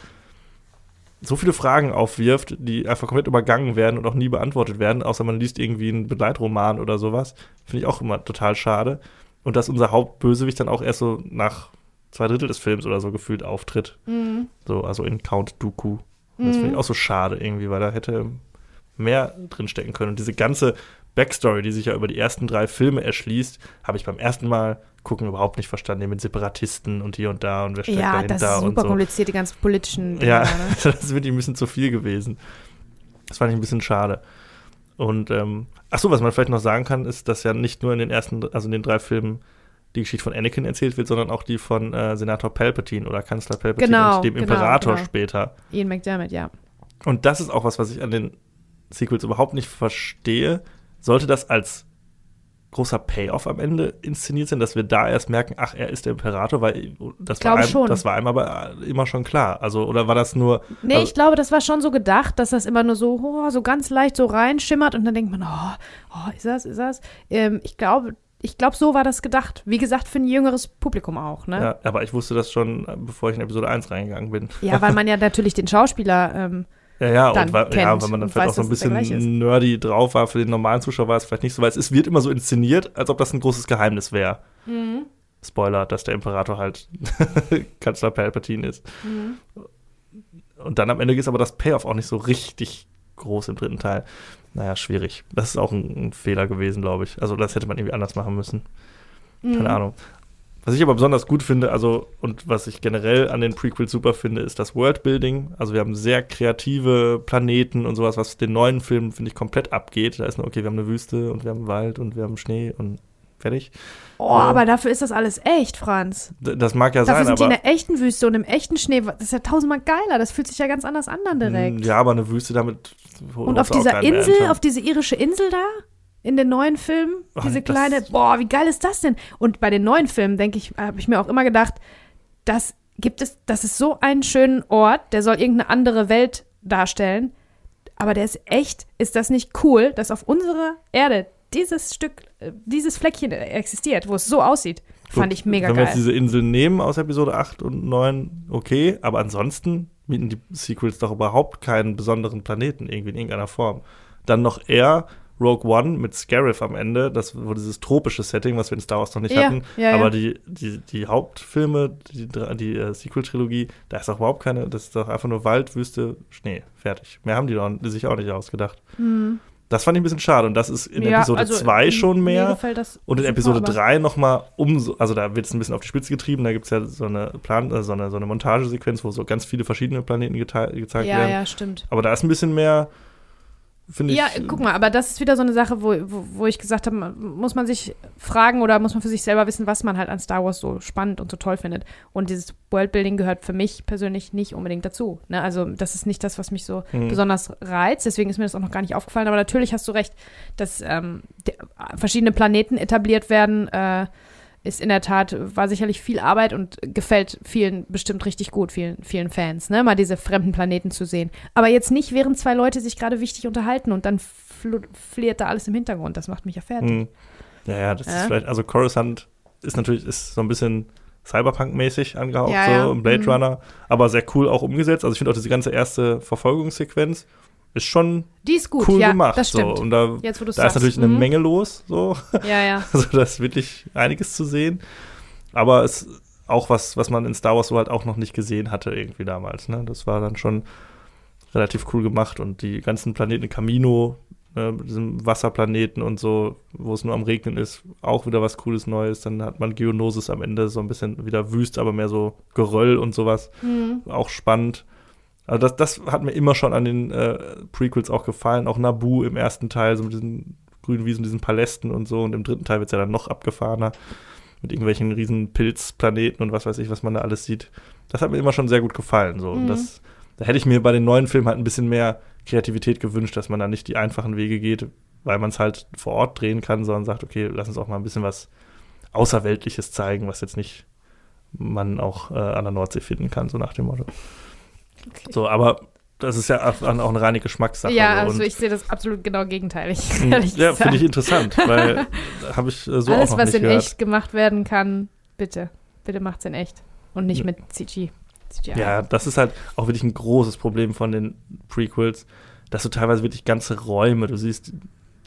so viele Fragen aufwirft, die einfach komplett übergangen werden und auch nie beantwortet werden, außer man liest irgendwie einen Begleitroman oder sowas. Finde ich auch immer total schade. Und dass unser Hauptbösewicht dann auch erst so nach zwei Drittel des Films oder so gefühlt auftritt. Mhm. So, also in Count Dooku. Und Das finde ich auch so schade irgendwie, weil da hätte mehr drinstecken können. Und diese ganze Backstory, die sich ja über die ersten drei Filme erschließt, habe ich beim ersten Mal gucken überhaupt nicht verstanden. Mit Separatisten und hier und da und wer steckt Ja, das dahinter ist und super so. kompliziert, die ganzen politischen Dinge. Ja, Ne? das ist wirklich ein bisschen zu viel gewesen. Das fand ich ein bisschen schade. Und, ähm, ach so, was man vielleicht noch sagen kann, ist, dass ja nicht nur in den ersten, also in den drei Filmen die Geschichte von Anakin erzählt wird, sondern auch die von äh, Senator Palpatine oder Kanzler Palpatine Genau, und dem genau, Imperator genau. später. Ian McDermott, ja. Und das ist auch was, was ich an den Sequels überhaupt nicht verstehe. Sollte das als großer Payoff am Ende inszeniert sein, dass wir da erst merken, ach, er ist der Imperator, weil das, war einem, schon. das war einem aber immer schon klar. Also, oder war das nur. Nee, also, ich glaube, das war schon so gedacht, dass das immer nur so, oh, so ganz leicht so reinschimmert und dann denkt man, oh, oh ist das, ist das? Ähm, ich glaube, ich glaube, so war das gedacht. Wie gesagt, für ein jüngeres Publikum auch, ne? ja, aber ich wusste das schon, bevor ich in Episode 1 reingegangen bin. Ja, weil man ja natürlich den Schauspieler, ähm, Ja, ja, und weil, ja, weil man dann vielleicht weiß, auch so ein bisschen nerdy drauf war. Für den normalen Zuschauer war es vielleicht nicht so, weil es wird immer so inszeniert, als ob das ein großes Geheimnis wäre. Mhm. Spoiler, dass der Imperator halt Kanzler Palpatine ist. Mhm. Und dann am Ende ist aber das Payoff auch nicht so richtig groß im dritten Teil. Naja, schwierig. Das ist auch ein, ein Fehler gewesen, glaube ich. Also das hätte man irgendwie anders machen müssen. Keine Mhm. Ahnung. Was ich aber besonders gut finde, also und was ich generell an den Prequels super finde, ist das Worldbuilding. Also wir haben sehr kreative Planeten und sowas, was den neuen Filmen, finde ich, komplett abgeht. Da ist nur, okay, wir haben eine Wüste und wir haben Wald und wir haben Schnee und fertig. Oh, Ja. aber dafür ist das alles echt, Franz. Das mag ja Dafür sein, sind die in aber. der echten Wüste und im echten Schnee. Das ist ja tausendmal geiler. Das fühlt sich ja ganz anders an dann direkt. Ja, aber eine Wüste damit. Und auf dieser Insel, auf diese irische Insel da, in den neuen Filmen, Oh, diese kleine, boah, wie geil ist das denn? Und bei den neuen Filmen, denke ich, habe ich mir auch immer gedacht, das gibt es, das ist so einen schönen Ort, der soll irgendeine andere Welt darstellen, aber der ist echt, ist das nicht cool, dass auf unserer Erde dieses Stück, äh, dieses Fleckchen existiert, wo es so aussieht, fand ich mega Wenn wir geil. jetzt diese Insel nehmen aus Episode 8 und 9, okay, aber ansonsten bieten die Sequels doch überhaupt keinen besonderen Planeten irgendwie in irgendeiner Form. Dann noch eher Rogue One mit Scarif am Ende, das war dieses tropische Setting, was wir in Star Wars noch nicht Ja, hatten. ja, aber ja. die, die, die Hauptfilme, die, die äh, Sequel-Trilogie, da ist doch überhaupt keine, das ist doch einfach nur Wald, Wüste, Schnee, fertig. Mehr haben die doch sich auch nicht ausgedacht. Das fand ich ein bisschen schade und das ist in. Ja, Episode also, 2 schon Mir mehr. das Und in Episode aber- 3 nochmal umso, also da wird es ein bisschen auf die Spitze getrieben, da gibt es ja so eine Plan, äh, so eine, so eine Montagesequenz, wo so ganz viele verschiedene Planeten gezeigt Ja, werden. ja, stimmt. Aber da ist ein bisschen mehr, finde ich. Ja, guck mal, aber das ist wieder so eine Sache, wo, wo, wo ich gesagt habe, muss man sich fragen oder muss man für sich selber wissen, was man halt an Star Wars so spannend und so toll findet. Und dieses Worldbuilding gehört für mich persönlich nicht unbedingt dazu. Ne? Also das ist nicht das, was mich so Mhm. besonders reizt. Deswegen ist mir das auch noch gar nicht aufgefallen. Aber natürlich hast du recht, dass ähm, der, verschiedene Planeten etabliert werden. Äh, ist in der Tat, war sicherlich viel Arbeit und gefällt vielen bestimmt richtig gut, vielen, vielen Fans, ne? Mal diese fremden Planeten zu sehen. Aber jetzt nicht, während zwei Leute sich gerade wichtig unterhalten und dann fl fliert da alles im Hintergrund. Das macht mich ja fertig. Hm. Ja, ja, das Ja. ist vielleicht, also Coruscant ist natürlich ist so ein bisschen Cyberpunk-mäßig angehaucht, Ja, so ja. Blade Mhm. Runner, aber sehr cool auch umgesetzt. Also ich finde auch diese ganze erste Verfolgungssequenz ist schon ist gut, cool ja, gemacht. das stimmt. So. Und da, Jetzt, da ist natürlich eine mhm. Menge los, so. Ja, ja. Also da ist wirklich einiges zu sehen. Aber es ist auch was, was man in Star Wars so halt auch noch nicht gesehen hatte irgendwie damals. Ne? Das war dann schon relativ cool gemacht und die ganzen Planeten Camino, äh, mit diesem Wasserplaneten und so, wo es nur am Regnen ist, auch wieder was Cooles Neues. Dann hat man Geonosis am Ende so ein bisschen wieder wüst, aber mehr so Geröll und sowas. Mhm. Auch spannend. Also das, das hat mir immer schon an den äh, Prequels auch gefallen. Auch Naboo im ersten Teil, so mit diesen grünen Wiesen, diesen Palästen und so. Und im dritten Teil wird es ja dann noch abgefahrener. Mit irgendwelchen riesen Pilzplaneten und was weiß ich, was man da alles sieht. Das hat mir immer schon sehr gut gefallen. So. Und Mhm. das, da hätte ich mir bei den neuen Filmen halt ein bisschen mehr Kreativität gewünscht, dass man da nicht die einfachen Wege geht, weil man es halt vor Ort drehen kann, sondern sagt, okay, lass uns auch mal ein bisschen was Außerweltliches zeigen, was jetzt nicht man auch äh, an der Nordsee finden kann, so nach dem Motto. Okay. So, aber das ist ja auch eine reine Geschmackssache. Ja, so. also ich sehe das absolut genau gegenteilig. ehrlich ja, finde ich interessant, weil habe ich äh, so Alles, auch noch was nicht in gehört. echt gemacht werden kann, bitte. Bitte macht's in echt. Und nicht Ja. mit CG. CGI. Ja, das ist halt auch wirklich ein großes Problem von den Prequels, dass du teilweise wirklich ganze Räume, du siehst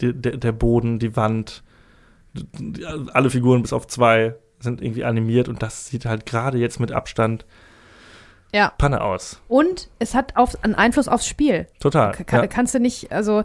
die, der, der Boden, die Wand, die, alle Figuren bis auf zwei sind irgendwie animiert und das sieht halt gerade jetzt mit Abstand Ja. Panne aus. Und es hat auf, einen Einfluss aufs Spiel. Total. Kann, ja. Kannst du nicht, also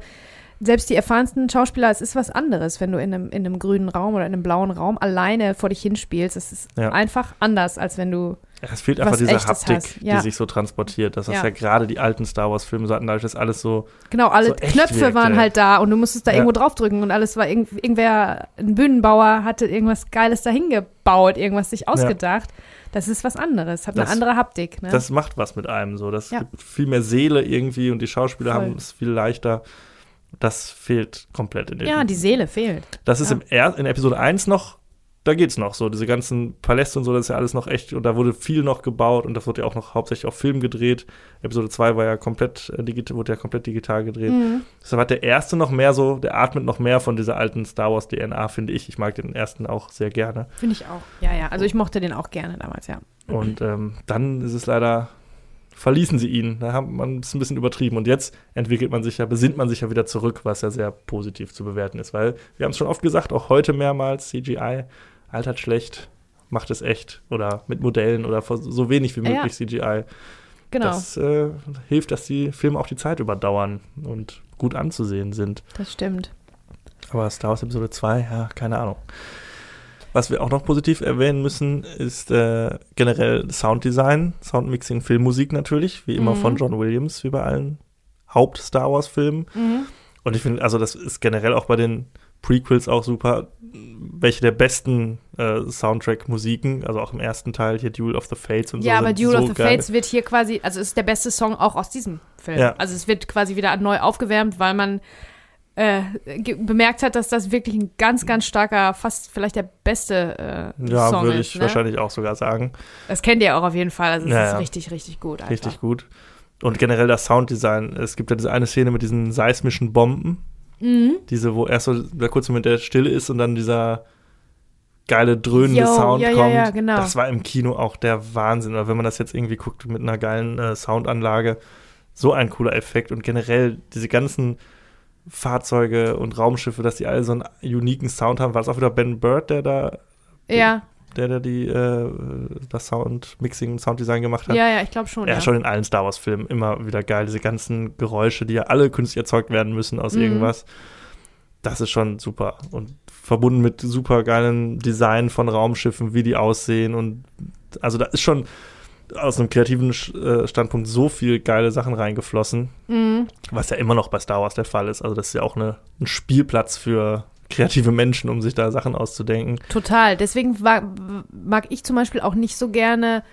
selbst die erfahrensten Schauspieler, es ist was anderes, wenn du in einem, in einem grünen Raum oder in einem blauen Raum alleine vor dich hinspielst. Es ist Ja. einfach anders, als wenn du. Ja, Es fehlt einfach diese Echtes Haptik. Ja. die sich so transportiert. Das ist Ja. ja gerade die alten Star Wars-Filme so hatten, dadurch, dass alles so. Genau, alle So Knöpfe wirkte. waren halt da und du musstest da Ja. irgendwo draufdrücken und alles war irgend, irgendwer, ein Bühnenbauer hatte irgendwas Geiles dahin gebaut, irgendwas sich ausgedacht. Das ist was anderes, hat Das- eine andere Haptik. Ne? Das macht was mit einem so. Das Ja. gibt viel mehr Seele irgendwie und die Schauspieler Voll. haben es viel leichter. Das fehlt komplett in den. ja, die Seele fehlt. das ist ja. im er in Episode 1 noch, da geht's noch so. Diese ganzen Paläste und so, das ist ja alles noch echt. Und da wurde viel noch gebaut und das wurde ja auch noch hauptsächlich auf Film gedreht. Episode 2 war ja komplett äh, digital, wurde ja komplett digital gedreht. Mhm. Deshalb hat der erste noch mehr so, der atmet noch mehr von dieser alten Star Wars DNA, finde ich. Ich mag den ersten auch sehr gerne. Finde ich auch. Ja, ja. Also ich mochte den auch gerne damals, ja. Und ähm, dann ist es leider, verließen sie ihn. Da hat man es ein bisschen übertrieben. Und jetzt entwickelt man sich ja, besinnt man sich ja wieder zurück, was ja sehr positiv zu bewerten ist. Weil wir haben es schon oft gesagt, auch heute mehrmals, CGI altert schlecht, macht es echt oder mit Modellen oder so wenig wie Ja. möglich CGI. Genau, Das äh, hilft, dass die Filme auch die Zeit überdauern und gut anzusehen sind. das stimmt. Aber Star Wars Episode 2, ja, keine Ahnung. Was wir auch noch positiv erwähnen müssen, ist äh, generell Sounddesign, Soundmixing, Filmmusik natürlich, wie immer Mhm. von John Williams, wie bei allen Haupt-Star Wars-Filmen. Mhm. Und ich finde, also das ist generell auch bei den Prequels auch super, welche der besten äh, Soundtrack-Musiken, also auch im ersten Teil hier Duel of the Fates und so. Ja, aber Duel so of the geil. Fates wird hier quasi, also ist der beste Song auch aus diesem Film. Ja. Also es wird quasi wieder neu aufgewärmt, weil man äh, bemerkt hat, dass das wirklich ein ganz, ganz starker, fast vielleicht der beste äh, Ja, Song würde ist. ich ne? wahrscheinlich auch sogar sagen. Das kennt ihr auch auf jeden Fall. Also es Ja, ist ja. richtig, richtig gut. Einfach. Richtig gut. Und generell das Sounddesign. Es gibt ja diese eine Szene mit diesen seismischen Bomben. Mhm. Diese, wo erst so der kurze Moment der Stille ist und dann dieser geile dröhnende Jo, Sound ja, ja, kommt. ja, genau. Das war im Kino auch der Wahnsinn. Oder wenn man das jetzt irgendwie guckt mit einer geilen äh, Soundanlage, so ein cooler Effekt. Und generell diese ganzen Fahrzeuge und Raumschiffe, dass die alle so einen uniken Sound haben. War es auch wieder Ben Bird, der da, Ja, der, der die, äh, das Sound-Mixing und Sounddesign gemacht hat? ja, ja, ich glaube schon. Ja, Ja, schon in allen Star Wars-Filmen immer wieder geil. Diese ganzen Geräusche, die ja alle künstlich erzeugt werden müssen aus Mhm. irgendwas. Das ist schon super. Und verbunden mit super geilen Design von Raumschiffen, wie die aussehen. Und also da ist schon aus einem kreativen äh, Standpunkt so viel geile Sachen reingeflossen, Mhm. was ja immer noch bei Star Wars der Fall ist. Also das ist ja auch eine, ein Spielplatz für kreative Menschen, um sich da Sachen auszudenken. Total. Deswegen wa- mag ich zum Beispiel auch nicht so gerne.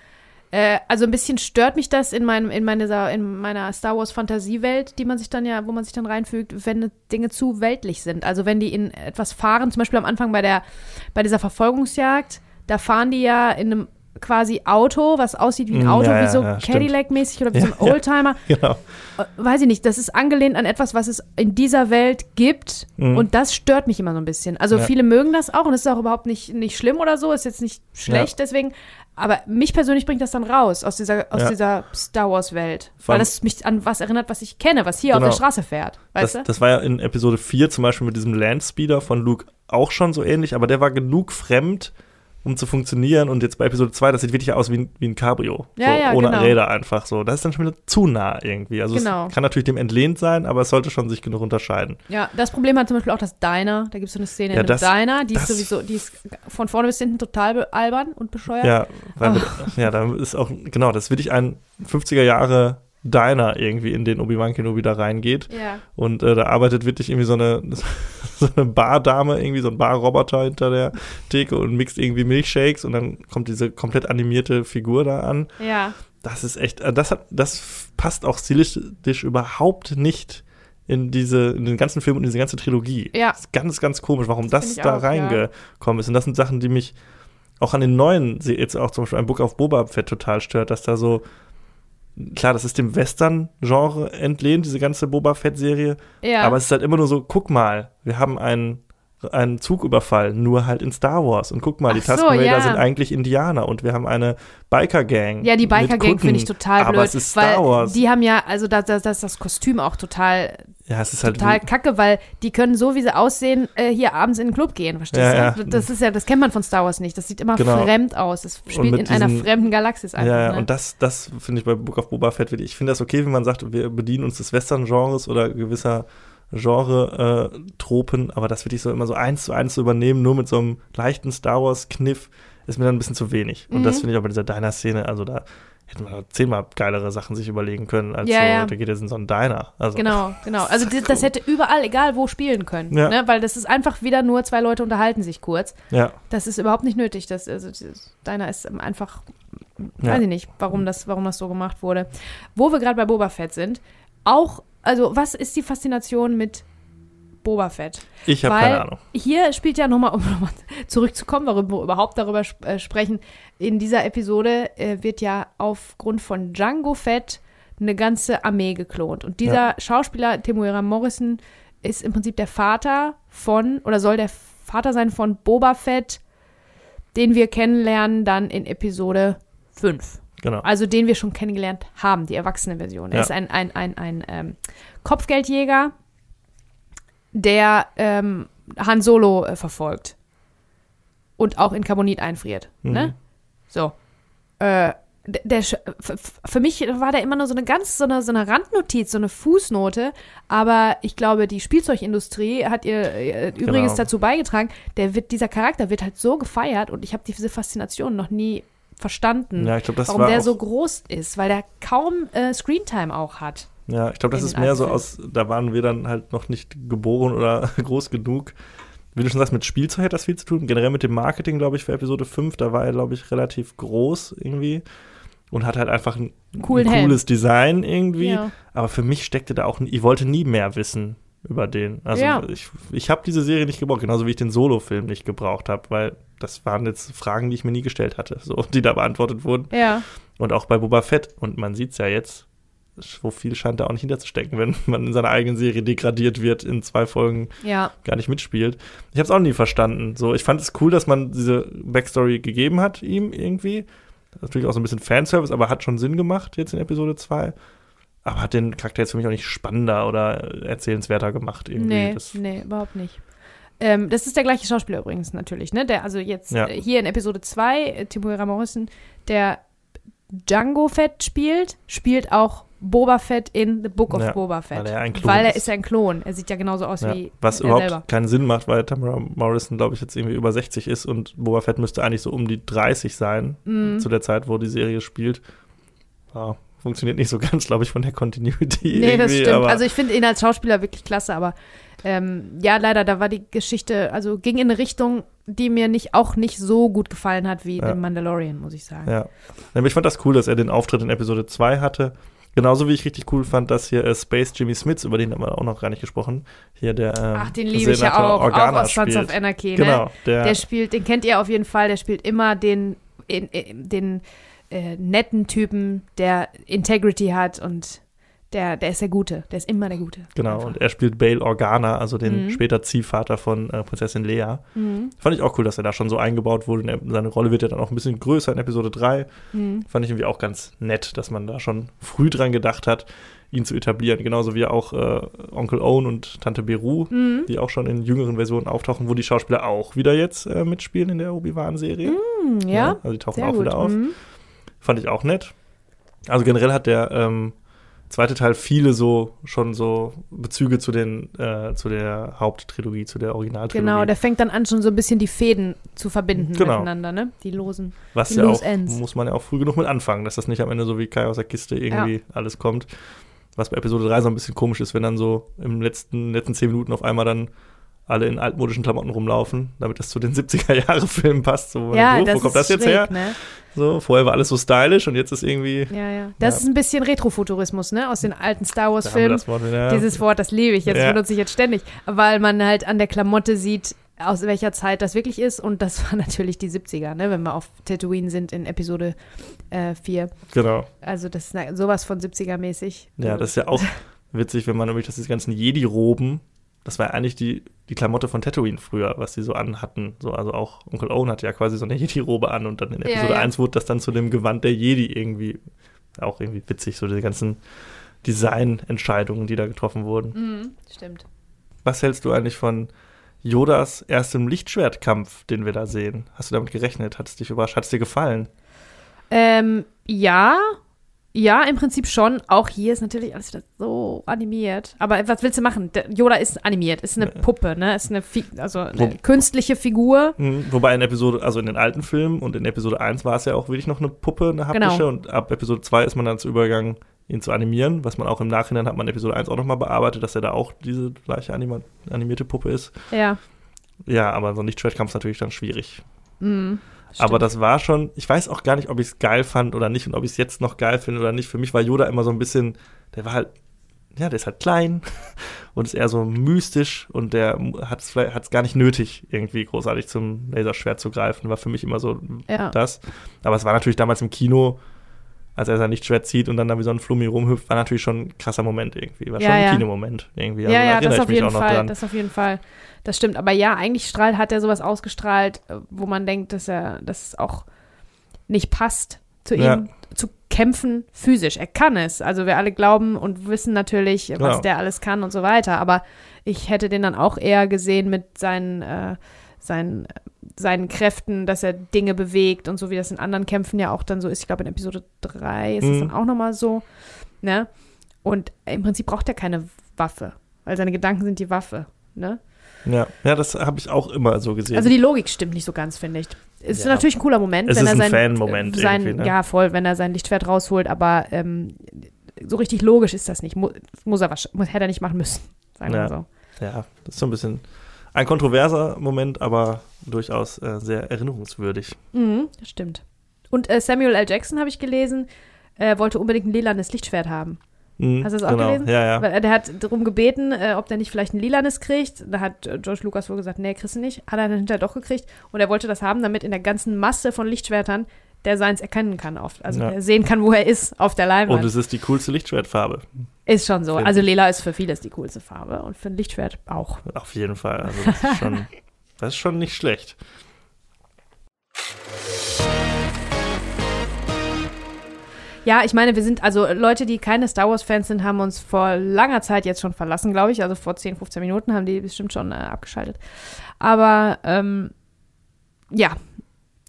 Äh, also ein bisschen stört mich das in meinem in meine in meiner Star Wars Fantasiewelt, die man sich dann ja, wo man sich dann reinfügt, wenn Dinge zu weltlich sind. Also wenn die in etwas fahren, zum Beispiel am Anfang bei der bei dieser Verfolgungsjagd, da fahren die ja in einem quasi Auto, was aussieht wie ein Mm, Auto, ja, wie so ja. Cadillac-mäßig oder wie so ein. Oldtimer. Genau. Äh, weiß ich nicht, das ist angelehnt an etwas, was es in dieser Welt gibt. Mhm. Und das stört mich immer so ein bisschen. Also viele mögen das auch und es ist auch überhaupt nicht, nicht schlimm oder so, ist jetzt nicht schlecht deswegen. Aber mich persönlich bringt das dann raus aus dieser, aus Ja. dieser Star Wars-Welt. Weil das mich an was erinnert, was ich kenne, was hier auf Genau. der Straße fährt. Weißt Das, du? das war ja in Episode 4 zum Beispiel mit diesem Landspeeder von Luke auch schon so ähnlich, aber der war genug fremd, um zu funktionieren. Und jetzt bei Episode 2, das sieht wirklich aus wie ein, wie ein Cabrio. Ja, so, ja, ohne genau. Räder einfach so. Das ist dann schon wieder zu nah irgendwie. Also Genau. es kann natürlich dem entlehnt sein, aber es sollte schon sich genug unterscheiden. Ja, das Problem hat zum Beispiel auch das Diner. Da gibt es so eine Szene Ja, in das- Diner, die ist sowieso, die ist von vorne bis hinten total be- albern und bescheuert. Ja, weil wir, ja, da ist auch, genau, das ist wirklich ein 50er Jahre Diner irgendwie, in den Obi-Wan Kenobi da reingeht. Ja. Und äh, da arbeitet wirklich irgendwie so eine, so eine Bardame, irgendwie so ein Barroboter hinter der Theke und mixt irgendwie Milchshakes und dann kommt diese komplett animierte Figur da an. Ja. Das ist echt, äh, das hat, das passt auch stilistisch überhaupt nicht in diese, in den ganzen Film und in diese ganze Trilogie. Ja. Das ist ganz, ganz komisch, warum das, ich da auch, ja. reingekommen ist. Und das sind Sachen, die mich auch an den neuen, jetzt auch zum Beispiel ein Book of Boba Fett total stört, dass da so, klar, das ist dem Western-Genre entlehnt, diese ganze Boba Fett-Serie, Ja. aber es ist halt immer nur so, guck mal, wir haben einen, einen Zugüberfall, nur halt in Star Wars. Und guck mal, die Ach so, Tusken Raider ja. sind eigentlich Indianer und wir haben eine Biker-Gang. Ja, die Biker-Gang finde ich total blöd. Aber es ist weil Star Wars. Die haben ja, also da, da, das ist das Kostüm auch total, ja, es ist halt total wie- kacke, weil die können so, wie sie aussehen, äh, hier abends in den Club gehen, verstehst Ja, du? ja. Das ist ja, das kennt man von Star Wars nicht. Das sieht immer Genau. fremd aus. Das spielt in einer diesen- fremden Galaxis einfach. Ja, ja, ne? und das, das finde ich bei Book of Boba Fett wirklich. Ich finde das okay, wenn man sagt, wir bedienen uns des Western-Genres oder gewisser Genre-Tropen, aber das wirklich so immer so eins zu eins zu übernehmen, nur mit so einem leichten Star Wars-Kniff, ist mir dann ein bisschen zu wenig. Und das Mhm. finde ich auch bei dieser Diner-Szene, also da hätte man zehnmal geilere Sachen sich überlegen können, als Ja, so, ja. da geht jetzt in so einen Diner. Also, Genau, genau. Also das, das hätte überall, egal wo, spielen können. Ja. Ne? Weil das ist einfach wieder nur zwei Leute unterhalten sich kurz. Ja, Das ist überhaupt nicht nötig. Das, also, das, deiner ist einfach, weiß ich nicht, warum das, warum das so gemacht wurde. Wo wir gerade bei Boba Fett sind, auch, also was ist die Faszination mit Boba Fett? ich habe keine Ahnung. Hier spielt ja nochmal, um nochmal zurückzukommen, warum wir überhaupt darüber sp äh, sprechen. In dieser Episode äh, wird ja aufgrund von Django Fett eine ganze Armee geklont. Und dieser Schauspieler, Temuera Morrison, ist im Prinzip der Vater von, oder soll der Vater sein von Boba Fett, den wir kennenlernen dann in Episode 5. Genau. Also den wir schon kennengelernt haben, die erwachsene Version. Er Ja. ist ein, ein, ein, ein ähm, Kopfgeldjäger, der ähm, Han Solo äh, verfolgt und auch in Carbonit einfriert. Mhm. Ne? So. Äh, der, der für mich war der immer nur so eine ganz so eine, so eine Randnotiz, so eine Fußnote, aber ich glaube, die Spielzeugindustrie hat ihr äh, übrigens Genau. dazu beigetragen, der wird dieser Charakter wird halt so gefeiert und ich habe diese Faszination noch nie verstanden, Ja, das warum war der so groß ist, weil der kaum äh, Screentime auch hat. Ja, ich glaube, das ist mehr so aus, da waren wir dann halt noch nicht geboren oder groß genug. Wie du schon sagst, mit Spielzeug hat das viel zu tun. Generell mit dem Marketing, glaube ich, für Episode 5, da war er, glaube ich, relativ groß irgendwie und hat halt einfach ein, ein Helm. cooles Design irgendwie. Ja. Aber für mich steckte da auch, ich wollte nie mehr wissen über den. Also Ja. ich, ich habe diese Serie nicht gebraucht, genauso wie ich den Solo-Film nicht gebraucht habe, weil das waren jetzt Fragen, die ich mir nie gestellt hatte, so, die da beantwortet wurden. Ja, Und auch bei Boba Fett. Und man sieht es ja jetzt, so viel scheint da auch nicht hinterzustecken, wenn man in seiner eigenen Serie degradiert wird, in zwei Folgen ja, gar nicht mitspielt. Ich habe es auch nie verstanden. So, ich fand es cool, dass man diese Backstory gegeben hat, ihm irgendwie. Natürlich auch so ein bisschen Fanservice, aber hat schon Sinn gemacht jetzt in Episode 2. Aber hat den Charakter jetzt für mich auch nicht spannender oder erzählenswerter gemacht irgendwie. nee, Das, nee, überhaupt nicht. Ähm, das ist der gleiche Schauspieler übrigens natürlich, ne? Der, also jetzt Ja. äh, hier in Episode 2, äh, Timuera Morrison, der Django Fett spielt, spielt auch Boba Fett in The Book of Ja, Boba Fett. weil er ein Klon Weil er ist. ein Klon. Er sieht ja genauso aus ja, wie was er überhaupt selber. keinen Sinn macht, weil Tamara Morrison, glaube ich, jetzt irgendwie über 60 ist und Boba Fett müsste eigentlich so um die 30 sein, Mhm. zu der Zeit, wo die Serie spielt. Ja, funktioniert nicht so ganz, glaube ich, von der Continuity. Nee, das stimmt. Also ich finde ihn als Schauspieler wirklich klasse, aber ähm, ja, leider, da war die Geschichte, also ging in eine Richtung, die mir nicht auch nicht so gut gefallen hat wie Ja. The Mandalorian, muss ich sagen. ja. Aber ich fand das cool, dass er den Auftritt in Episode 2 hatte. Genauso wie ich richtig cool fand, dass hier äh, Space Jimmy Smith, über den haben wir auch noch gar nicht gesprochen, hier der ähm, Ach, den liebe ich ja auch, auch Organa aus Sons of Anarchy, ne? Genau, der, Der spielt, den kennt ihr auf jeden Fall, der spielt immer den, in, in, den äh, netten Typen, der Integrity hat und der, der ist der Gute, der ist immer der Gute. genau, Einfach. und er spielt Bail Organa, also den Mhm. später Ziehvater von äh, Prinzessin Leia. Mhm. Fand ich auch cool, dass er da schon so eingebaut wurde. Und Seine Rolle wird ja dann auch ein bisschen größer in Episode 3. Mhm. Fand ich irgendwie auch ganz nett, dass man da schon früh dran gedacht hat, ihn zu etablieren. Genauso wie auch äh, Onkel Owen und Tante Beru, Mhm. die auch schon in jüngeren Versionen auftauchen, wo die Schauspieler auch wieder jetzt äh, mitspielen in der Obi-Wan-Serie. Mhm, ja, Also die tauchen sehr auch gut. wieder auf. Fand ich auch nett. Also generell hat der ähm, zweite Teil viele so schon so Bezüge zu den äh, zu der Haupttrilogie, zu der Originaltrilogie. Genau, der fängt dann an, schon so ein bisschen die Fäden zu verbinden Genau. miteinander, ne? Die losen. Was die ja auch, Ends. muss man ja auch früh genug mit anfangen, dass das nicht am Ende so wie Kai aus der Kiste irgendwie alles kommt. Was bei Episode 3 so ein bisschen komisch ist, wenn dann so im letzten, letzten zehn Minuten auf einmal dann alle in altmodischen Klamotten rumlaufen, damit das zu den 70er-Jahre-Filmen passt. So, wo Ja, das wo kommt das jetzt schräg, her? ne? So, vorher war alles so stylisch und jetzt ist irgendwie. Ja, ja. Das Ja. ist ein bisschen Retrofuturismus, ne? Aus den alten Star Wars-Filmen. das wieder. Dieses Wort, das liebe ich, jetzt Ja. benutze ich jetzt ständig, weil man halt an der Klamotte sieht, aus welcher Zeit das wirklich ist. Und das war natürlich die 70er, ne? wenn wir auf Tatooine sind in Episode äh, 4. Genau. Also das ist sowas von 70er-mäßig. Ja, das ist ja auch witzig, wenn man nämlich, dass diese ganzen Jedi-Roben, das war ja eigentlich die, die Klamotte von Tatooine früher, was die so anhatten. So, also auch Onkel Owen hatte ja quasi so eine Jedi-Robe an und dann in Ja, Episode ja. 1 wurde das dann zu dem Gewand der Jedi irgendwie auch irgendwie witzig, so diese ganzen Designentscheidungen, die da getroffen wurden. Mhm, stimmt. Was hältst du eigentlich von Yodas erstem Lichtschwertkampf, den wir da sehen? Hast du damit gerechnet? Hat es dich überrascht? Hat es dir gefallen? Ähm, ja, ja, im Prinzip schon. Auch hier ist natürlich alles wieder so animiert. Aber was willst du machen? Der Yoda ist animiert, ist eine. Puppe, ne? Ist eine, Fi also eine künstliche Figur. Mhm, Wobei in Episode, also in den alten Filmen und in Episode 1 war es ja auch wirklich noch eine Puppe, eine haptische. Genau. Und ab Episode 2 ist man dann zu übergegangen, ihn zu animieren, was man auch im Nachhinein hat man in Episode 1 auch nochmal bearbeitet, dass er da auch diese gleiche anima animierte Puppe ist. Ja. Ja, aber so ein Lichtschwertkampf ist natürlich dann schwierig. Mhm, Aber das war schon, ich weiß auch gar nicht, ob ich es geil fand oder nicht und ob ich es jetzt noch geil finde oder nicht. Für mich war Yoda immer so ein bisschen, der war halt, ja, der ist halt klein und ist eher so mystisch und der hat es vielleicht hat's gar nicht nötig, irgendwie großartig zum Laserschwert zu greifen. War für mich immer so Ja. das. Aber es war natürlich damals im Kino, als er sein Lichtschwert zieht und dann da wie so ein Flummi rumhüpft, war natürlich schon ein krasser Moment irgendwie. War Ja, schon ein ja. Kinomoment irgendwie. Also ja, ja, das auf jeden Fall. dran. Das auf jeden Fall. Das stimmt. Aber ja, eigentlich strahlt, hat er sowas ausgestrahlt, äh, wo man denkt, dass er, dass es auch nicht passt zu ihm Ja. zu kämpfen physisch. Er kann es. Also wir alle glauben und wissen natürlich, was Genau. der alles kann und so weiter. Aber ich hätte den dann auch eher gesehen mit seinen, äh, seinen seinen Kräften, dass er Dinge bewegt und so, wie das in anderen Kämpfen ja auch dann so ist. Ich glaube, in Episode 3 ist es Mhm. dann auch nochmal so. Ne? Und im Prinzip braucht er keine Waffe, weil seine Gedanken sind die Waffe. Ne? Ja, ja das habe ich auch immer so gesehen. Also die Logik stimmt nicht so ganz, finde ich. Es ist Ja. natürlich ein cooler Moment, Es wenn ist er ein sein, Fan-Moment sein ne? ja voll, wenn er sein Lichtschwert rausholt, aber ähm, so richtig logisch ist das nicht. Mu muss er muss, hätte er nicht machen müssen, sagen Ja. wir so. ja, das ist so ein bisschen ein kontroverser Moment, aber durchaus äh, sehr erinnerungswürdig. Mhm, das stimmt. Und äh, Samuel L. Jackson habe ich gelesen, äh, wollte unbedingt ein lilanes Lichtschwert haben. Mhm, Hast du das auch genau. gelesen? Ja, ja. Weil, äh, der hat darum gebeten, äh, ob der nicht vielleicht ein lilanes kriegt. Da hat äh, George Lucas wohl gesagt, nee, kriegst du nicht. Hat er dann hinterher doch gekriegt. Und er wollte das haben, damit in der ganzen Masse von Lichtschwertern der seins erkennen kann. Auf, also Ja. sehen kann, wo er ist auf der Leinwand. Und es ist die coolste Lichtschwertfarbe. Ist schon so. Also lila ist für vieles die coolste Farbe und für ein Lichtschwert auch. Auf jeden Fall. Also das ist schon, das ist schon nicht schlecht. Ja, ich meine, wir sind, also Leute, die keine Star Wars-Fans sind, haben uns vor langer Zeit jetzt schon verlassen, glaube ich. Also vor 10, 15 Minuten haben die bestimmt schon äh, abgeschaltet. Aber ähm, ja,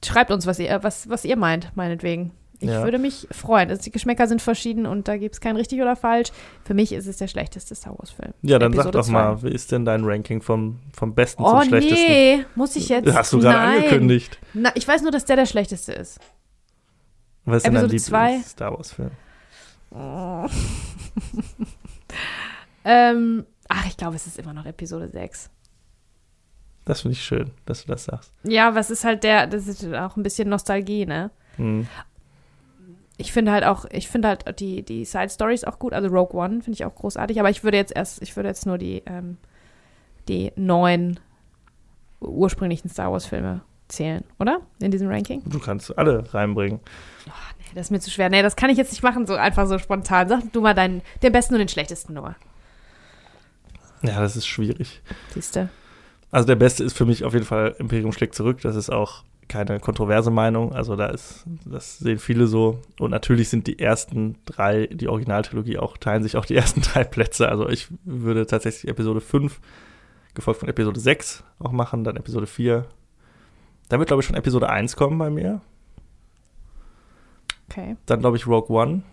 schreibt uns, was ihr, was, was ihr meint, meinetwegen. Ich Ja. würde mich freuen. Also die Geschmäcker sind verschieden und da gibt es kein richtig oder falsch. Für mich ist es der schlechteste Star Wars-Film. Ja, dann sag Episode doch zwei. mal, wie ist denn dein Ranking vom, vom besten Oh zum schlechtesten? nee, muss ich jetzt? Hast du gerade angekündigt. Na, ich weiß nur, dass der der schlechteste ist. Was ist denn dein Episode? Lieblings-Star Wars-Film? ähm, ach, ich glaube, es ist immer noch Episode 6. Das finde ich schön, dass du das sagst. Ja, was ist halt der, das ist auch ein bisschen Nostalgie, ne? Hm. Ich finde halt auch, ich finde halt die, die Side Stories auch gut, also Rogue One finde ich auch großartig, aber ich würde jetzt erst, ich würde jetzt nur die, ähm, die neun ursprünglichen Star Wars Filme zählen, oder? In diesem Ranking? Du kannst alle reinbringen. Nee, das ist mir zu schwer. Nee, das kann ich jetzt nicht machen, so einfach so spontan. Sag du mal deinen, den besten und den schlechtesten nur. Ja, das ist schwierig. Siehst du? Also der beste ist für mich auf jeden Fall Imperium schlägt zurück. Das ist auch keine kontroverse Meinung. Also da ist, das sehen viele so. Und natürlich sind die ersten drei, die Originaltrilogie auch, teilen sich auch die ersten drei Plätze. Also ich würde tatsächlich Episode 5, gefolgt von Episode 6 auch machen, dann Episode 4. Dann wird, glaube ich, schon Episode 1 kommen bei mir. Okay. Dann, glaube ich, Rogue One.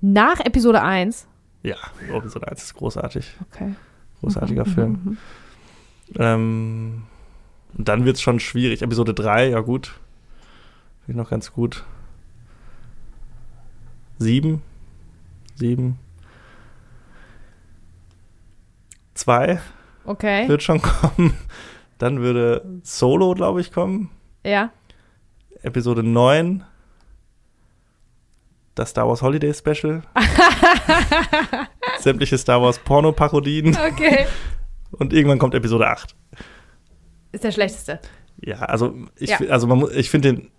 Nach Episode 1. Ja, Episode 1 ist großartig. Okay. Großartiger Mhm, Film. mhm, mhm. Ähm, und dann wird es schon schwierig. Episode 3, ja gut. Finde ich noch ganz gut. 7. 7. 2 Okay. wird schon kommen. Dann würde Solo, glaube ich, kommen. Ja. Episode 9. Das Star Wars Holiday Special. Sämtliche Star Wars Porno-Parodien. Okay. Und irgendwann kommt Episode 8. Ist der schlechteste. Ja, also ich, Ja. also man, ich finde den,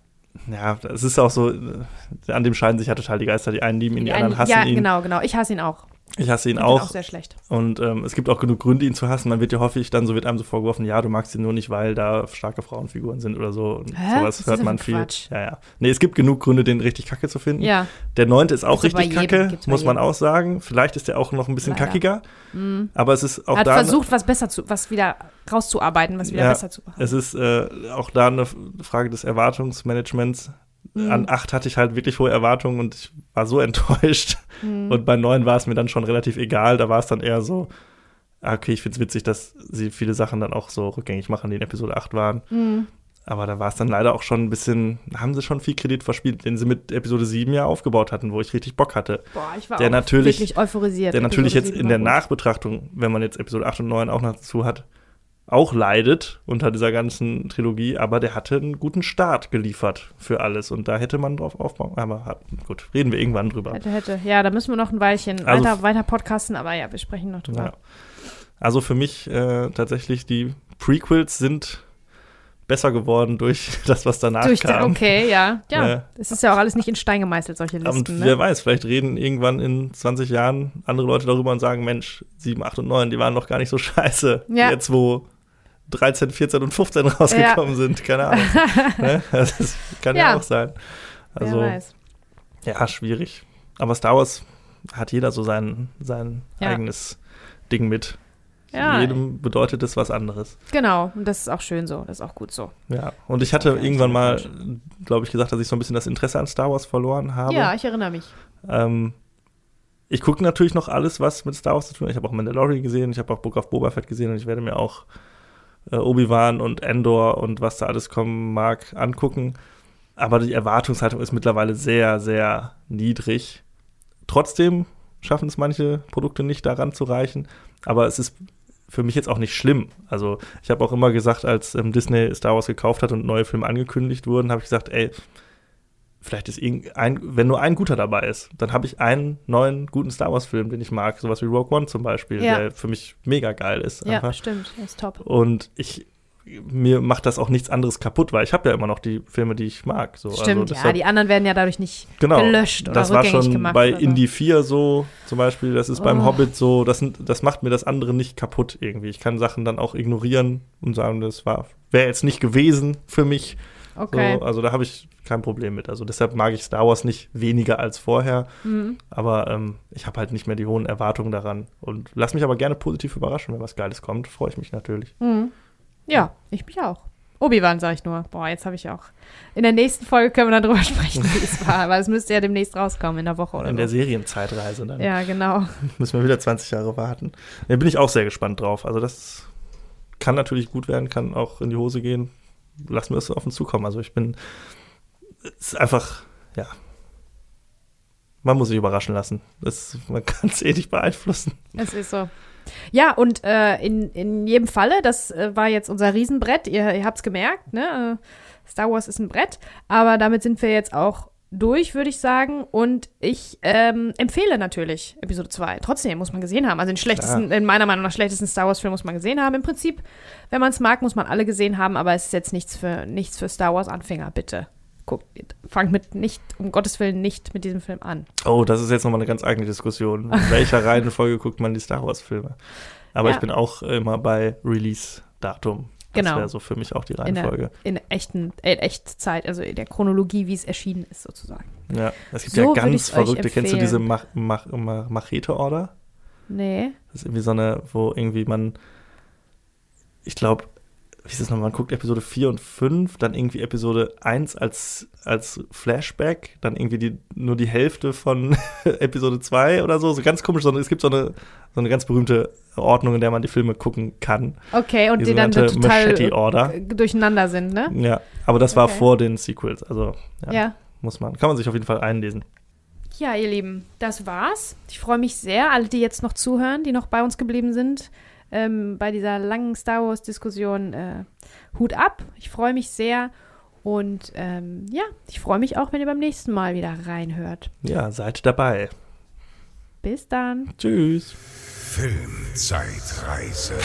ja, es ist auch so, äh, an dem scheiden sich ja total die Geister. Die einen lieben ihn, die, anderen einen- hassen ja, ihn. genau, genau. Ich hasse ihn auch. Ich hasse ihn Ich auch. auch sehr schlecht. Und ähm, es gibt auch genug Gründe, ihn zu hassen. Man wird ja häufig dann, so wird einem so vorgeworfen, ja, du magst ihn nur nicht, weil da starke Frauenfiguren sind oder so. Und Hä? sowas Was ist hört das man viel. Quatsch? Ja, ja. Nee, es gibt genug Gründe, den richtig kacke zu finden. Ja. Der neunte ist auch richtig kacke, muss man auch sagen. Vielleicht ist der auch noch ein bisschen Leider. kackiger. Mhm. Aber es ist auch Hat da. versucht, was besser zu, was wieder rauszuarbeiten, was wieder Ja, besser zu machen. Es ist äh, auch da eine Frage des Erwartungsmanagements. Mhm. An 8 hatte ich halt wirklich hohe Erwartungen und ich war so enttäuscht. Mhm. Und bei 9 war es mir dann schon relativ egal. Da war es dann eher so, ah, okay, ich finde es witzig, dass sie viele Sachen dann auch so rückgängig machen, die in Episode 8 waren. Mhm. Aber da war es dann leider auch schon ein bisschen, haben sie schon viel Kredit verspielt, den sie mit Episode 7 ja aufgebaut hatten, wo ich richtig Bock hatte. Boah, ich war der natürlich- wirklich euphorisiert. Der natürlich Episode jetzt in der. Nachbetrachtung, wenn man jetzt Episode 8 und 9 auch noch dazu hat, auch leidet unter dieser ganzen Trilogie, aber der hatte einen guten Start geliefert für alles und da hätte man drauf aufbauen. Aber gut, reden wir irgendwann drüber. Hätte, hätte. Ja, da müssen wir noch ein Weilchen Also- weiter, weiter podcasten, aber ja, wir sprechen noch drüber. Ja. Also für mich äh, tatsächlich die Prequels sind besser geworden durch das, was danach Durch, kam. okay, ja. Ja, Ja. es ist ja auch alles nicht in Stein gemeißelt, solche Und Listen. wer Ne? weiß, vielleicht reden irgendwann in 20 Jahren andere Leute darüber und sagen, Mensch, 7, 8 und 9, die waren doch gar nicht so scheiße. Ja. Jetzt, wo 13, 14 und 15 rausgekommen sind, keine Ahnung. ne? Das kann ja. Ja. auch sein. Also, ja, schwierig. Aber Star Wars hat jeder so sein, sein Ja. eigenes Ding mit. Ja. Jedem bedeutet es was anderes. Genau, und das ist auch schön so, das ist auch gut so. Ja, und ich hatte irgendwann mal, glaube ich, gesagt, dass ich so ein bisschen das Interesse an Star Wars verloren habe. Ja, ich erinnere mich. Ähm, ich gucke natürlich noch alles, was mit Star Wars zu tun hat. Ich habe auch Mandalorian gesehen, ich habe auch Book of Boba Fett gesehen und ich werde mir auch äh, Obi-Wan und Endor und was da alles kommen mag angucken. Aber die Erwartungshaltung ist mittlerweile sehr, sehr niedrig. Trotzdem schaffen es manche Produkte nicht, daran zu reichen. Aber es ist für mich jetzt auch nicht schlimm. Also ich habe auch immer gesagt, als ähm, Disney Star Wars gekauft hat und neue Filme angekündigt wurden, habe ich gesagt, ey, vielleicht ist irgendein, wenn nur ein guter dabei ist, dann habe ich einen neuen guten Star Wars Film, den ich mag, sowas wie Rogue One zum Beispiel, Ja. der für mich mega geil ist. Ja, einfach. stimmt, ist top. Und ich mir macht das auch nichts anderes kaputt, weil ich habe ja immer noch die Filme, die ich mag. So. Stimmt, also ja, die anderen werden ja dadurch nicht genau, gelöscht oder das war schon gemacht. bei oder so. Indie 4 so zum Beispiel, das ist beim Oh. Hobbit so, das, das macht mir das andere nicht kaputt irgendwie. Ich kann Sachen dann auch ignorieren und sagen, das war wäre jetzt nicht gewesen für mich. Okay. So, also da habe ich kein Problem mit. Also deshalb mag ich Star Wars nicht weniger als vorher, Mhm. aber ähm, ich habe halt nicht mehr die hohen Erwartungen daran. Und lass mich aber gerne positiv überraschen, wenn was Geiles kommt. Freue ich mich natürlich. Mhm. Ja, ich mich auch. Obi-Wan, sag ich nur. Boah, jetzt habe ich auch. In der nächsten Folge können wir dann drüber sprechen, wie es war, weil es müsste ja demnächst rauskommen in der Woche oder In der. Serienzeitreise dann Ja, genau. müssen wir wieder 20 Jahre warten. Da bin ich auch sehr gespannt drauf. Also das kann natürlich gut werden, kann auch in die Hose gehen. Lassen wir es auf uns zukommen. Also ich bin, es ist einfach, ja, man muss sich überraschen lassen. Das, man kann es eh nicht beeinflussen. Es ist so. Ja, und äh, in, in jedem Falle, das äh, war jetzt unser Riesenbrett, ihr, ihr habt es gemerkt, ne? Äh, Star Wars ist ein Brett, aber damit sind wir jetzt auch durch, würde ich sagen. Und ich ähm, empfehle natürlich Episode 2. Trotzdem muss man gesehen haben. Also den schlechtesten, in meiner Meinung nach schlechtesten Star Wars-Film muss man gesehen haben. Im Prinzip, wenn man es mag, muss man alle gesehen haben, aber es ist jetzt nichts für, nichts für Star Wars-Anfänger, bitte. Guckt, fangt mit nicht, um Gottes Willen, nicht mit diesem Film an. Oh, das ist jetzt nochmal eine ganz eigene Diskussion. In welcher Reihenfolge guckt man die Star Wars-Filme? Aber Ja. ich bin auch immer bei Release-Datum. Das Genau. wäre so für mich auch die In der, Reihenfolge. in echten, äh, Echtzeit, also in der Chronologie, wie es erschienen ist, sozusagen. Ja, es gibt So ja ganz verrückte. Kennst du diese. Mach, Mach, Mach, Machete-Order? Nee. Das ist irgendwie so eine, wo irgendwie man, ich glaube, wie ist das nochmal, man guckt Episode 4 und 5, dann irgendwie Episode 1 als, als Flashback, dann irgendwie die, nur die Hälfte von Episode 2 oder so, so ganz komisch, sondern es gibt so eine, so eine ganz berühmte Ordnung, in der man die Filme gucken kann. Okay, und Die die, dann total durcheinander sind, ne? Ja, aber das war Okay. vor den Sequels, also ja, Ja. muss man, kann man sich auf jeden Fall einlesen. Ja, ihr Lieben, das war's. Ich freue mich sehr, alle, die jetzt noch zuhören, die noch bei uns geblieben sind, ähm, bei dieser langen Star Wars-Diskussion. Äh, Hut ab. Ich freue mich sehr. Und ähm, ja, ich freue mich auch, wenn ihr beim nächsten Mal wieder reinhört. Ja, seid dabei. Bis dann. Tschüss. Filmzeitreise.